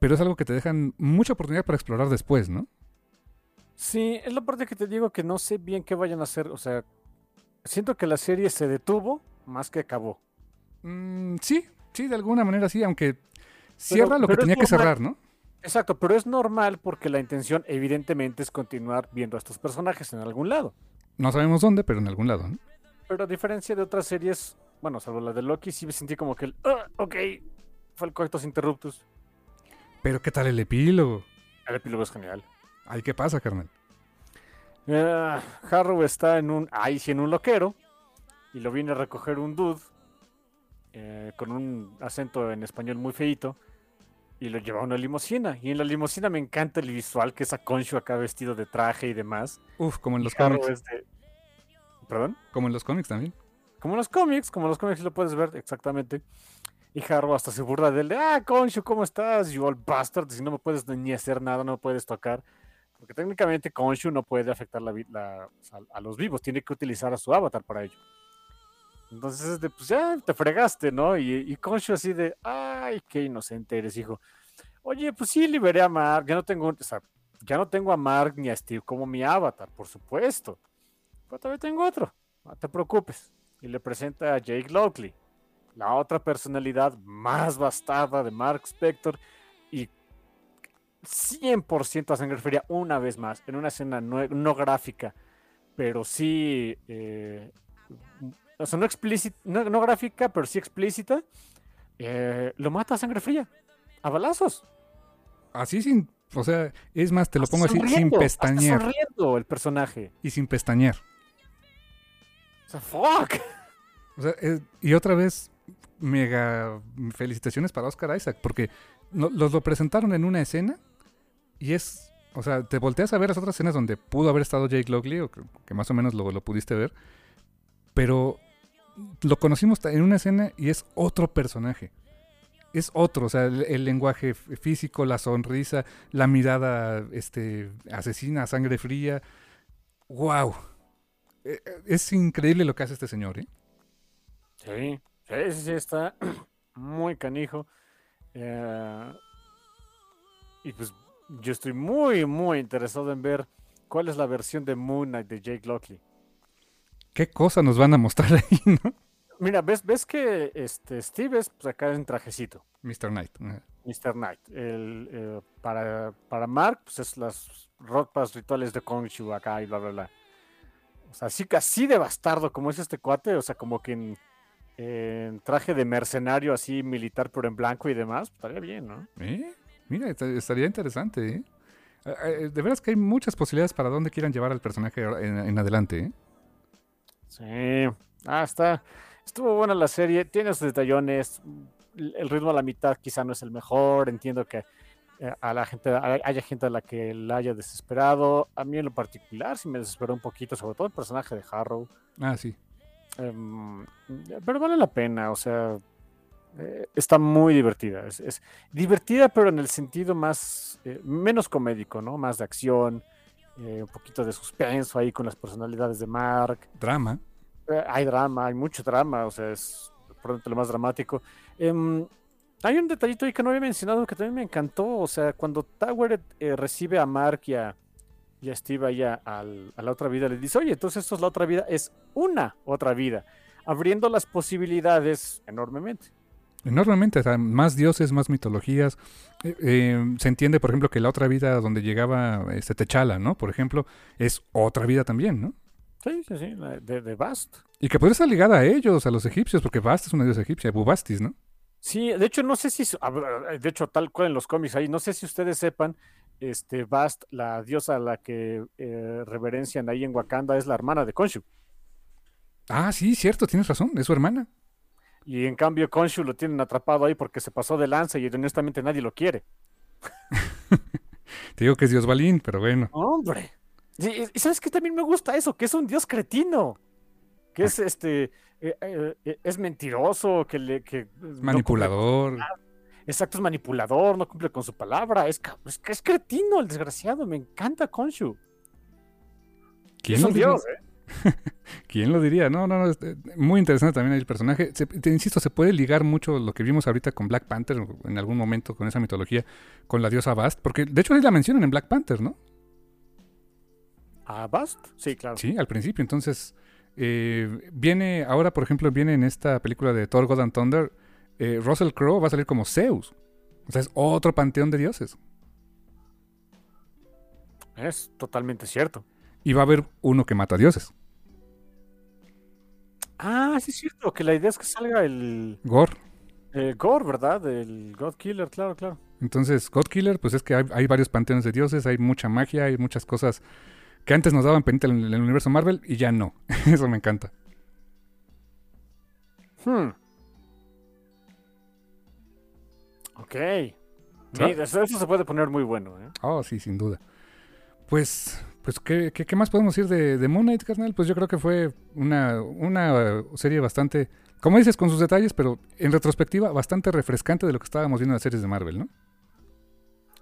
pero es algo que te dejan mucha oportunidad para explorar después, ¿no? Sí, es la parte que te digo que no sé bien qué vayan a hacer. O sea, siento que la serie se detuvo más que acabó. Mm, sí, sí, de alguna manera sí, aunque cierra lo que tenía que cerrar, ¿no? Exacto, pero es normal porque la intención evidentemente es continuar viendo a estos personajes en algún lado. No sabemos dónde, pero en algún lado, ¿no? Pero a diferencia de otras series, bueno, salvo la de Loki, sí me sentí como que el, ah, ok, fue el coitus interruptus. Pero ¿qué tal el epílogo? El epílogo es genial. Ay, ¿qué pasa, carnal? Uh, Harrow está en un, ahí sí en un loquero y lo viene a recoger un dude eh, con un acento en español muy feito y lo lleva a una limusina. Y en la limusina me encanta el visual que es a Concho acá vestido de traje y demás. Uf, como en los cómics. ¿Perdón? Como en los cómics también. Como en los cómics, como en los cómics lo puedes ver exactamente. Y Harrow hasta se burla de él de, ah, Concho, ¿cómo estás? You all bastard, si no me puedes ni hacer nada, no me puedes tocar. Porque técnicamente Konshu no puede afectar la, a, los vivos, tiene que utilizar a su avatar para ello. Entonces, de, pues ya te fregaste, ¿no? Y, y Konshu así de, ay, qué inocente eres, hijo. Oye, pues sí, liberé a Mark, ya no tengo, ya no tengo a Mark ni a Steve como mi avatar, por supuesto. Pero todavía tengo otro, no te preocupes. Y le presenta a Jake Lockley, la otra personalidad más bastarda de Mark Spector y 100% a sangre fría una vez más, en una escena no, gráfica, pero sí, eh, o sea, no, explícita, no, gráfica, pero sí explícita, eh, lo mata a sangre fría, a balazos. Así sin, o sea, es más, te lo pongo así, sin pestañear. sonriendo el personaje. Y sin pestañear. O sea, fuck. O sea, y otra vez, mega felicitaciones para Oscar Isaac, porque los lo presentaron en una escena y es, o sea, te volteas a ver las otras escenas donde pudo haber estado Jake Lockley, o que, más o menos lo, lo pudiste ver, pero lo conocimos en una escena y es otro personaje. Es otro, o sea, el, lenguaje físico, la sonrisa, la mirada este, asesina, sangre fría. ¡Wow! E, e, es increíble lo que hace este señor, ¿eh? Sí, sí, sí, está muy canijo. Eh, y pues yo estoy muy, muy interesado en ver cuál es la versión de Moon Knight de Jake Lockley. ¿Qué cosa nos van a mostrar ahí, no? Mira, ves, ves que este Steve es pues, acá en trajecito. Mr. Knight. Mr. Knight. El, eh, para, para Mark, pues es las ropas rituales de Konshu acá y bla, bla, bla. O sea, así, así de bastardo como es este cuate, o sea, como que en, en traje de mercenario así militar, pero en blanco y demás, pues, estaría bien, ¿no? ¿Eh? Mira, estaría interesante, ¿eh? Eh, ¿eh? De veras que hay muchas posibilidades para dónde quieran llevar al personaje en, adelante, ¿eh? Sí. Ah, está. Estuvo buena la serie. Tiene sus detallones. El ritmo a la mitad quizá no es el mejor. Entiendo que eh, a la gente, haya gente a la que la haya desesperado. A mí en lo particular sí me desesperó un poquito, sobre todo el personaje de Harrow. Ah, sí. Em, pero vale la pena, o sea, eh, está muy divertida. Es, divertida, pero en el sentido más, eh, menos comédico, ¿no? Más de acción, eh, un poquito de suspenso ahí con las personalidades de Mark. Drama. hay drama, hay mucho drama, o sea, es probablemente lo más dramático. Em, hay un detallito ahí que no había mencionado que también me encantó, o sea, cuando Tower recibe a Mark y a, y a Steve vaya a la otra vida le dice, oye, entonces esto es la otra vida, es una otra vida, abriendo las posibilidades enormemente. Enormemente, o sea, más dioses, más mitologías. Eh, eh, se entiende, por ejemplo, que la otra vida donde llegaba este Techala, ¿no? Por ejemplo, es otra vida también, ¿no? Sí, sí, sí, de, de Bast. Y que podría estar ligada a ellos, a los egipcios, porque Bast es una diosa egipcia, Bubastis, ¿no? Sí, de hecho, no sé si, de hecho, tal cual en los cómics ahí, no sé si ustedes sepan, este Bast, la diosa a la que eh, reverencian ahí en Wakanda, es la hermana de Konshu. Ah, sí, cierto, tienes razón, es su hermana. Y en cambio, Konshu lo tienen atrapado ahí porque se pasó de lanza y honestamente nadie lo quiere. Te digo que es Dios Balín, pero bueno. Hombre. Y, sabes que también me gusta eso, que es un dios cretino. Que es este. Eh, eh, eh, es mentiroso, que le. Que manipulador. Exacto, es manipulador, no cumple con su palabra. Es, es, es cretino el desgraciado. Me encanta Konshu. ¿Quién es un dios, eh? ¿Quién lo diría? No, no, no. Muy interesante también el personaje. te insisto, se puede ligar mucho lo que vimos ahorita con Black Panther en algún momento con esa mitología, con la diosa Bast, porque de hecho ahí la mencionan en Black Panther, ¿no? ¿A Bast? Sí, claro. Sí, al principio. Entonces, eh, viene, ahora por ejemplo, viene en esta película de Thor God and Thunder, eh, Russell Crowe va a salir como Zeus. O sea, es otro panteón de dioses. Es totalmente cierto. Y va a haber uno que mata dioses. Ah, sí es cierto, que la idea es que salga el... Gore. El Gore, ¿verdad? El God Killer, claro, claro. Entonces, God Killer, pues es que hay, varios panteones de dioses, hay mucha magia, hay muchas cosas que antes nos daban penita en el, universo Marvel y ya no. Eso me encanta. Hmm. Ok. Sí, eso, se puede poner muy bueno. ¿eh? Oh, sí, sin duda. Pues pues, ¿qué, qué, más podemos decir de, de, Moon Knight, carnal? Pues yo creo que fue una, una serie bastante, como dices, con sus detalles, pero en retrospectiva, bastante refrescante de lo que estábamos viendo en las series de Marvel, ¿no?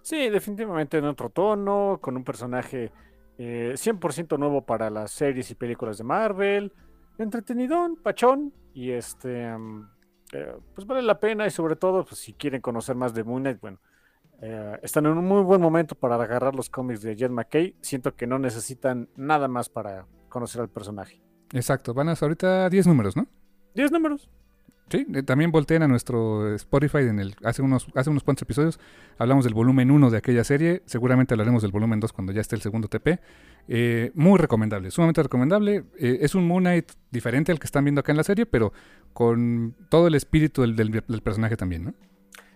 Sí, definitivamente en otro tono, con un personaje eh, 100% nuevo para las series y películas de Marvel, entretenidón, pachón, y este, mm, eh, pues vale la pena, y sobre todo, pues si quieren conocer más de Moon Knight, bueno, eh, están en un muy buen momento para agarrar los cómics de Jet McKay. Siento que no necesitan nada más para conocer al personaje. Exacto, van a ahorita 10 números, ¿no? 10 números. Sí, eh, también volteen a nuestro Spotify en el hace unos hace unos cuantos episodios hablamos del volumen 1 de aquella serie, seguramente hablaremos del volumen 2 cuando ya esté el segundo TP. Eh, muy recomendable, sumamente recomendable. es un Moon Knight diferente al que están viendo acá en la serie, pero con todo el espíritu del, del personaje también, ¿no?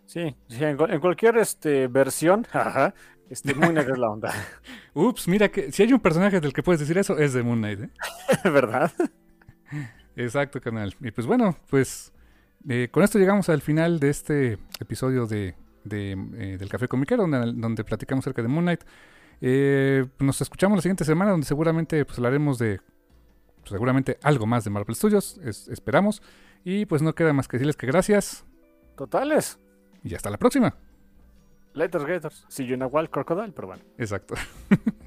Sí, en, cualquier este, versión, ajá, este, Moon Knight es la onda. Ups, mira que si hay un personaje del que puedes decir eso, es de Moon Knight, ¿eh? ¿Verdad? Exacto, canal. Y pues bueno, pues eh, con esto llegamos al final de este episodio de, eh, del Café Comiquero, donde, donde platicamos acerca de Moon Knight. Eh, nos escuchamos la siguiente semana, donde seguramente pues, hablaremos de pues, seguramente algo más de Marvel Studios, esperamos. Y pues no queda más que decirles que gracias. Totales. Y hasta la próxima. Later, Gators. See you in a wild crocodile, pero bueno. Exacto.